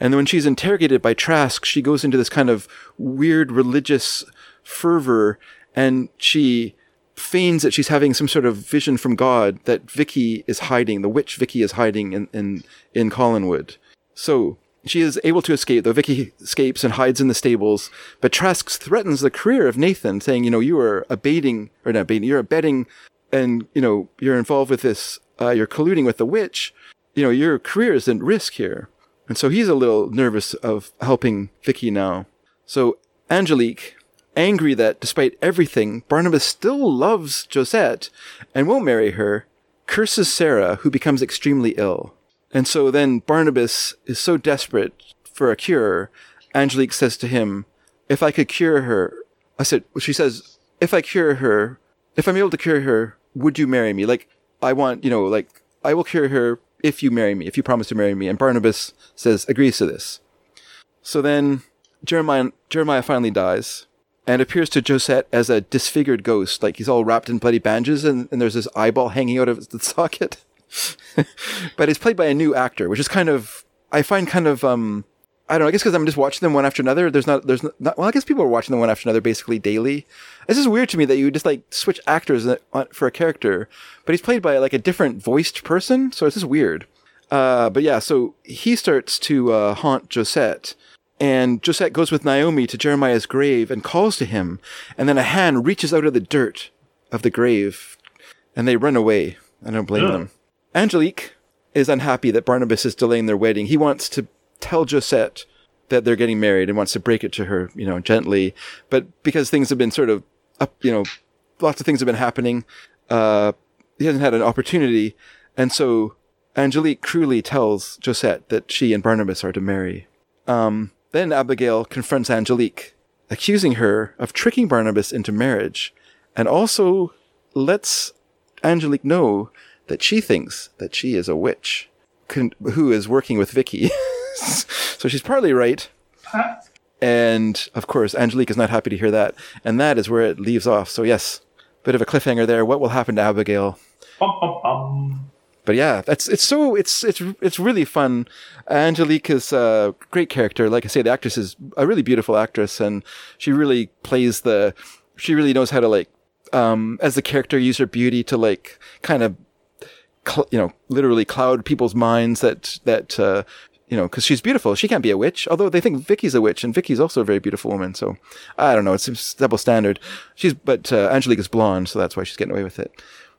and then when she's interrogated by Trask she goes into this kind of weird religious fervor and she feigns that she's having some sort of vision from God that Vicky is hiding the witch Vicky is hiding in in in Collinwood so she is able to escape, though Vicky escapes and hides in the stables. But Trask threatens the career of Nathan, saying, you know, you are abating, or not abating, you're abetting, and, you know, you're involved with this, uh, you're colluding with the witch. You know, your career is at risk here. And so he's a little nervous of helping Vicky now. So Angelique, angry that despite everything, Barnabas still loves Josette and won't marry her, curses Sarah, who becomes extremely ill. And so then Barnabas is so desperate for a cure. Angelique says to him, if I could cure her, I said, she says, if I cure her, if I'm able to cure her, would you marry me? Like, I want, you know, like, I will cure her if you marry me, if you promise to marry me. And Barnabas says, agrees to this. So then Jeremiah, Jeremiah finally dies and appears to Josette as a disfigured ghost. Like he's all wrapped in bloody bandages and, and there's this eyeball hanging out of the socket. but it's played by a new actor, which is kind of I find kind of um I don't know. I guess because I'm just watching them one after another. There's not there's not well. I guess people are watching them one after another basically daily. It's just weird to me that you just like switch actors for a character, but he's played by like a different voiced person. So it's just weird. Uh, but yeah, so he starts to uh, haunt Josette. And Josette goes with Naomi to Jeremiah's grave and calls to him. And then a hand reaches out of the dirt of the grave and they run away. I don't blame Ugh. them. Angelique is unhappy that Barnabas is delaying their wedding. He wants to tell Josette that they're getting married and wants to break it to her, you know, gently. But because things have been sort of up, you know, lots of things have been happening, uh, he hasn't had an opportunity. And so Angelique cruelly tells Josette that she and Barnabas are to marry. Um, then Abigail confronts Angelique, accusing her of tricking Barnabas into marriage, and also lets Angelique know that she thinks that she is a witch con- who is working with Vicky. so she's partly right. And of course, Angelique is not happy to hear that. And that is where it leaves off. So, yes, bit of a cliffhanger there. What will happen to Abigail? Bum, bum, bum. But yeah, that's it's so it's it's it's really fun. Angelique is a great character. Like I say, the actress is a really beautiful actress, and she really plays the. She really knows how to like, um, as the character, use her beauty to like kind of cl- you know, literally cloud people's minds that, that, uh, you know, cause she's beautiful. She can't be a witch, although they think Vicky's a witch and Vicky's also a very beautiful woman. So I don't know. It's, it's double standard. She's, but, uh, Angelique is blonde. So that's why she's getting away with it.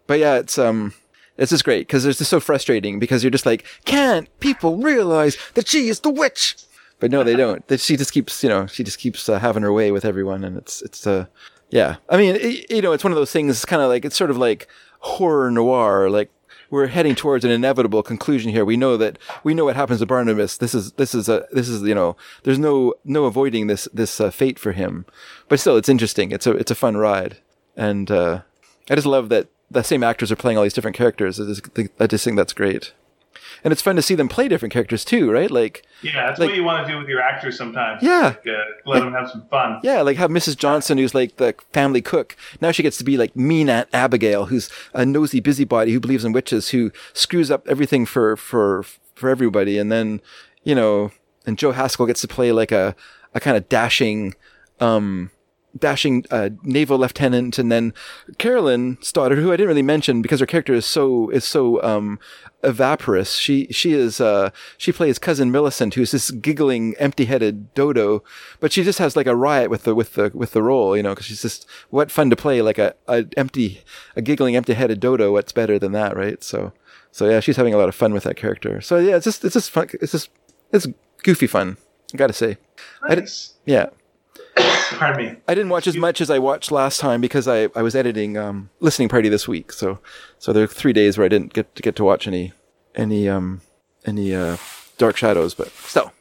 But yeah, it's, um, it's just great because it's just so frustrating because you're just like, can't people realize that she is the witch? But no, they don't. That she just keeps, you know, she just keeps uh, having her way with everyone, and it's it's uh, yeah. I mean, it, you know, it's one of those things. Kind of like it's sort of like horror noir. Like we're heading towards an inevitable conclusion here. We know that we know what happens to Barnabas. This is this is a this is you know, there's no no avoiding this this uh, fate for him. But still, it's interesting. It's a it's a fun ride, and uh, I just love that the same actors are playing all these different characters. I just think, I just think that's great. And it's fun to see them play different characters too, right? Like, Yeah, that's Like- what you want to do with your actors sometimes. Yeah. Like, uh, let them have some fun. yeah, like have Mrs. Johnson, who's like the family cook. Now she gets to be like mean Aunt Abigail, who's a nosy busybody who believes in witches, who screws up everything for, for, for everybody. And then, you know, and Joe Haskell gets to play like a, a kind of dashing, um, dashing uh, naval lieutenant, and then Carolyn Stoddard, who I didn't really mention because her character is so is so um, evaporous. She she is uh, she plays cousin Millicent, who's this giggling, empty-headed dodo, but she just has like a riot with the with the with the role, you know, because she's just what fun to play like a, a empty a giggling, empty-headed dodo. What's better than that, right? So so yeah, she's having a lot of fun with that character. So yeah, it's just it's just fun. It's just it's goofy fun. I gotta say, I did, Nice. yeah. Pardon me. I didn't watch as much as I watched last time because I, I was editing um, listening party this week. So so there are three days where I didn't get to get to watch any any um any uh, Dark Shadows, but still.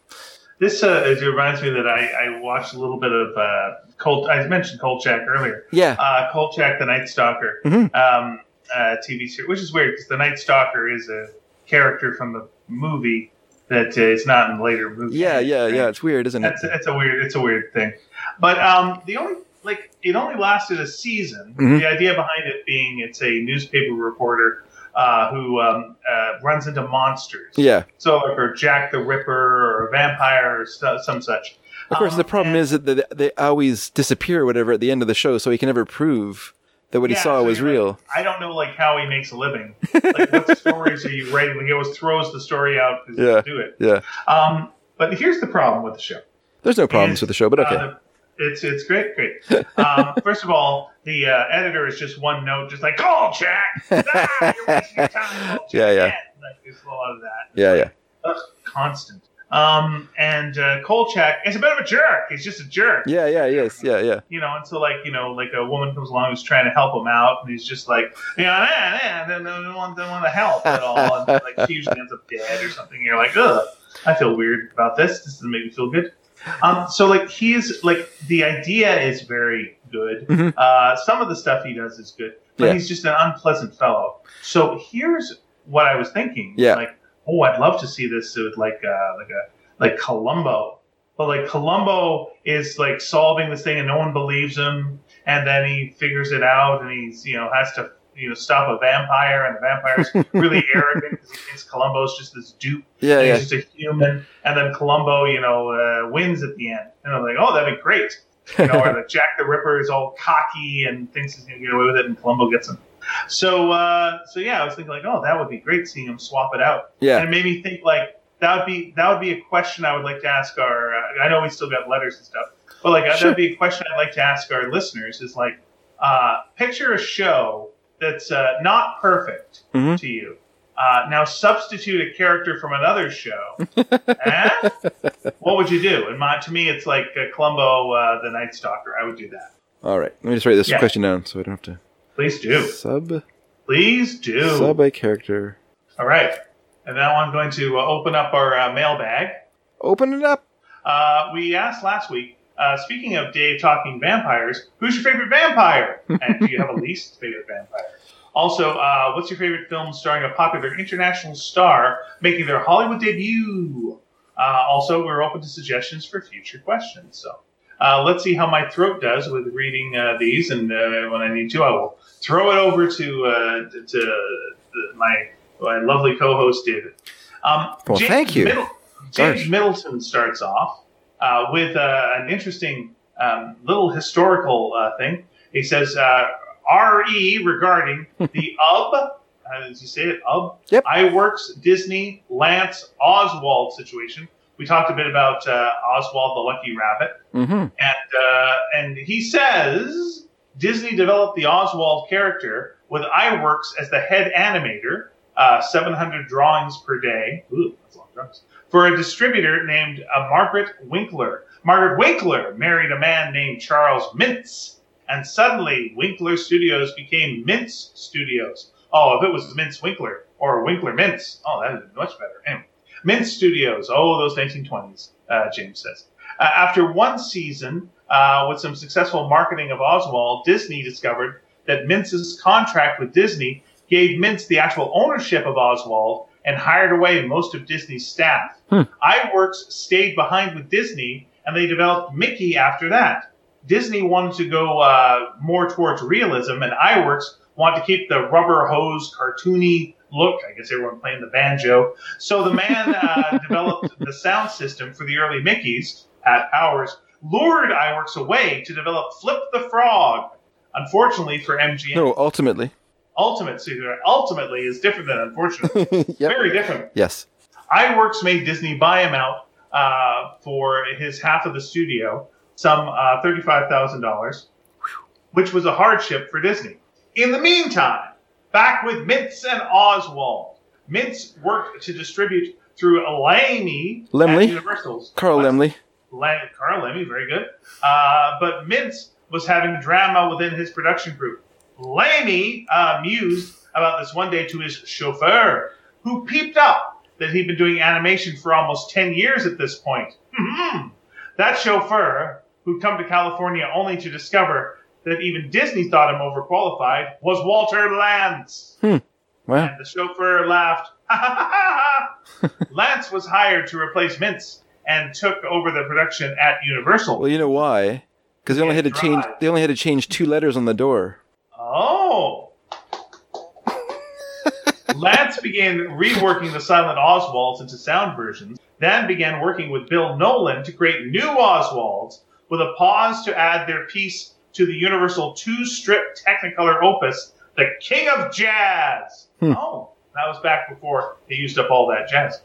This uh, it reminds me that I, I watched a little bit of uh, Colt. I mentioned Kolchak earlier. Yeah. Uh, Kolchak, the Night Stalker, Mhm. um, uh, TV series, which is weird because the Night Stalker is a character from the movie that uh, is not in the later movie. Yeah, yeah, yeah. It's weird, isn't it? That's it's a weird it's a weird thing, but um, the only like it only lasted a season. Mhm. The idea behind it being it's a newspaper reporter uh, who um, uh, runs into monsters. Yeah. So like or Jack the Ripper or a vampire or stu some such. Of course, Um, the problem and- is that they, they always disappear, or whatever, at the end of the show, so he can never prove that what he saw so was real. like, I don't know like how he makes a living. Like what stories are you writing? Like, he always throws the story out to Yeah. do it. Yeah. Um, but here's the problem with the show. There's no problems And, with the show, but okay. Uh, it's it's great, great. Um, first of all, the uh, editor is just one note, just like Kolchak. Ah, you're wasting your time. Yeah, yeah. Like, there's a lot of that. yeah, yeah. Ugh, constant. Um, and uh, Kolchak is a bit of a jerk. He's just a jerk. Yeah, yeah, yes, yeah, yeah. You know, and so like you know, like a woman comes along who's trying to help him out, and he's just like, you know, nah, they don't want, don't want to help at all, and like she usually ends up dead or something. You're like, ugh, I feel weird about this. This doesn't make me feel good. Um, so like he's like the idea is very good. Mhm. Uh, some of the stuff he does is good, but Yeah. he's just an unpleasant fellow. So here's what I was thinking. Yeah. Like, oh, I'd love to see this with like uh, like a like Columbo. But like Columbo is like solving this thing and no one believes him, and then he figures it out and he's you know has to you know stop a vampire and the vampire's really arrogant because he thinks Columbo's just this dupe Yeah, and yeah. he's just a human, and then Columbo, you know, uh, wins at the end. And I'm like, oh, that'd be great. You know, or the Jack the Ripper is all cocky and thinks he's gonna get away with it, and Columbo gets him. So, uh, so yeah, I was thinking like, oh, that would be great seeing him swap it out. And Yeah. it made me think like that would be that would be a question I would like to ask our. Uh, I know we still got letters and stuff, but like Sure. that'd be a question I'd like to ask our listeners. Is like, uh, picture a show that's uh, not perfect Mhm. to you. Uh, now substitute a character from another show. Eh? What would you do? And my, to me, it's like uh, Columbo, uh, the Night Stalker. I would do that. All right. Let me just write this Yeah. question down so I don't have to. Please do. sub Please do. sub a character. All right. And now I'm going to uh, open up our uh, mailbag. Open it up. Uh, we asked last week, uh, speaking of Dave talking vampires, who's your favorite vampire? And do you have a least favorite vampire? Also, uh, what's your favorite film starring a popular international star making their Hollywood debut? Uh, also, we're open to suggestions for future questions. So uh, let's see how my throat does with reading uh, these, and uh, when I need to, I will throw it over to uh, to, to my my lovely co-host David. Um, Well, James thank you. Middle- James Middleton starts off uh, with uh, an interesting um, little historical uh, thing. He says, uh, "R.E. regarding the UB." How does he say it? UB. Yep. Iwerks Disney Lantz Oswald situation. We talked a bit about uh, Oswald the Lucky Rabbit, Mm-hmm. and uh, and he says Disney developed the Oswald character with Iwerks as the head animator, uh, 700 drawings per day. Ooh, that's a lot of drawings. For a distributor named uh, Margaret Winkler. Margaret Winkler married a man named Charles Mintz, and suddenly Winkler Studios became Mintz Studios. Oh, if it was Mintz Winkler or Winkler Mintz, oh, that would be much better. Anyway, Mintz Studios. Oh, those 1920s, uh, James says. Uh, after one season, uh, with some successful marketing of Oswald, Disney discovered that Mintz's contract with Disney gave Mintz the actual ownership of Oswald and hired away most of Disney's staff. Hmm. Iwerks stayed behind with Disney, and they developed Mickey after that. Disney wanted to go uh, more towards realism, and Iwerks wanted to keep the rubber hose, cartoony look. I guess everyone playing the banjo. So the man uh, developed the sound system for the early Mickeys, Pat Powers, lured iWorks away to develop Flip the Frog. Unfortunately for MGM, No, ultimately. Ultimate see, ultimately is different than unfortunately. yep. Very different. Yes. Iwerks made Disney buy him out uh, for his half of the studio, some uh, thirty-five thousand dollars, which was a hardship for Disney. In the meantime, back with Mintz and Oswald. Mintz worked to distribute through Lemmy Laemmle? Universal's. Carl? Laemmle. Le- Carl Lemmy, very good. Uh, but Mintz was having drama within his production group. Lemmy uh, mused about this one day to his chauffeur, who peeped up that he'd been doing animation for almost 10 years at this point. Mhm. that chauffeur, who'd come to California only to discover that even Disney thought him overqualified, was Walter Lantz. Wow. And the chauffeur laughed. Lantz was hired to replace Mintz and took over the production at Universal. Well, you know why? Because they only had to Can't change. They only had to change two letters on the door. Oh. Lantz began reworking the Silent Oswalds into sound versions, then began working with Bill Nolan to create new Oswalds with a pause to add their piece to the Universal two strip Technicolor opus, The King of Jazz. Hmm. Oh, that was back before they used up all that jazz.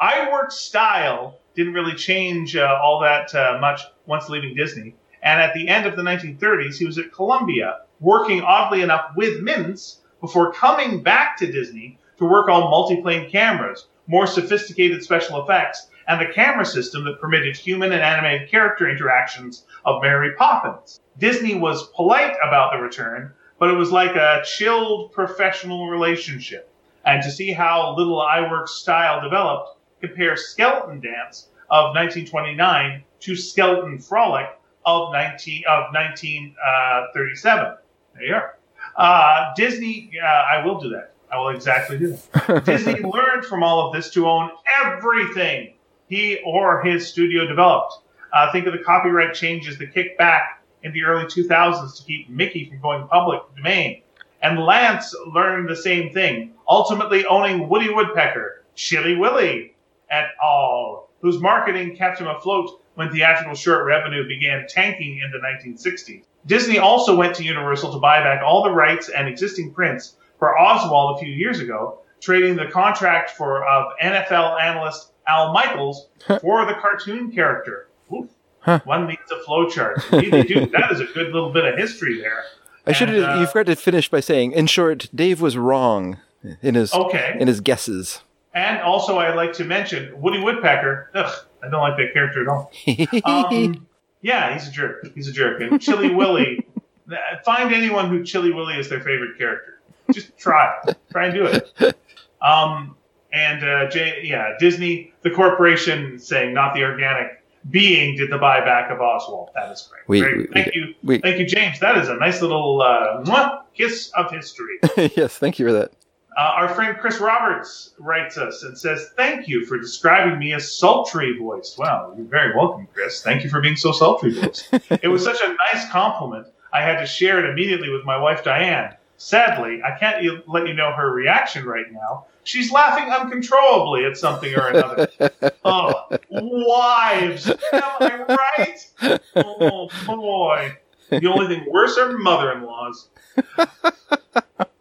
Iwerks' style didn't really change uh, all that uh, much once leaving Disney. And at the end of the 1930s, he was at Columbia, working oddly enough with Mintz before coming back to Disney to work on multiplane cameras, more sophisticated special effects, and the camera system that permitted human and animated character interactions of Mary Poppins. Disney was polite about the return, but it was like a chilled professional relationship. And to see how little Iwerks' style developed, compare Skeleton Dance of 1929 to Skeleton Frolic of 19 of 1937. Uh, there you are. Uh, Disney, uh, I will do that. I will exactly do that. Disney learned from all of this to own everything he or his studio developed. Uh, think of the copyright changes that kicked back in the early 2000s to keep Mickey from going public domain. And Lantz learned the same thing, ultimately owning Woody Woodpecker, Chilly Willy, et al., whose marketing kept him afloat when theatrical short revenue began tanking in the 1960s. Disney also went to Universal to buy back all the rights and existing prints for Oswald a few years ago, trading the contract for of NFL analyst Al Michaels for the cartoon character. Oof. Huh. One needs a flowchart. Indeed they do. That is a good little bit of history there. I should have. Uh, you forgot to finish by saying, in short, Dave was wrong in his Okay. in his guesses. And also, I'd like to mention Woody Woodpecker. Ugh, I don't like that character at all. Um, yeah, he's a jerk. He's a jerk. And Chilly Willy, find anyone who Chilly Willy is their favorite character. Just try. Try and do it. Um, and uh, J- yeah, Disney, the corporation, saying not the organic being, did the buyback of Oswald. That is great. We- Great. we- thank you, we- thank you, James. That is a nice little uh, kiss of history. yes, thank you for that. Uh, our friend Chris Roberts writes us and says, Thank you for describing me as sultry voiced. Well, you're very welcome, Chris. Thank you for being so sultry voiced. it was such a nice compliment, I had to share it immediately with my wife, Diane. Sadly, I can't let you know her reaction right now. She's laughing uncontrollably at something or another. oh, wives! Am I right? Oh, boy. The only thing worse are mother in laws.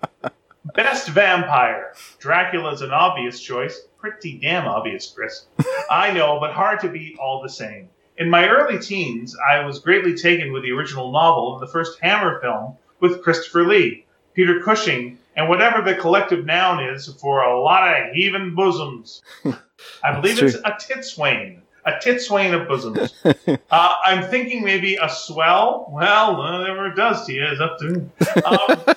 Best vampire. Dracula's an obvious choice. Pretty damn obvious, Chris. I know, but hard to beat all the same. In my early teens, I was greatly taken with the original novel and the first Hammer film with Christopher Lee, Peter Cushing, and whatever the collective noun is for a lot of heaving bosoms. I believe it's a titswain. A titswain of bosoms. Uh, I'm thinking maybe a swell. Well, whatever it does to you is up to me. Um,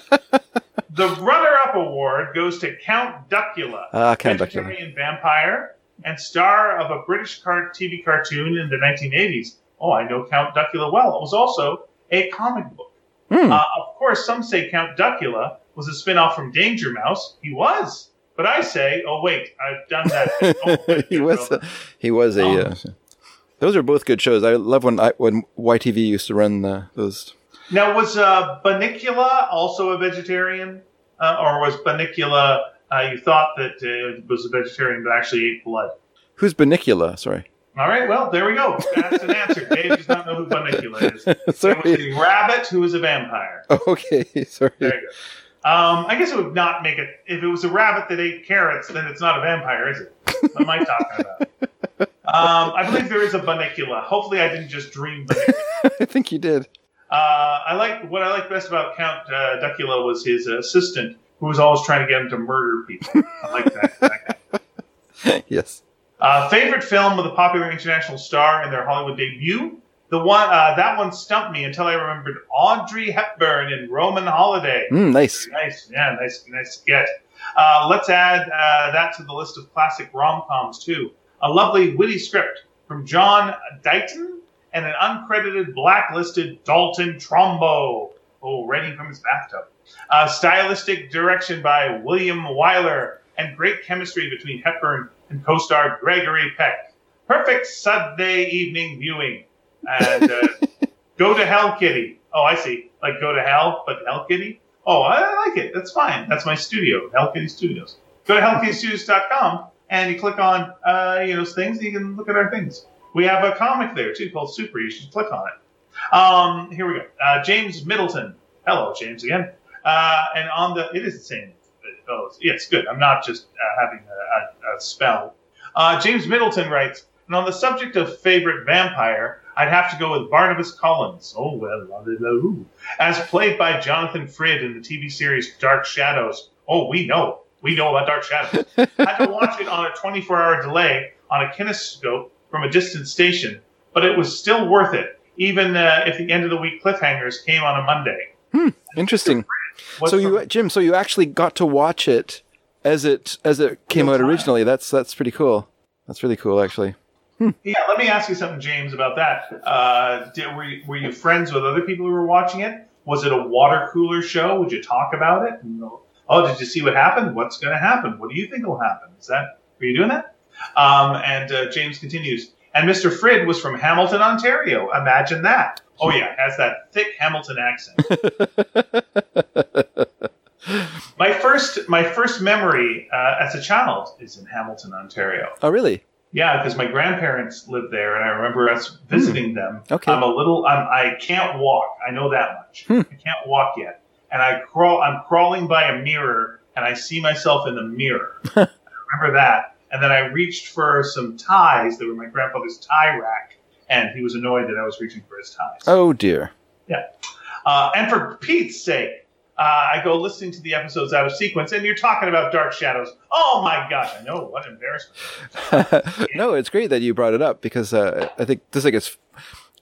the runner-up award goes to Count Duckula, Ah, Count Duckula. vegetarian vampire and star of a British car- TV cartoon in the 1980s. Oh, I know Count Duckula well. It was also a comic book. Hmm. Uh, of course, some say Count Duckula was a spin-off from Danger Mouse. He was. But I say, oh wait, I've done that. Oh, he was. A, he was a. Um, uh, those are both good shows. I love when I, when YTV used to run uh, those. Now, was uh, Bunnicula also a vegetarian, uh, or was Bunnicula? Uh, you thought that uh, it was a vegetarian, but actually ate blood. Who's Bunnicula? Sorry. All right, well, there we go. That's an answer. Dave does not know who Bunnicula is. It was Sorry. a rabbit who is a vampire. Okay, sorry. There you go. Um, I guess it would not make it. If it was a rabbit that ate carrots, then it's not a vampire, is it? What am I talking about? Um, I believe there is a Bunnicula. Hopefully, I didn't just dream. I think you did. Uh, I like what I like best about Count uh, Duckula was his assistant, who was always trying to get him to murder people. I like that. yes. Uh, favorite film with a popular international star in their Hollywood debut? The one uh, that one stumped me until I remembered Audrey Hepburn in Roman Holiday. Mm, nice. Nice, yeah, nice, nice get. Uh, let's add uh, that to the list of classic rom coms too. A lovely, witty script from John Dighton and an uncredited, blacklisted Dalton Trumbo. Oh, writing from his bathtub. Uh, stylistic direction by William Wyler and great chemistry between Hepburn and co-star Gregory Peck. Perfect Sunday evening viewing. And uh, Go to Hell Kitty. Oh, I see. Like Go to Hell, but Hell Kitty? Oh, I like it. That's fine. That's my studio, Hell Kitty Studios. Go to hellkittystudios.com and you click on, uh, you know, things and you can look at our things. We have a comic there too called Super. You should click on it. Um, here we go. Uh, James Middleton. Hello, James again. Uh, and on the, it is the same. Oh, yeah, it's good. I'm not just uh, having a, a, a spell. Uh, James Middleton writes, and on the subject of favorite vampire, I'd have to go with Barnabas Collins. Oh, well, la, la, la, ooh. as played by Jonathan Frid in the TV series Dark Shadows. Oh, we know. We know about Dark Shadows. I had to watch it on a 24 hour delay on a kinescope from a distant station, but it was still worth it, even uh, if the end of the week cliffhangers came on a Monday. Hmm, Interesting. So you, from- Jim, so you actually got to watch it as it as it came out originally. That's that's pretty cool. That's really cool, actually. Yeah, let me ask you something, James, about that. Uh, did, were, you, were you friends with other people who were watching it? Was it a water cooler show? Would you talk about it? No. Oh, did you see what happened? What's going to happen? What do you think will happen? Is that were you doing that? Um, and uh, James continues. And Mr. Frid was from Hamilton, Ontario. Imagine that. Oh yeah, has that thick Hamilton accent. my first, my first memory uh, as a child is in Hamilton, Ontario. Oh, really? Yeah, because my grandparents lived there, and I remember us visiting them. Okay. I'm a little. I'm, I can't walk. I know that much. Hmm. I can't walk yet, and I crawl. I'm crawling by a mirror, and I see myself in the mirror. I remember that, and then I reached for some ties that were my grandfather's tie rack, and he was annoyed that I was reaching for his ties. Oh dear. Yeah. Uh, and for Pete's sake, uh, I go listening to the episodes out of sequence, and you're talking about Dark Shadows. Oh my gosh! I know what embarrassment. no, it's great that you brought it up because uh, I think this like it's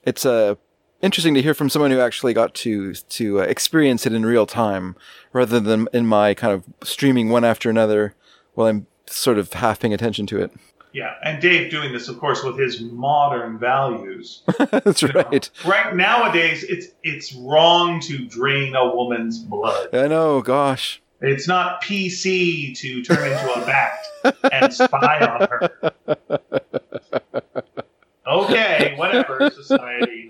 it's uh, interesting to hear from someone who actually got to to uh, experience it in real time rather than in my kind of streaming one after another while I'm sort of half paying attention to it. Yeah, and Dave doing this, of course, with his modern values. That's right. Right nowadays, it's it's wrong to drain a woman's blood. I know. Gosh. It's not PC to turn into a bat and spy on her. Okay, whatever, society.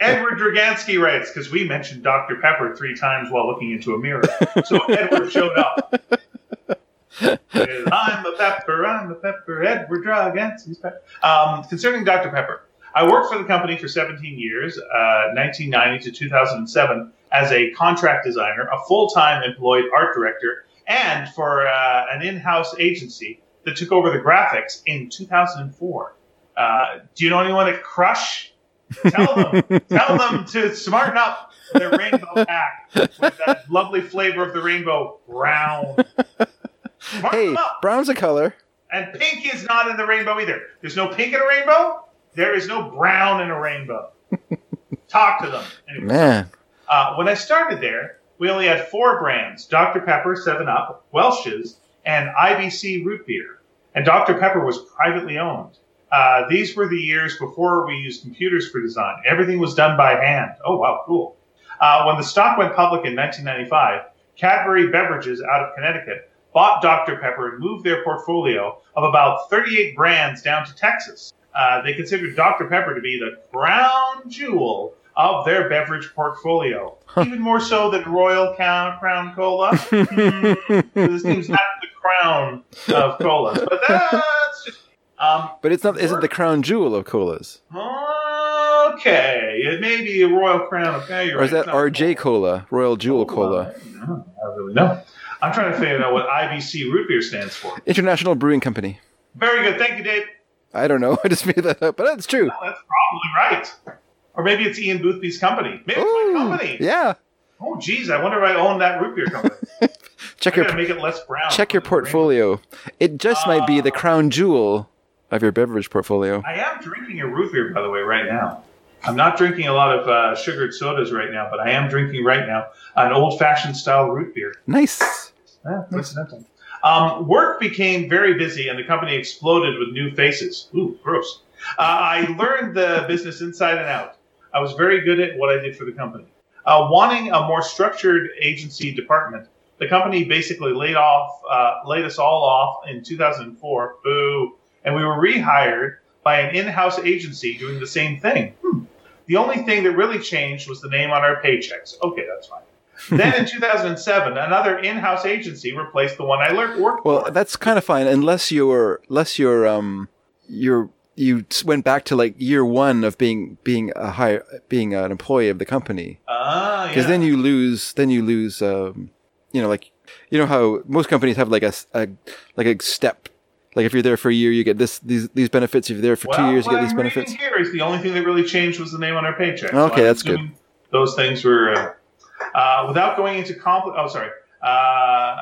Edward Dragansky writes, because we mentioned Dr. Pepper three times while looking into a mirror. So Edward showed up. I'm a pepper, I'm a pepper, Edward Dragansky's pepper. Um, concerning Dr. Pepper, I worked for the company for 17 years, uh, 1990 to 2007, as a contract designer, a full-time employed art director, and for uh, an in-house agency that took over the graphics in 2004. Uh, do you know anyone at Crush? Tell them, tell them to smarten up their rainbow pack with that lovely flavor of the rainbow, brown. Hey, them up. brown's a color. And pink is not in the rainbow either. There's no pink in a rainbow. There is no brown in a rainbow. Talk to them. Anyway, Man. uh, when I started there, we only had four brands Dr. Pepper, 7 Up, Welch's, and IBC Root Beer. And Dr. Pepper was privately owned. Uh, these were the years before we used computers for design. Everything was done by hand. Oh, wow, cool. Uh, when the stock went public in 1995, Cadbury Beverages out of Connecticut bought Dr. Pepper and moved their portfolio of about 38 brands down to Texas. Uh, they considered Dr. Pepper to be the crown jewel of their beverage portfolio, even more so than Royal Crown, Crown Cola. Hmm, this seems not the crown of colas, but just. Um, But it's not. Isn't the crown jewel of colas, okay, it may be a Royal Crown. Okay, or is right. that RJ Cola, Royal Jewel Cola, No, I don't really know. I'm trying to figure out what IBC root beer stands for. International Brewing Company? Very good. Thank you, Dave. I don't know. I just made that up, but that's true. Oh, that's probably right. Or maybe it's Ian Boothby's company. Maybe it's my company. yeah. Oh, geez, I wonder if I own that root beer company. Check I your make it less brown. check your portfolio. It just might be the Uh, crown jewel of your beverage portfolio. I am drinking a root beer, by the way, right now. I'm not drinking a lot of uh, sugared sodas right now, but I am drinking right now an old-fashioned style root beer. Nice. Yeah, coincidental. Um, work became very busy, and the company exploded with new faces. Ooh, gross. Uh, I learned the business inside and out. I was very good at what I did for the company. Uh, wanting a more structured agency department, the company basically laid off, uh, laid us all off in 2004. Boo! And we were rehired by an in-house agency doing the same thing. Hmm. The only thing that really changed was the name on our paychecks. Okay, that's fine. then in 2007, another in-house agency replaced the one I learned worked Well, for. that's kind of fine unless you're unless you're um you're you went back to like year one of being being a high being an employee of the company Ah, yeah. because then you lose then you lose um you know like you know how most companies have like a, a- like a step like if you're there for a year you get this these these benefits if you're there for two years you get these I'm benefits Here is the only thing that really changed was the name on our paycheck. Okay, I'm that's good. Those things were uh, uh, without going into compl- Oh, sorry. Uh,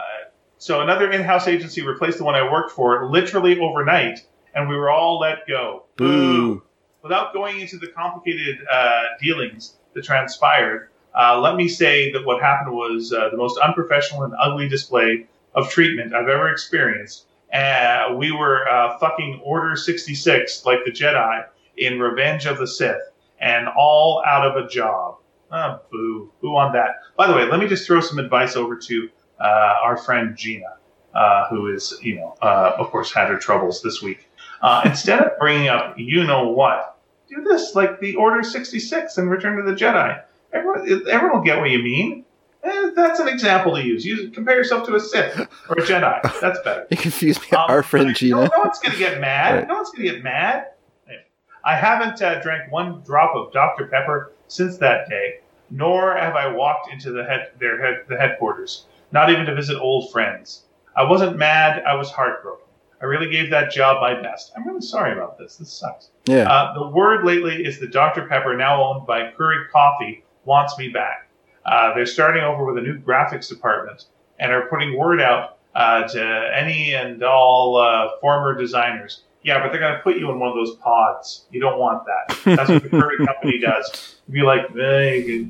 so another in-house agency replaced the one I worked for literally overnight, and we were all let go. boo Without going into the complicated uh, dealings that transpired, uh, let me say that what happened was uh, the most unprofessional and ugly display of treatment I've ever experienced. Uh, we were uh, fucking Order 66, like the Jedi in Revenge of the Sith, and all out of a job. Ah, boo. Boo on that. By the way, let me just throw some advice over to uh, our friend Gina, uh, who is, you know, uh, of course, had her troubles this week. Uh, instead of bringing up you know what, do this like the Order 66 and Return to the Jedi. Everyone, everyone will get what you mean. Eh, that's an example to use. Use compare yourself to a Sith or a Jedi. That's better. you confused me Um, our friend No, Gina no one's going to get mad. Right. No one's going to get mad. I haven't uh, drank one drop of Dr. Pepper since that day, nor have I walked into the head, their head, the headquarters, not even to visit old friends. I wasn't mad. I was heartbroken. I really gave that job my best. I'm really sorry about this. This sucks. yeah Uh, the word lately is that Dr. Pepper, now owned by Keurig Coffee, wants me back. Uh, they're starting over with a new graphics department and are putting word out uh, to any and all uh, former designers. Yeah, but they're going to put you in one of those pods. You don't want that. That's what the current company does. You'd be like, eh,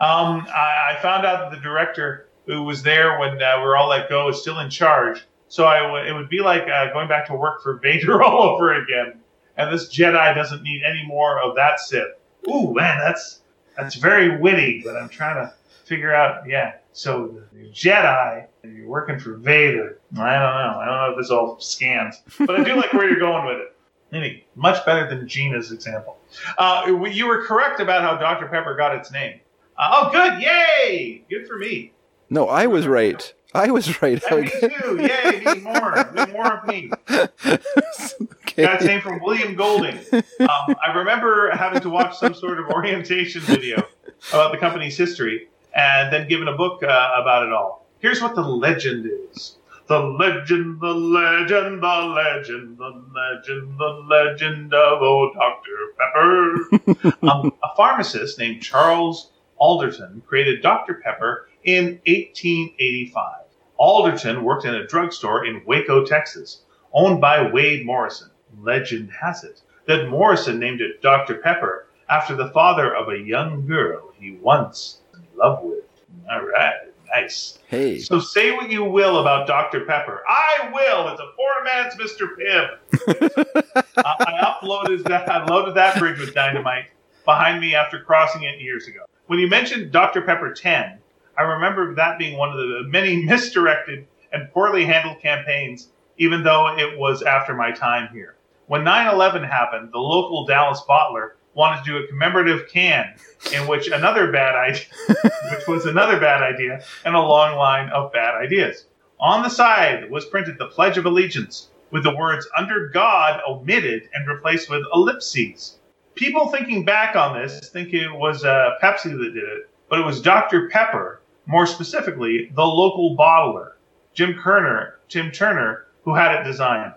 um, I, I found out that the director who was there when uh, we were all let go is still in charge. So I w- it would be like uh, going back to work for Vader all over again and this Jedi doesn't need any more of that Sith. Ooh, man, that's that's very witty, but I'm trying to figure out. Yeah, so the Jedi, you're working for Vader. I don't know. I don't know if this all scans, but I do like where you're going with it. Anyway, much better than Gina's example. Uh, you were correct about how Dr. Pepper got its name. Uh, oh, good! Yay! Good for me. no I was right I was right And me too. Yay! Need more. Need more of me. okay. Name from William Golding. Um, I remember having to watch some sort of orientation video about the company's history and then given a book uh, about it all. Here's what the legend is. The legend, the legend, the legend, the legend, the legend of old Dr. Pepper. um, a pharmacist named Charles Alderton created Dr. Pepper in 1885. Alderton worked in a drugstore in Waco, Texas, owned by Wade Morrison. Legend has it that Morrison named it Dr. Pepper after the father of a young girl he once was in love with. All right, nice. hey So say what you will about Dr. Pepper. I will. It's a poor man's Mr. Pibb. I, I uploaded that. I loaded that bridge with dynamite behind me after crossing it years ago. When you mentioned Dr. Pepper 10, I remember that being one of the many misdirected and poorly handled campaigns, even though it was after my time here. When 9 11 happened, the local Dallas bottler wanted to do a commemorative can in which another bad idea, which was another bad idea, and a long line of bad ideas. On the side was printed the Pledge of Allegiance, with the words under God omitted and replaced with ellipses. People thinking back on this think it was uh, Pepsi that did it, but it was Dr. Pepper, more specifically, the local bottler, Jim Kerner, Tim Turner, who had it designed.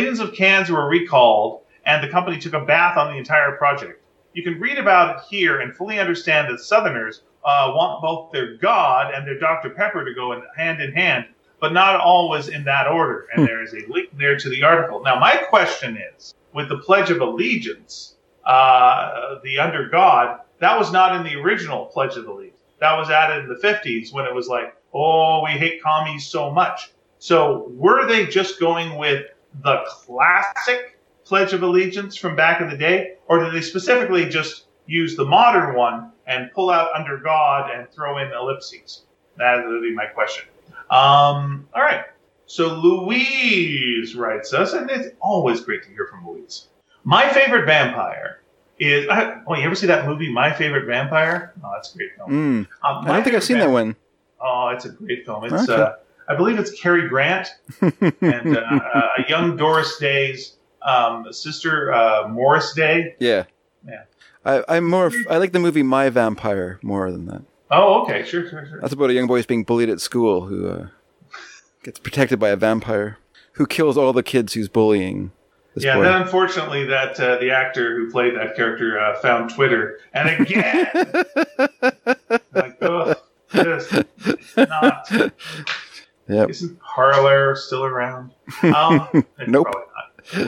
Millions of cans were recalled, and the company took a bath on the entire project. You can read about it here and fully understand that Southerners uh, want both their God and their Dr. Pepper to go in hand in hand, but not always in that order. And there is a link there to the article. Now, my question is with the Pledge of Allegiance, uh, the under God, that was not in the original Pledge of Allegiance. That was added in the 50s when it was like, oh, we hate commies so much. So were they just going with the classic Pledge of Allegiance from back in the day, or do they specifically just use the modern one and pull out under God and throw in ellipses? That would be my question. Um, all right. So Louise writes us, and it's always great to hear from Louise. My favorite vampire is. oh, you ever see that movie, My Favorite Vampire? Oh, that's a great film. Mm. Um, I don't think I've seen that one. Oh, it's a great film. It's okay. uh, I believe it's Cary Grant and uh, uh, a young Doris Day's um, sister, uh, Morris Day. Yeah, yeah. I, I'm more. I like the movie My Vampire more than that. Oh, okay, sure, sure, sure. That's about a young boy who's being bullied at school who uh, gets protected by a vampire who kills all the kids who's bullying. yeah, boy. then unfortunately, that uh, the actor who played that character uh, found Twitter, and again, like, oh, just not. Yep. Isn't Parler still around? Um, nope.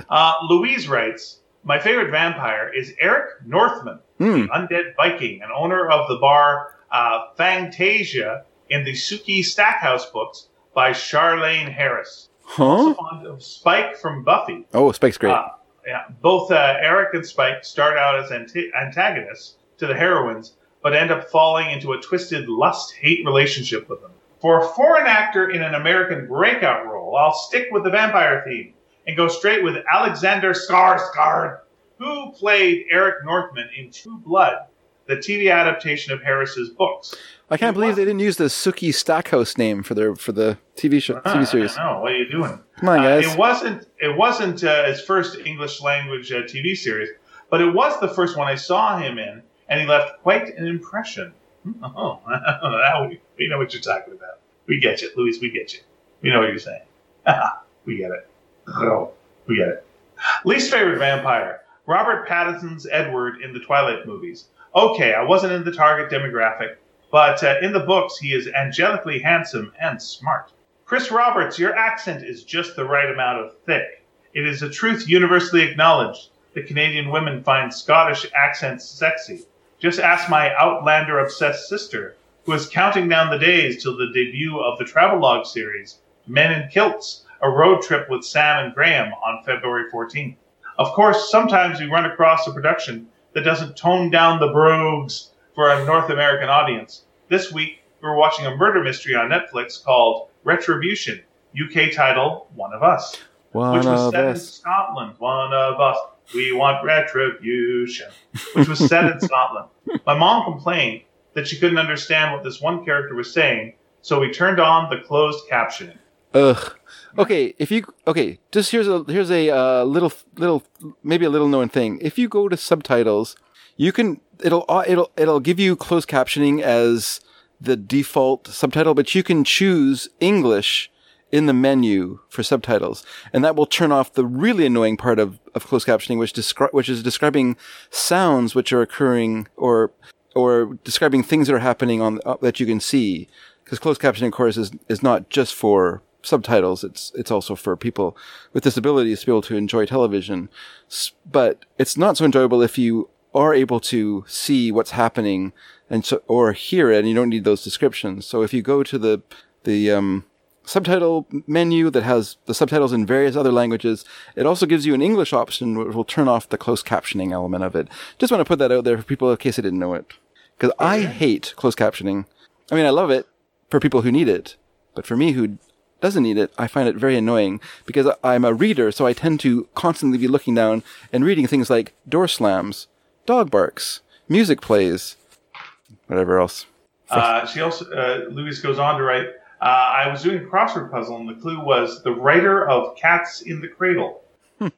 Uh, Louise writes, My favorite vampire is Eric Northman, the undead Viking and owner of the bar uh, Fangtasia in the Sookie Stackhouse books by Charlaine Harris. Huh? Also fond of Spike from Buffy. Oh, Spike's great. Uh, yeah, both uh, Eric and Spike start out as antagonists to the heroines, but end up falling into a twisted lust-hate relationship with them. For a foreign actor in an American breakout role, I'll stick with the vampire theme and go straight with Alexander Skarsgård, who played Eric Northman in True Blood, the TV adaptation of Harris's books. I can't believe they didn't use the Sookie Stackhouse name for their for the TV show uh, TV series. No, what are you doing? Come on, guys. Uh, it wasn't it wasn't uh, his first English language uh, TV series, but it was the first one I saw him in, and he left quite an impression. Oh, we, we know what you're talking about. We get you, Louis. We get you. We know what you're saying. we get it. Oh, we get it. Least favorite vampire: Robert Pattinson's Edward in the Twilight movies. Okay, I wasn't in the target demographic, but uh, in the books, he is angelically handsome and smart. Chris Roberts, your accent is just the right amount of thick. It is a truth universally acknowledged that Canadian women find Scottish accents sexy. Just ask my Outlander obsessed sister, who is counting down the days till the debut of the travelogue series, Men in Kilts, a road trip with Sam and Graham on February 14th. Of course, sometimes we run across a production that doesn't tone down the brogues for a North American audience. This week, we are watching a murder mystery on Netflix called Retribution, UK title One of Us, One which was set us. in Scotland. One of us. We want retribution, which was set in Scotland. My mom complained that she couldn't understand what this one character was saying, so we turned on the closed captioning. Ugh. Okay, if you okay, just here's a here's a uh, little little maybe a little known thing. If you go to subtitles, you can it'll uh, it'll it'll give you closed captioning as the default subtitle, but you can choose English in the menu for subtitles, and that will turn off the really annoying part of, of closed captioning, which descri- which is describing sounds which are occurring or or describing things that are happening on uh, that you can see. Because closed captioning, of course, is is not just for subtitles. It's it's also for people with disabilities to be able to enjoy television. But it's not so enjoyable if you are able to see what's happening and so or hear it, and you don't need those descriptions. So if you go to the the um, subtitle menu that has the subtitles in various other languages, it also gives you an English option which will turn off the closed captioning element of it. Just want to put that out there for people in case they didn't know it. Because I hate closed captioning. I mean, I love it for people who need it, but for me who doesn't need it, I find it very annoying because I'm a reader, so I tend to constantly be looking down and reading things like door slams, dog barks, music plays, whatever else. Uh, she also, uh, Louise goes on to write, Uh, I was doing a crossword puzzle, and the clue was the writer of Cats in the Cradle. uh,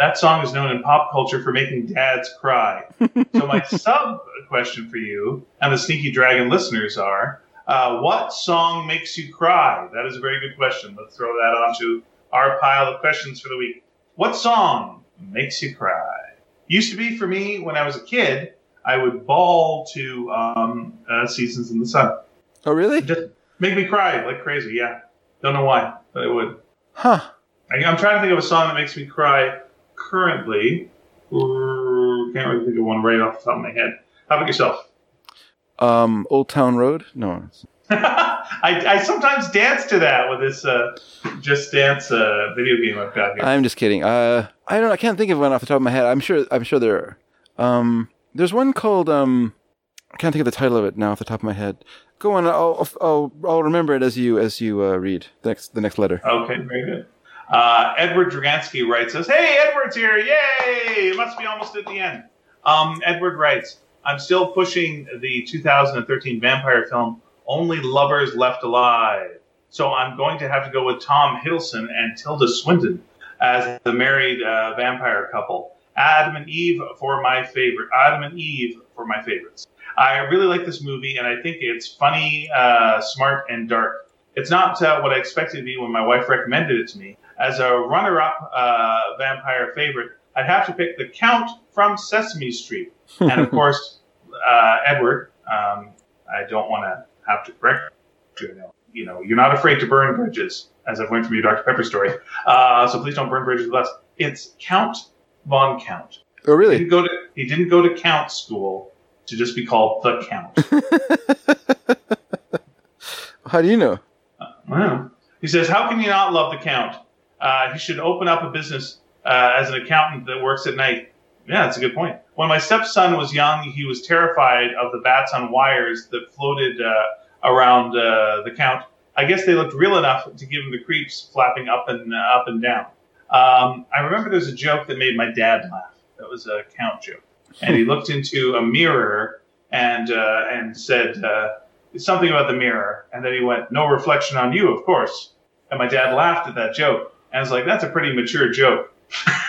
that song is known in pop culture for making dads cry. so, my sub question for you and the Sneaky Dragon listeners are uh, What song makes you cry? That is a very good question. Let's throw that onto our pile of questions for the week. What song makes you cry? Used to be for me when I was a kid, I would bawl to um, uh, Seasons in the Sun. Oh, really? Just make me cry like crazy. Yeah, don't know why, but it would. Huh. I, I'm trying to think of a song that makes me cry currently. Ooh, Can't really think of one right off the top of my head. How about yourself? Um, Old Town Road? No. I, I sometimes dance to that with this uh, Just Dance uh, video game I've got here. I'm just kidding. Uh, I don't. I can't think of one off the top of my head. I'm sure. I'm sure there are. Um, there's one called um, I can't think of the title of it now off the top of my head. Go on. I'll I'll, I'll remember it as you as you uh, read the next the next letter. Okay, very good. Uh, Edward Dragansky writes us, "Hey, Edward's here! Yay! It must be almost at the end." Um, Edward writes, "I'm still pushing the 2013 vampire film Only Lovers Left Alive, so I'm going to have to go with Tom Hiddleston and Tilda Swinton as the married uh, vampire couple. Adam and Eve for my favorite. Adam and Eve for my favorites. I really like this movie, and I think it's funny, uh, smart, and dark. It's not uh, what I expected to be when my wife recommended it to me. As a runner-up uh, vampire favorite, I'd have to pick the Count from Sesame Street, and of course, uh, Edward. Um, I don't want to have to correct you. You know, you know, you're not afraid to burn bridges, as I've learned from your Dr. Pepper story. Uh, so please don't burn bridges with us. It's Count von Count. Oh, He really? didn't go to he didn't go to Count school to just be called the Count. How do you know? Wow. He says, "How can you not love the Count? Uh, he should open up a business uh, as an accountant that works at night." Yeah, that's a good point. When my stepson was young, he was terrified of the bats on wires that floated uh, around uh, the Count. I guess they looked real enough to give him the creeps, flapping up and uh, up and down. Um, I remember there's a joke that made my dad laugh. That was a Count joke, and he looked into a mirror and uh, and said uh, something about the mirror, and then he went, "No reflection on you, of course." And my dad laughed at that joke, and I was like, "That's a pretty mature joke."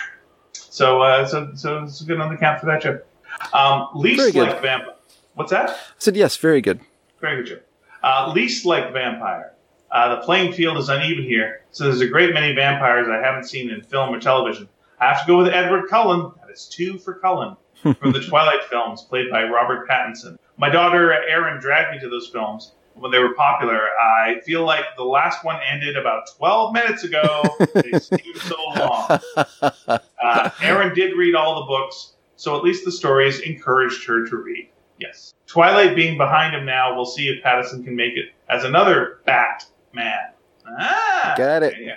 so, uh, so, so it's good on the count for that joke. Um, least like vampire. What's that? I said yes. Very good. Very good joke. Uh, least like vampire. Uh, the playing field is uneven here, so there's a great many vampires I haven't seen in film or television. I have to go with Edward Cullen. That is two for Cullen from the Twilight films, played by Robert Pattinson. My daughter Erin dragged me to those films when they were popular. I feel like the last one ended about 12 minutes ago. they seem so long. Uh, Erin did read all the books, so at least the stories encouraged her to read. Yes. Twilight being behind him now, we'll see if Pattinson can make it as another Batman. Ah, Got it. yeah.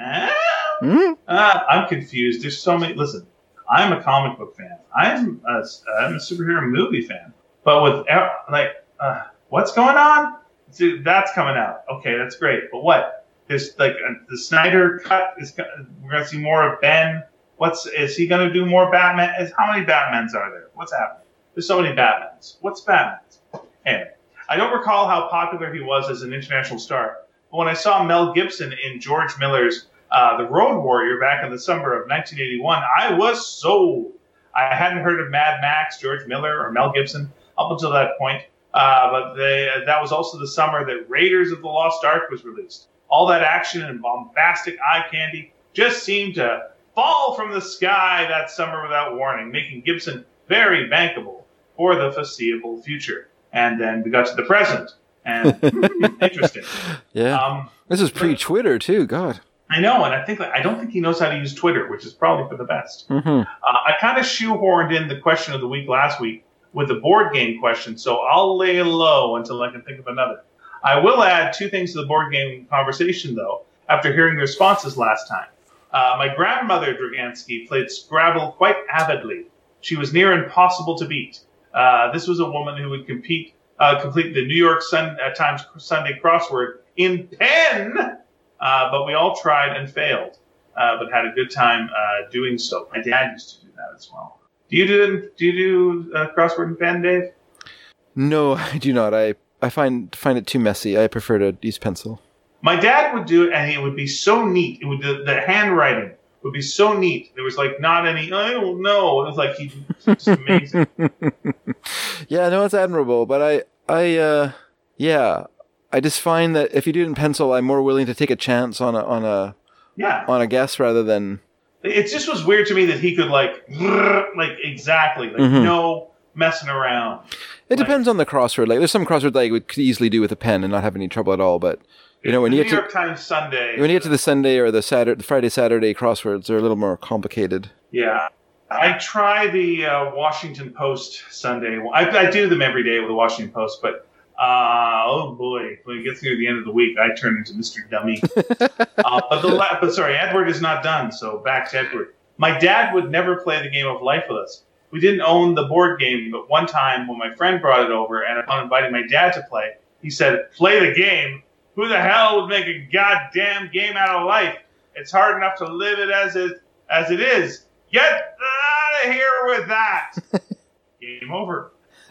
Ah, Hmm? ah, I'm confused. There's so many. Listen, I'm a comic book fan. I'm a, I'm a superhero movie fan. But with like, uh, what's going on? Dude, that's coming out. Okay, that's great. But what? There's like uh, the Snyder cut is. We're gonna see more of Ben. What's is he gonna do more Batman? Is how many Batmans are there? What's happening? There's so many Batmans. What's Batmans? Anyway, I don't recall how popular he was as an international star. But when I saw Mel Gibson in George Miller's uh, The Road Warrior back in the summer of 1981, I was sold. I hadn't heard of Mad Max, George Miller, or Mel Gibson up until that point. Uh, but they, that was also the summer that Raiders of the Lost Ark was released. All that action and bombastic eye candy just seemed to fall from the sky that summer without warning, making Gibson very bankable for the foreseeable future. And then we got to the present, and interesting. Yeah. Um, this is pre-Twitter too. God. I know, and I think I don't think he knows how to use Twitter, which is probably for the best. hmm Uh, I kind of shoehorned in the question of the week last week with the board game question, so I'll lay low until I can think of another. I will add two things to the board game conversation, though, after hearing the responses last time. Uh, my grandmother Dragansky played Scrabble quite avidly. She was near impossible to beat. Uh, this was a woman who would compete, uh, complete the New York Sun, uh, Times Sunday crossword in pen, uh, but we all tried and failed uh, but had a good time uh, doing so. My dad used to do that as well. Do you do do you do uh, crossword and pen, Dave? No, I do not. I I find find it too messy. I prefer to use pencil. My dad would do it, and it would be so neat. It would the, the handwriting would be so neat. There was like not any. I don't know. It was like he just amazing. yeah, no, it's admirable, but I, I, uh, yeah, I just find that if you do it in pencil, I'm more willing to take a chance on a on a yeah on a guess rather than. It just was weird to me that he could like like exactly like Mhm. no messing around. It Like- depends on the crossword. Like, there's some crosswords that you could easily do with a pen and not have any trouble at all. But you know, when you New get to York Times Sunday, when you get to the Sunday or the Saturday, the Friday Saturday crosswords, they're a little more complicated. Yeah. I try the uh, Washington Post Sunday. I, I do them every day with the Washington Post, but uh, oh boy, when it gets near the end of the week, I turn into Mr. Dummy. uh, but the la- but sorry, Edward is not done. So back to Edward. My dad would never play the game of life with us. We didn't own the board game, but one time when my friend brought it over, and upon inviting my dad to play, he said, "Play the game. Who the hell would make a goddamn game out of life? It's hard enough to live it as it as it is. Get out of here with that. Game over.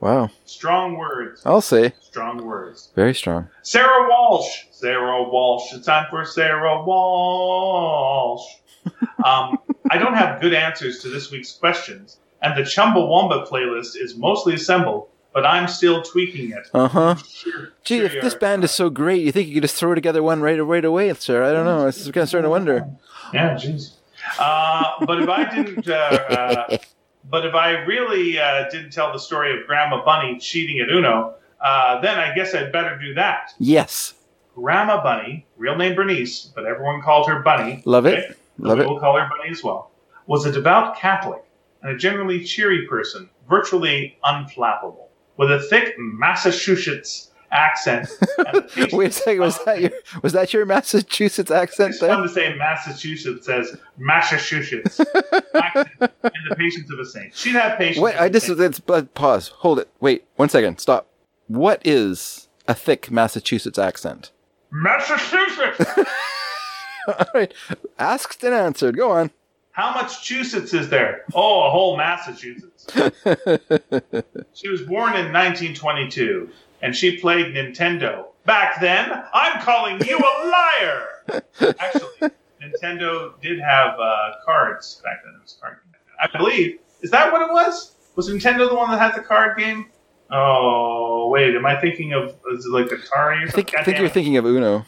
Wow, Strong words. I'll say Strong words. very strong. Sarah Walsh. Sarah Walsh. It's time for Sarah Walsh. Um, I don't have good answers to this week's questions, and the Chumbawamba playlist is mostly assembled, but I'm still tweaking it. Uh huh. Sure, Gee, sure if this band is so great, you think you could just throw together one right right away, sir? I don't know. It's kind of starting to wonder. Yeah, jeez. Uh, but if I didn't, uh, uh, but if I really uh, didn't tell the story of Grandma Bunny cheating at Uno, uh, then I guess I'd better do that. Yes, Grandma Bunny, real name Bernice, but everyone called her Bunny. love it, okay? love it. We'll call her Bunny as well. Was a devout Catholic and a generally cheery person, virtually unflappable, with a thick Massachusetts accent. And a taste Wait a second. Was that your was that your Massachusetts accent It's fun to say Massachusetts as Massachusetts. Accent and the patience of a saint. She'd have patience. Wait, I just let's but pause. Hold it. Wait, one second. Stop. What is a thick Massachusetts accent? Massachusetts. All right, asked and answered. Go on. How much Massachusetts is there? Oh, a whole Massachusetts. She was born in 1922, and she played Nintendo. Back then, I'm calling you a liar. Actually, Nintendo did have uh, cards back then. It was card game. I believe. Is that what it was? Was Nintendo the one that had the card game? Oh, wait. Am I thinking of is it like Atari or I think I think you're it. thinking of Uno.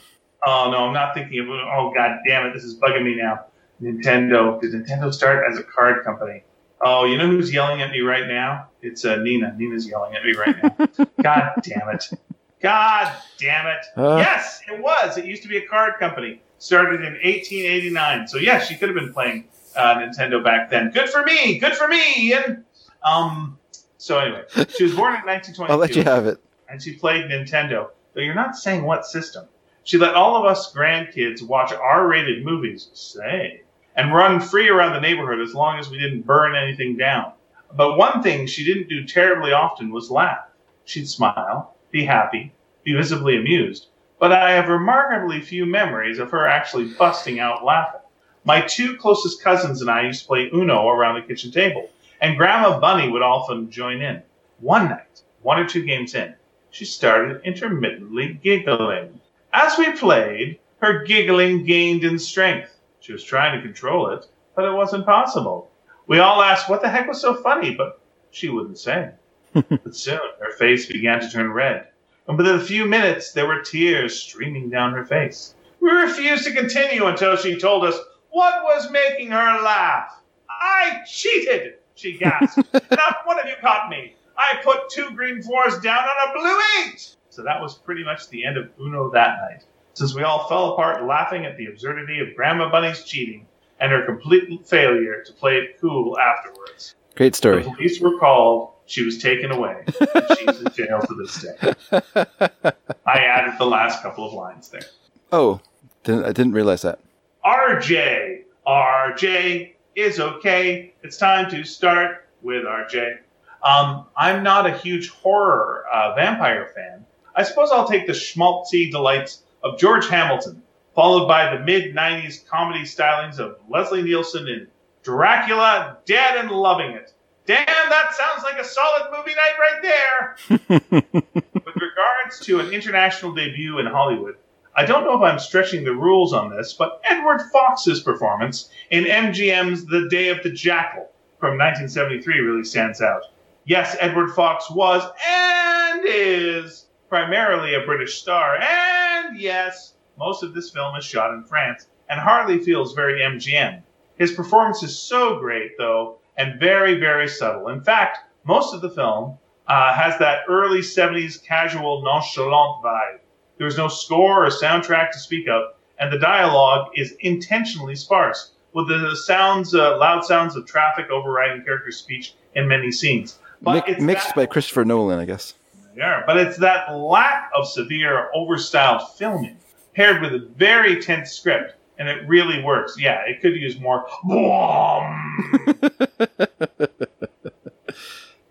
Oh no, I'm not thinking of. Oh god damn it, this is bugging me now. Nintendo. Did Nintendo start as a card company? Oh, you know who's yelling at me right now? It's uh, Nina. Nina's yelling at me right now. god damn it. God damn it. Uh. yes, it was. It used to be a card company. Started in 1889. So yes, she could have been playing uh, Nintendo back then. Good for me. Good for me. And um. So anyway, she was born in 1922 I'll let you have it. and she played Nintendo. Though you're not saying what system. She let all of us grandkids watch R-rated movies, say, and run free around the neighborhood as long as we didn't burn anything down. But one thing she didn't do terribly often was laugh. She'd smile, be happy, be visibly amused. But I have remarkably few memories of her actually busting out laughing. My two closest cousins and I used to play Uno around the kitchen table, and Grandma Bunny would often join in. One night, one or two games in, she started intermittently giggling. As we played, her giggling gained in strength. She was trying to control it, but it wasn't possible. We all asked what the heck was so funny, but she wouldn't say. but soon her face began to turn red, and within a few minutes there were tears streaming down her face. We refused to continue until she told us what was making her laugh. I cheated, she gasped. Not one of you caught me. I put two green fours down on a blue eight. So that was pretty much the end of Uno that night, since we all fell apart laughing at the absurdity of Grandma Bunny's cheating and her complete failure to play it cool afterwards. Great story. The police were called. She was taken away. and She's in jail to this day. I added the last couple of lines there. oh, didn't, I didn't realize that. RJ. RJ is okay. It's time to start with RJ. Um, I'm not a huge horror uh, vampire fan. I suppose I'll take the schmaltzy delights of George Hamilton, followed by the mid 90s comedy stylings of Leslie Nielsen in Dracula, Dead and Loving It. Damn, that sounds like a solid movie night right there. With regards to an international debut in Hollywood, I don't know if I'm stretching the rules on this, but Edward Fox's performance in MGM's The Day of the Jackal from 1973 really stands out. Yes, Edward Fox was and is primarily a British star, and yes, most of this film is shot in France and hardly feels very MGM. His performance is so great, though, and very, very subtle. In fact, most of the film uh, has that early 70s casual, nonchalant vibe. There is no score or soundtrack to speak of, and the dialogue is intentionally sparse, with the sounds, uh, loud sounds of traffic overriding character speech in many scenes. But Mi- mixed that, by Christopher Nolan, I guess. Yeah, but it's that lack of severe, overstyled filming paired with a very tense script, and it really works. Yeah, it could use more.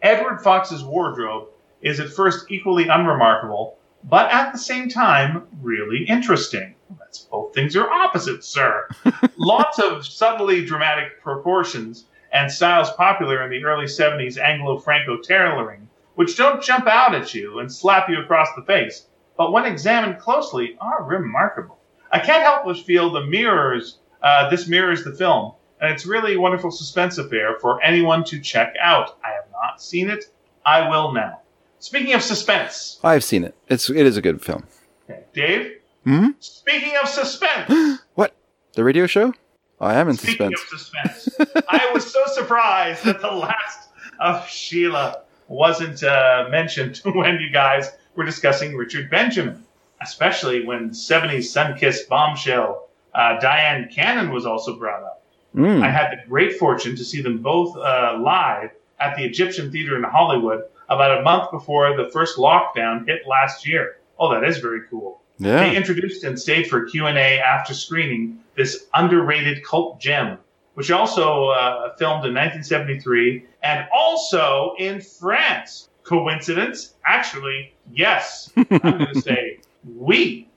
Edward Fox's wardrobe is at first equally unremarkable, but at the same time, really interesting. That's both things are opposites, sir. Lots of subtly dramatic proportions and styles popular in the early 70s Anglo Franco tailoring, which don't jump out at you and slap you across the face, but when examined closely, are remarkable. I can't help but feel the mirrors, uh, this mirrors the film, and it's really a wonderful suspense affair for anyone to check out. I have not seen it. I will now. Speaking of suspense, I've seen it. It's it is a good film. Okay. Dave. Hmm. Speaking of suspense. what? The radio show? I am in Speaking suspense. Speaking of suspense. I was so surprised at the last of Sheila wasn't uh, mentioned when you guys were discussing Richard Benjamin, especially when 70s sun-kissed bombshell uh, Dyan Cannon was also brought up. Mm. I had the great fortune to see them both uh, live at the Egyptian Theater in Hollywood about a month before the first lockdown hit last year. Oh, that is very cool. Yeah. They introduced and stayed for Q&A after screening this underrated cult gem, which also uh, filmed in 1973 and also in France. Coincidence? Actually, yes. I'm going to say we.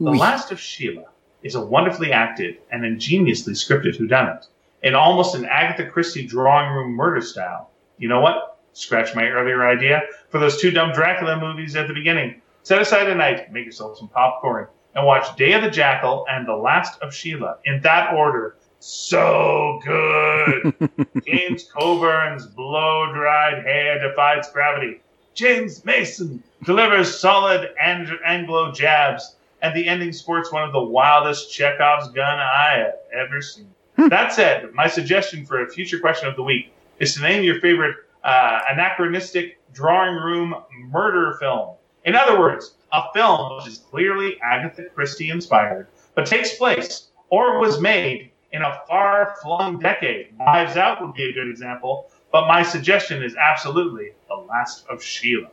The Oui. Last of Sheila is a wonderfully acted and ingeniously scripted whodunit in almost an Agatha Christie drawing room murder style. You know what? Scratch my earlier idea for those two dumb Dracula movies at the beginning. Set aside a night, make yourself some popcorn, and watch Day of the Jackal and The Last of Sheila in that order. So good! James Coburn's blow dried hair defies gravity. James Mason delivers solid ang- Anglo jabs, and the ending sports one of the wildest Chekhov's gun I have ever seen. that said, my suggestion for a future question of the week is to name your favorite uh, anachronistic drawing room murder film. In other words, a film which is clearly Agatha Christie inspired, but takes place or was made in a far flung decade. Knives Out would be a good example, but my suggestion is absolutely The Last of Sheila.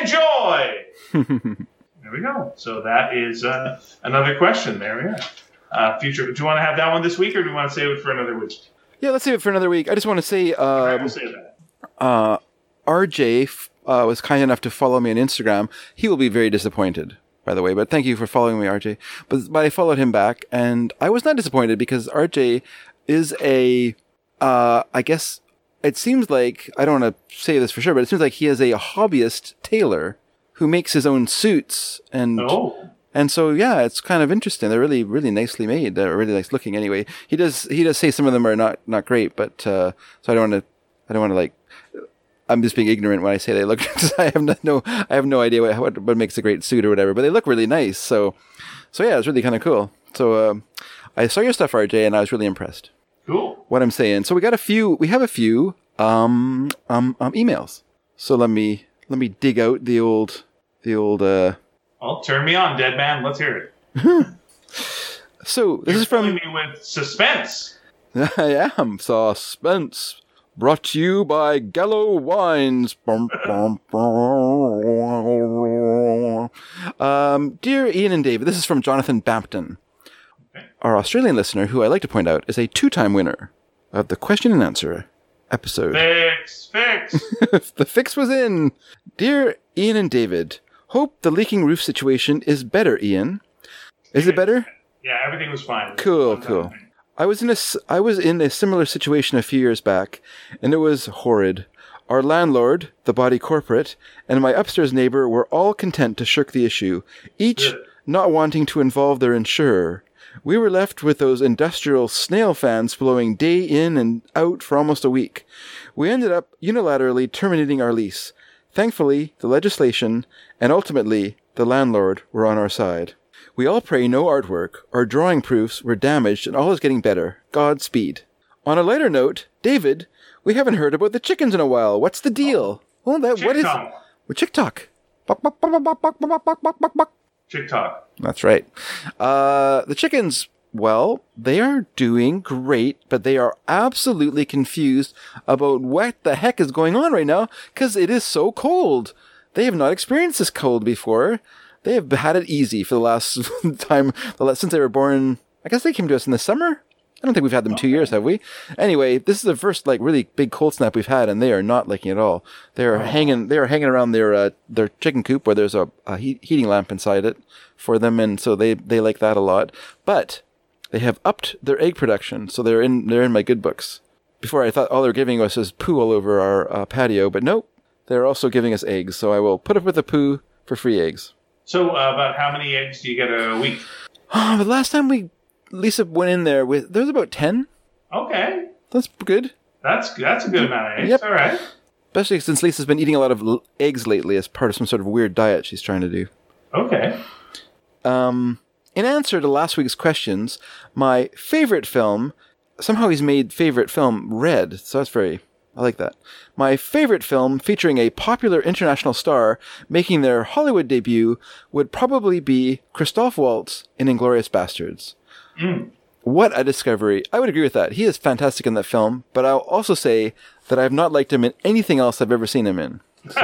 Enjoy! There we go. So that is uh, another question. There we are. Uh, future. Do you want to have that one this week, or do you want to save it for another week? yeah, let's save it for another week. I just want to say, All right, um, we'll uh, RJ uh, was kind enough to follow me on Instagram. He will be very disappointed, by the way, but thank you for following me, RJ. But, but I followed him back, and I was not disappointed because RJ is a, uh, I guess it seems like, I don't want to say this for sure, but it seems like he is a hobbyist tailor who makes his own suits and Oh, and so yeah, it's kind of interesting. They're really really nicely made. They're really nice looking. Anyway, he does he does say some of them are not not great, but uh, so I don't want to I don't want to like. I'm just being ignorant when I say they look. I have no, no I have no idea what, what what makes a great suit or whatever, but they look really nice. So so yeah, it's really kind of cool. So um, I saw your stuff, RJ, and I was really impressed. cool. What I'm saying. So we got a few. We have a few um um, um emails. So let me let me dig out the old the old uh. Well, turn me on, dead man. Let's hear it. So this is from me with suspense. I am suspense. Brought to you by Gallo Wines. Um, dear Ian and David, this is from Jonathan Bampton, our Australian listener, who I like to point out is a two-time winner of the question and answer episode. Fix, fix. the fix was in. Dear Ian and David, hope the leaking roof situation is better. Ian, is it better? yeah, everything was fine. Cool, cool. I was in a I was in a similar situation a few years back, and it was horrid. Our landlord, the body corporate, and my upstairs neighbor were all content to shirk the issue, each not wanting to involve their insurer. We were left with those industrial snail fans blowing day in and out for almost a week. We ended up unilaterally terminating our lease. Thankfully, the legislation and ultimately the landlord were on our side. We all pray no artwork or drawing proofs were damaged and all is getting better. Godspeed. On a lighter note, David, we haven't heard about the chickens in a while. What's the deal? Oh, well, that chick what is well, TikTok. TikTok. That's right. Uh, the chickens, well, they are doing great, but they are absolutely confused about what the heck is going on right now because it is so cold. They have not experienced this cold before. They have had it easy for the last time, since they were born. I guess they came to us in the summer. I don't think we've had them two years, have we? Anyway, this is the first like really big cold snap we've had, and they are not liking it at all. They are hanging, they are hanging around their uh, their chicken coop where there's a, a heat, heating lamp inside it for them, and so they they like that a lot. But they have upped their egg production, so they're in they're in my good books. Before I thought all they're giving us is poo all over our uh, patio, but nope, they're also giving us eggs. So I will put up with the poo for free eggs. So, uh, about how many eggs do you get a week? Oh, but last time we Lisa went in there with there was about ten. Okay, That's good. that's that's a good amount of eggs. Yep. All right. Especially since Lisa's been eating a lot of l- eggs lately as part of some sort of weird diet she's trying to do. Okay. Um, in answer to last week's questions, my favorite film, somehow he's made favorite film red, so that's very, I like that. My favorite film featuring a popular international star making their Hollywood debut would probably be Christoph Waltz in Inglourious Basterds. Hmm. What a discovery. I would agree with that. He is fantastic in that film, but I'll also say that I have not liked him in anything else I've ever seen him in.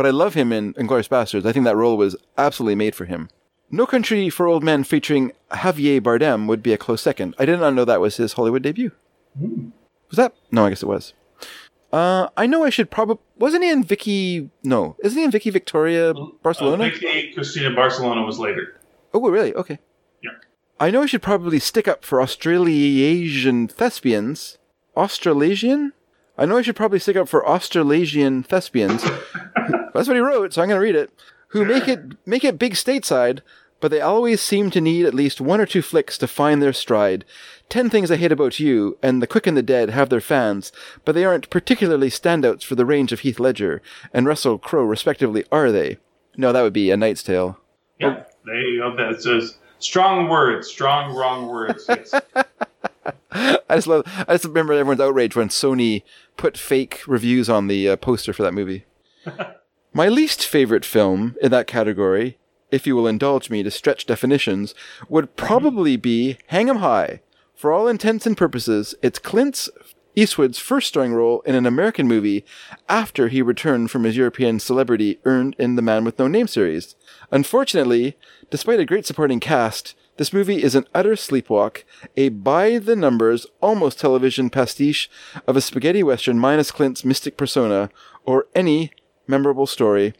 But I love him in Inglourious Basterds. I think that role was absolutely made for him. No Country for Old Men featuring Javier Bardem would be a close second. I did not know that was his Hollywood debut. Hmm. Was that? No, I guess it was. Uh, I know I should probably. Wasn't he in Vicky? No. Isn't he in Vicky Victoria Barcelona? Uh, Vicky Cristina Barcelona was later. oh, really? Okay. Yeah. I know I should probably stick up for Australasian thespians. Australasian? I know I should probably stick up for Australasian thespians. That's what he wrote, so I'm going to read it. Who make it make it big stateside, but they always seem to need at least one or two flicks to find their stride. Ten Things I Hate About You and The Quick and the Dead have their fans, but they aren't particularly standouts for the range of Heath Ledger and Russell Crowe, respectively, are they? No, that would be A Knight's Tale. Yeah. There you go. That's just strong words. Strong wrong words. Yes. I just love. I just remember everyone's outrage when Sony put fake reviews on the uh, poster for that movie. My least favorite film in that category, if you will indulge me to stretch definitions, would probably be Hang 'Em High. For all intents and purposes, it's Clint Eastwood's first starring role in an American movie after he returned from his European celebrity earned in the Man with No Name series. Unfortunately, despite a great supporting cast, this movie is an utter sleepwalk, a by the numbers, almost television pastiche of a spaghetti western minus Clint's mystic persona or any memorable story.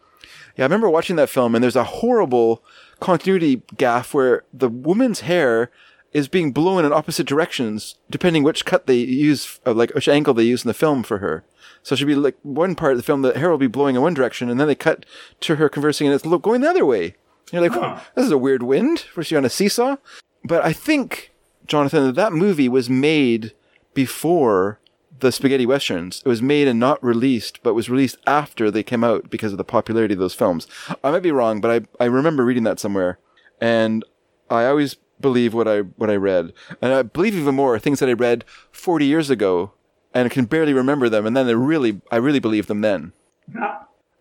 Yeah, I remember watching that film and there's a horrible continuity gaff where the woman's hair is being blown in opposite directions depending which cut they use, uh, like which angle they use in the film for her. So she'll be like one part of the film, the hair will be blowing in one direction, and then they cut to her conversing, and it's going the other way. You're like, Huh. this is a weird wind. Was she on a seesaw? But I think, Jonathan, that that movie was made before the spaghetti westerns. It was made and not released, but was released after they came out because of the popularity of those films. I might be wrong, but I, I remember reading that somewhere. And I always believe what I what I read. And I believe even more things that I read 40 years ago and I can barely remember them and then I really I really believe them then.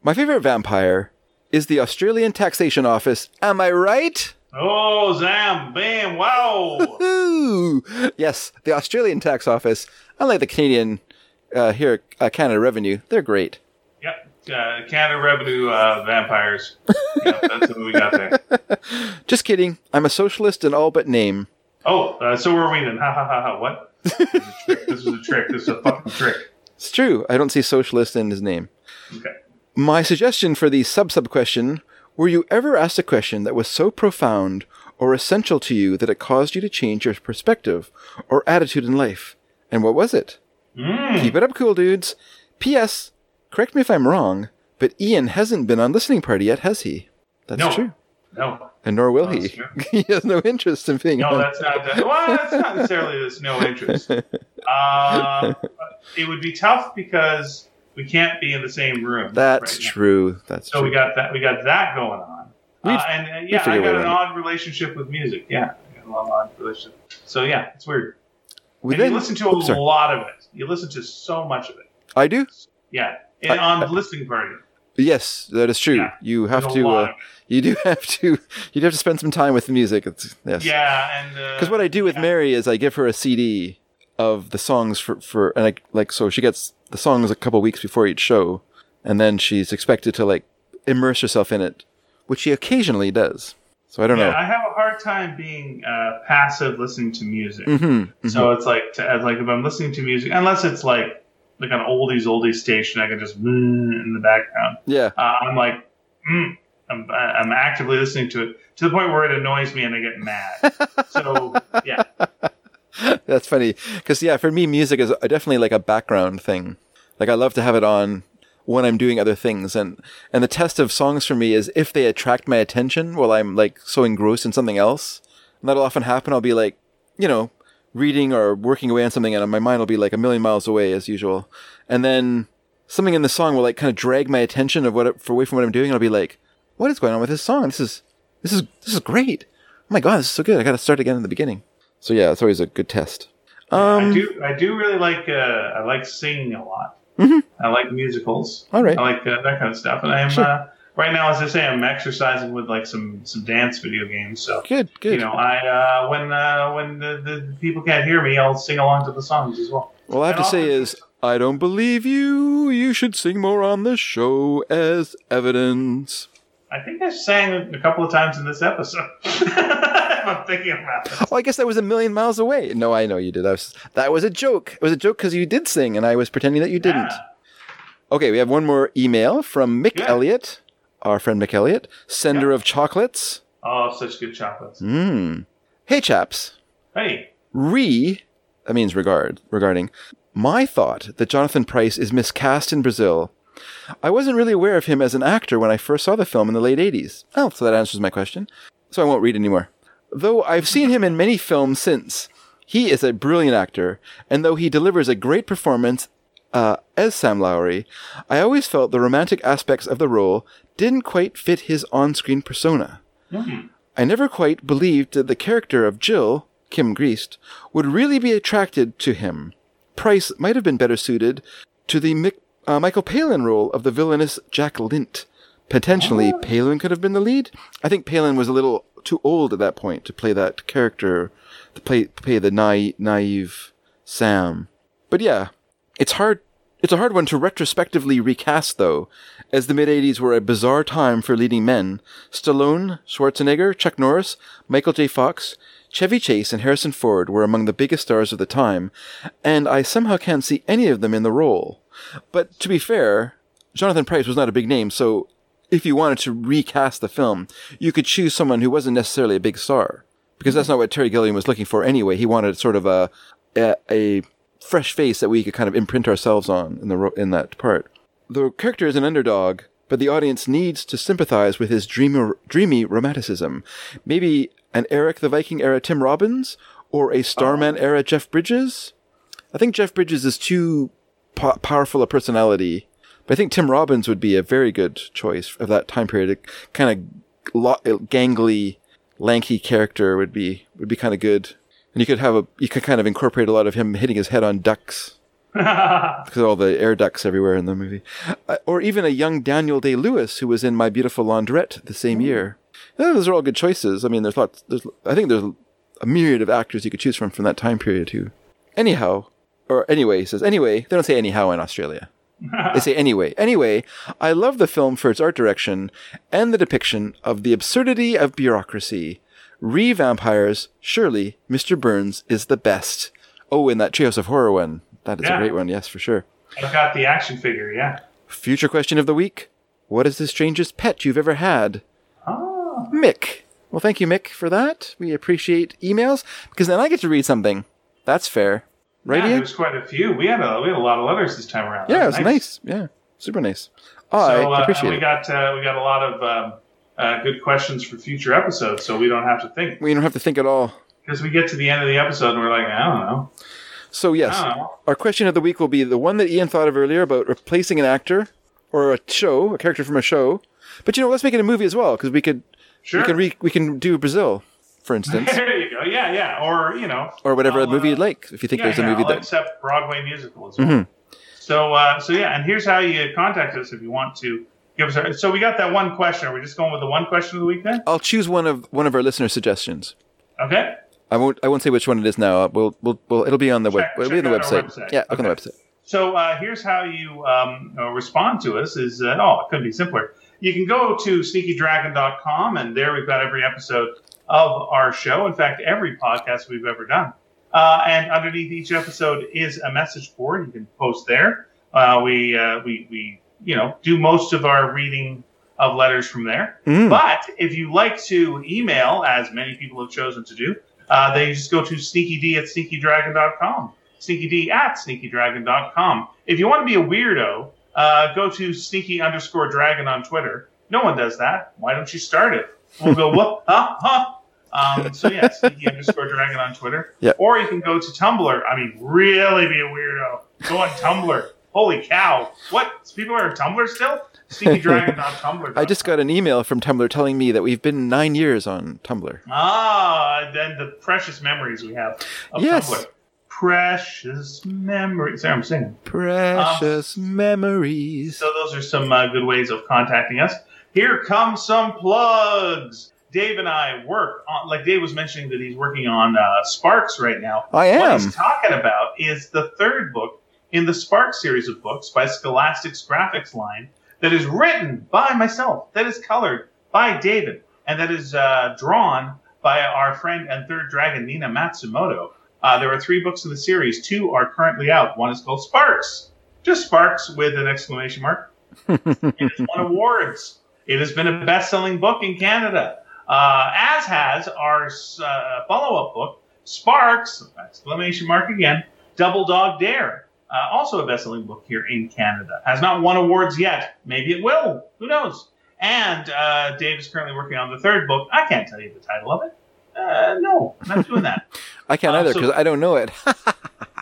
My favorite vampire is the Australian Taxation Office. Am I right? oh, Zam, bam, wow. Yes, the Australian Tax Office, unlike the Canadian uh, here uh, Canada Revenue, they're great. Uh, Canada Revenue uh, vampires. Yep, that's what we got there. Just kidding. I'm a socialist in all but name. Oh, uh, so were we then? Ha ha ha ha. What? This is a trick. This is a trick. This is a fucking trick. It's true. I don't see socialist in his name. Okay. My suggestion for the sub sub question were you ever asked a question that was so profound or essential to you that it caused you to change your perspective or attitude in life? And what was it? Keep it up, cool dudes. P.S. correct me if I'm wrong, but Ian hasn't been on listening party yet, has he? That's No. true. No, And nor will No, he. he has no interest in being no, on. that's not. That, well, that's not necessarily there's no interest. Uh, it would be tough because we can't be in the same room. That's right true. That's So true. we got that. We got that going on. Uh, and uh, yeah, I got an odd relationship with music. Yeah, I got a long odd relationship. So yeah, it's weird. We and then- you listen to a Oops, sorry. lot of it. You listen to so much of it. I do. Yeah, and I- on I- the listening party. Yes, that is true. Yeah. You have to. Uh, you do have to. You do have to spend some time with the music. It's yes. Yeah, and uh, Because what I do with yeah. Mary is I give her a CD of the songs for for and I like so she gets the songs a couple weeks before each show, and then she's expected to like immerse herself in it, which she occasionally does. So I don't Yeah, know. I have a hard time being uh, passive listening to music. Mm-hmm, So it's like, to, like if I'm listening to music, unless it's like like an oldies oldies station, I can just in the background. Yeah. Uh, I'm like, mm, I'm I'm actively listening to it to the point where it annoys me and I get mad. so yeah, That's funny because yeah, for me, music is definitely like a background thing. Like I love to have it on when I'm doing other things, and and the test of songs for me is if they attract my attention while I'm like so engrossed in something else. And that'll often happen. I'll be like, you know, reading or working away on something, and my mind will be like a million miles away as usual, and then something in the song will like kind of drag my attention of what for away from what I'm doing. And I'll be like, what is going on with this song? This is this is this is great. Oh my god, this is so good. I got to start again in the beginning. So yeah, it's always a good test. Um, I do I do really like uh, I like singing a lot. Mhm. I like musicals. All right. I like uh, that kind of stuff. And I'm Sure. uh, right now, as I say, I'm exercising with like some some dance video games. So Good, good. you know, I uh, when uh, when the, the people can't hear me, I'll sing along to the songs as well. All I have to And say is, I don't believe you. You should sing more on the show as evidence. I think I sang a couple of times in this episode. I'm thinking about it. Oh, I guess that was a million miles away. No, I know you did. That was, that was a joke. It was a joke because you did sing, and I was pretending that you didn't. Yeah. Okay, we have one more email from Mick Yeah. Elliott, our friend Mick Elliott, sender of chocolates. Oh, such good chocolates. Mmm. Hey, chaps. Hey, Re, that means regard, regarding my thought that Jonathan Pryce is miscast in Brazil. I wasn't really aware of him as an actor when I first saw the film in the late 80s. Oh, so that answers my question. So I won't read anymore. Though I've seen him in many films since, he is a brilliant actor, and though he delivers a great performance uh, as Sam Lowry, I always felt the romantic aspects of the role didn't quite fit his on screen persona. I never quite believed that the character of Jill, Kim Greist, would really be attracted to him. Pryce might have been better suited to the Mick, uh, Michael Palin role of the villainous Jack Lint. Potentially, Palin could have been the lead. I think Palin was a little too old at that point to play that character, to play play the naive, naive Sam. But yeah, it's hard. It's a hard one to retrospectively recast, though, as the mid 80s were a bizarre time for leading men. Stallone, Schwarzenegger, Chuck Norris, Michael J. Fox, Chevy Chase, and Harrison Ford were among the biggest stars of the time, and I somehow can't see any of them in the role. But to be fair, Jonathan Pryce was not a big name, so if you wanted to recast the film, you could choose someone who wasn't necessarily a big star. Because that's not what Terry Gilliam was looking for anyway. He wanted sort of a, a, a fresh face that we could kind of imprint ourselves on in the ro- in that part. The character is an underdog, but the audience needs to sympathize with his dreamy, dreamy romanticism. Maybe an Erik the Viking era Tim Robbins or a Starman oh. era Jeff Bridges. I think Jeff Bridges is too po- powerful a personality, but I think Tim Robbins would be a very good choice of that time period. A kind of lo- gangly, lanky character would be would be kind of good. And you could have a you could kind of incorporate a lot of him hitting his head on ducks because all the air ducts everywhere in the movie, uh, or even a young Daniel Day Lewis who was in My Beautiful Laundrette the same year. Yeah, those are all good choices. I mean, there's lots. There's, I think there's a myriad of actors you could choose from from that time period too. Anyhow, or anyway, he says anyway. They don't say anyhow in Australia. they say anyway. Anyway, I love the film for its art direction and the depiction of the absurdity of bureaucracy. Re vampires, surely Mr. Burns is the best. Oh, and that Treehouse of Horror one. That is Yeah. a great one, yes, for sure. I've got the action figure. Yeah. Future question of the week What is the strangest pet you've ever had? Oh. Mick. Well, thank you, Mick, for that. We appreciate emails because then I get to read something. That's fair. Right, yeah? There's quite a few. We had a we had a lot of letters this time around. Yeah, it was nice. Yeah. Super nice. Oh, I so uh, appreciate we it. got uh, we got a lot of um, uh, good questions for future episodes, so we don't have to think We don't have to think at all. because we get to the end of the episode and we're like, I don't know, So yes, know. our question of the week will be the one that Ian thought of earlier about replacing an actor or a show, a character from a show. But you know, let's make it a movie as well because we could Sure. we can re- we can do Brazil, for instance, there you go. Yeah, yeah. Or you know, or whatever I'll, movie uh, you'd like. If you think yeah, there's a yeah, movie I'll that accept Broadway musical as well. Mhm. So, uh, so yeah, and here's how you contact us if you want to give us. Our, so we got that one question. Are we just going with the one question of the week then? I'll choose one of one of our listener suggestions. Okay. I won't I won't say which one it is now. We'll we'll, we'll it'll be on the web. Check- It'll be on the check out our website. website. Yeah, look on the website. So uh, here's how you um, uh, respond to us: is uh, oh, it couldn't be simpler. You can go to sneakydragon.com, and there we've got every episode of our show. In fact, every podcast we've ever done. Uh, and underneath each episode is a message board. You can post there. Uh, we uh, we we you know do most of our reading of letters from there. Mm. But if you like to email, as many people have chosen to do, uh, then you just go to sneakyd at sneakydragon.com. Sneakyd at sneakydragon.com. If you want to be a weirdo, uh, go to sneaky underscore dragon on Twitter. No one does that. Why don't you start it? We'll go, what? Huh? Huh? Um, so yeah, sneaky underscore dragon on Twitter. Yeah. Or you can go to Tumblr. I mean, really be a weirdo. Go on Tumblr. Holy cow. What? People are on Tumblr still? Tumblr. I just got an email from Tumblr telling me that we've been nine years on Tumblr. Ah, then the precious memories we have of Yes. Tumblr. Precious memories. Sorry, I'm singing. Precious memories. So those are some uh, good ways of contacting us. Here come some plugs. Dave and I work on, like Dave was mentioning that he's working on uh, Sparks right now. I am. What he's talking about is the third book in the Sparks series of books by Scholastic's Graphix line that is written by myself, that is colored by David, and that is uh, drawn by our friend and third dragon, Nina Matsumoto. Uh, there are three books in the series. Two are currently out. One is called Sparks, just Sparks with an exclamation mark. it has won awards. It has been a best-selling book in Canada, uh, as has our uh, follow-up book, Sparks! Exclamation mark again. Double Dog Dare, uh, also a best-selling book here in Canada. Has not won awards yet. Maybe it will. Who knows? And uh, Dave is currently working on the third book. I can't tell you the title of it. Uh, no, I'm not doing that. I can't Uh, either so- because I don't know it.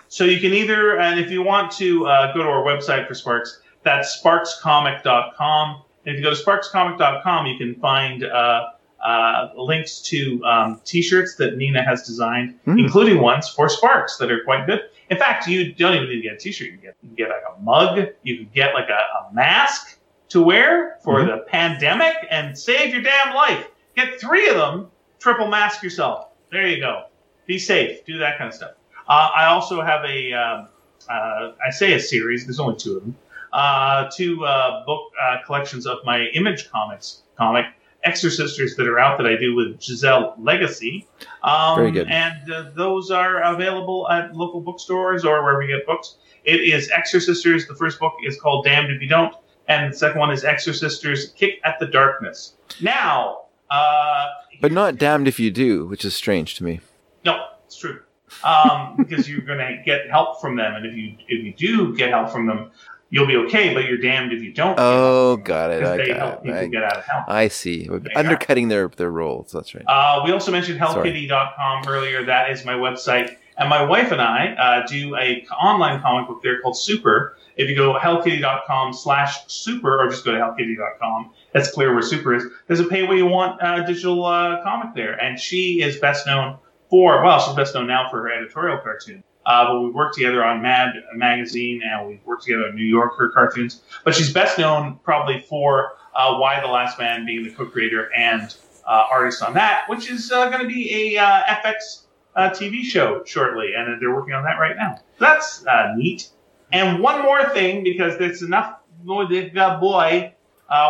So you can either, and if you want to uh, go to our website for Sparks, that's sparkscomic.com. And if you go to sparkscomic.com, you can find uh, uh, links to um, t-shirts that Nina has designed, Hmm. including ones for Sparks that are quite good. In fact, you don't even need to get a t-shirt. You can get, you can get like a mug. You can get like a, a mask to wear for Mhm. the pandemic and save your damn life. Get three of them, triple mask yourself. There you go. Be safe. Do that kind of stuff. Uh, I also have a, um, uh, I say a series, there's only two of them, uh, two uh, book uh, collections of my Image Comics comic, Exorcisters, that are out that I do with Gisèle Lagacé. Um, Very good. And uh, those are available at local bookstores or wherever you get books. It is Exorcisters. The first book is called Damned If You Don't, and the second one is Exorcisters Kick at the Darkness. Now, uh, but not damned if you do, which is strange to me. no, it's true. Um, because you're going to get help from them, and if you if you do get help from them, you'll be okay. But you're damned if you don't. Oh, got it. I they got help it. people I, get out of hell. I see. We're undercutting their their roles. That's right. Uh, we also mentioned hellkitty.com earlier. That is my website. And my wife and I uh, do a online comic book there called Super. If you go hellkitty.com slash super or just go to hellkitty.com, that's clear where super is. There's a pay what you want uh, digital uh, comic there. And she is best known for, well, she's best known now for her editorial cartoon. Uh, but we've worked together on Mad Magazine and we've worked together on New Yorker cartoons. But she's best known probably for uh, Y: The Last Man being the co-creator and uh, artist on that, which is uh, going to be a uh, FX uh, TV show shortly, and they're working on that right now. That's uh, neat. And one more thing, because there's enough boy,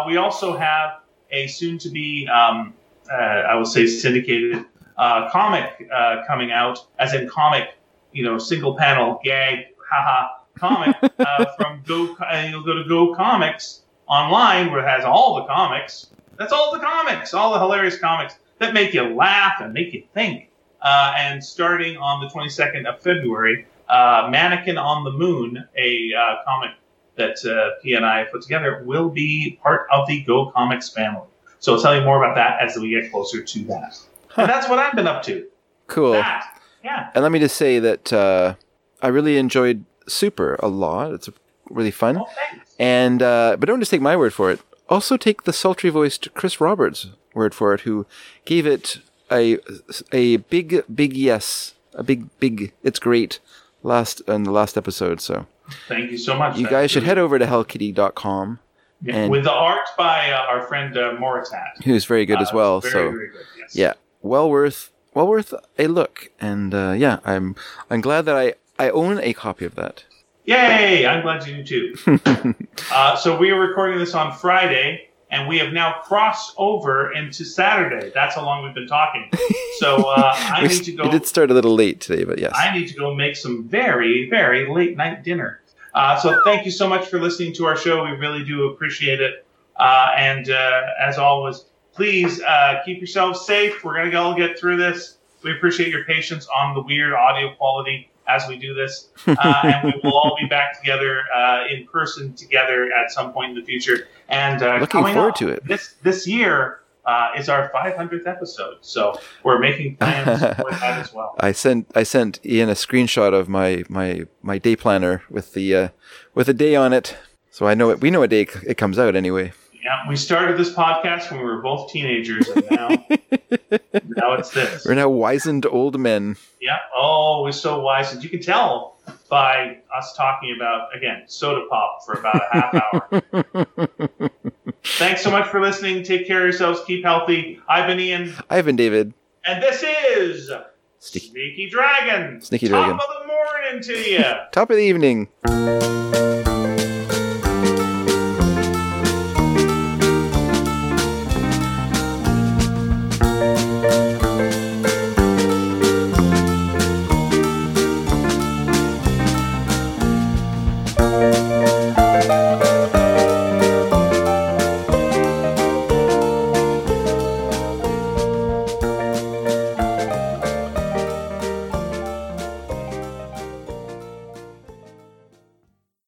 we also have a soon-to-be, um, I will say, syndicated comic coming out, as in comic, you know, single-panel gag, haha, comic uh, from Go. Uh, you'll go to Go Comics online, where it has all the comics. That's all the comics, all the hilarious comics that make you laugh and make you think. Uh, and starting on the 22nd of February, uh, Mannequin on the Moon, a uh, comic that uh, Pia and I put together will be part of the Go Comics family. So I'll tell you more about that as we get closer to that. And that's what I've been up to. Cool. That. Yeah. And let me just say that uh, I really enjoyed Super a lot. It's really fun. Thanks. And uh, but don't just take my word for it. Also take the sultry voiced Chris Roberts' word for it, who gave it a a big big yes, a big big. It's great. Last in the last episode, so Thank you so much. you guys should head over to hellkitty.com, Yeah, and- with the art by uh, our friend uh, who's very good as Uh, well. very, so very good. Yes. yeah, well worth well worth a look. And uh, yeah, I'm I'm glad that I I own a copy of that. Yay! I'm glad you do too. uh, so we are recording this on Friday, and we have now crossed over into Saturday. That's how long we've been talking. So uh, I We, need to go. we did start a little late today, but yes. I need to go make some very, very late night dinner. Uh, so thank you so much for listening to our show. We really do appreciate it. Uh, and uh, as always, please uh, keep yourselves safe. We're going to all get through this. We appreciate your patience on the weird audio quality as we do this. Uh, and we will all be back together uh, in person together at some point in the future. And uh, Looking forward up to it. This, this year uh, is our 500th episode. So we're making plans for that as well. I sent I sent Ian a screenshot of my my my day planner with the uh, with a day on it, so I know it. We know a day it comes out anyway. Yeah, we started this podcast when we were both teenagers, and now now it's this. We're now wizened old men. Yeah. Oh, we're so wise, and you can tell by us talking about again soda pop for about a half hour. Thanks so much for listening. Take care of yourselves. Keep healthy. I've been Ian, Ivan David, and this is Sneaky- Sneaky Dragon. Sneaky Top Dragon. of the morning to you. top of the evening.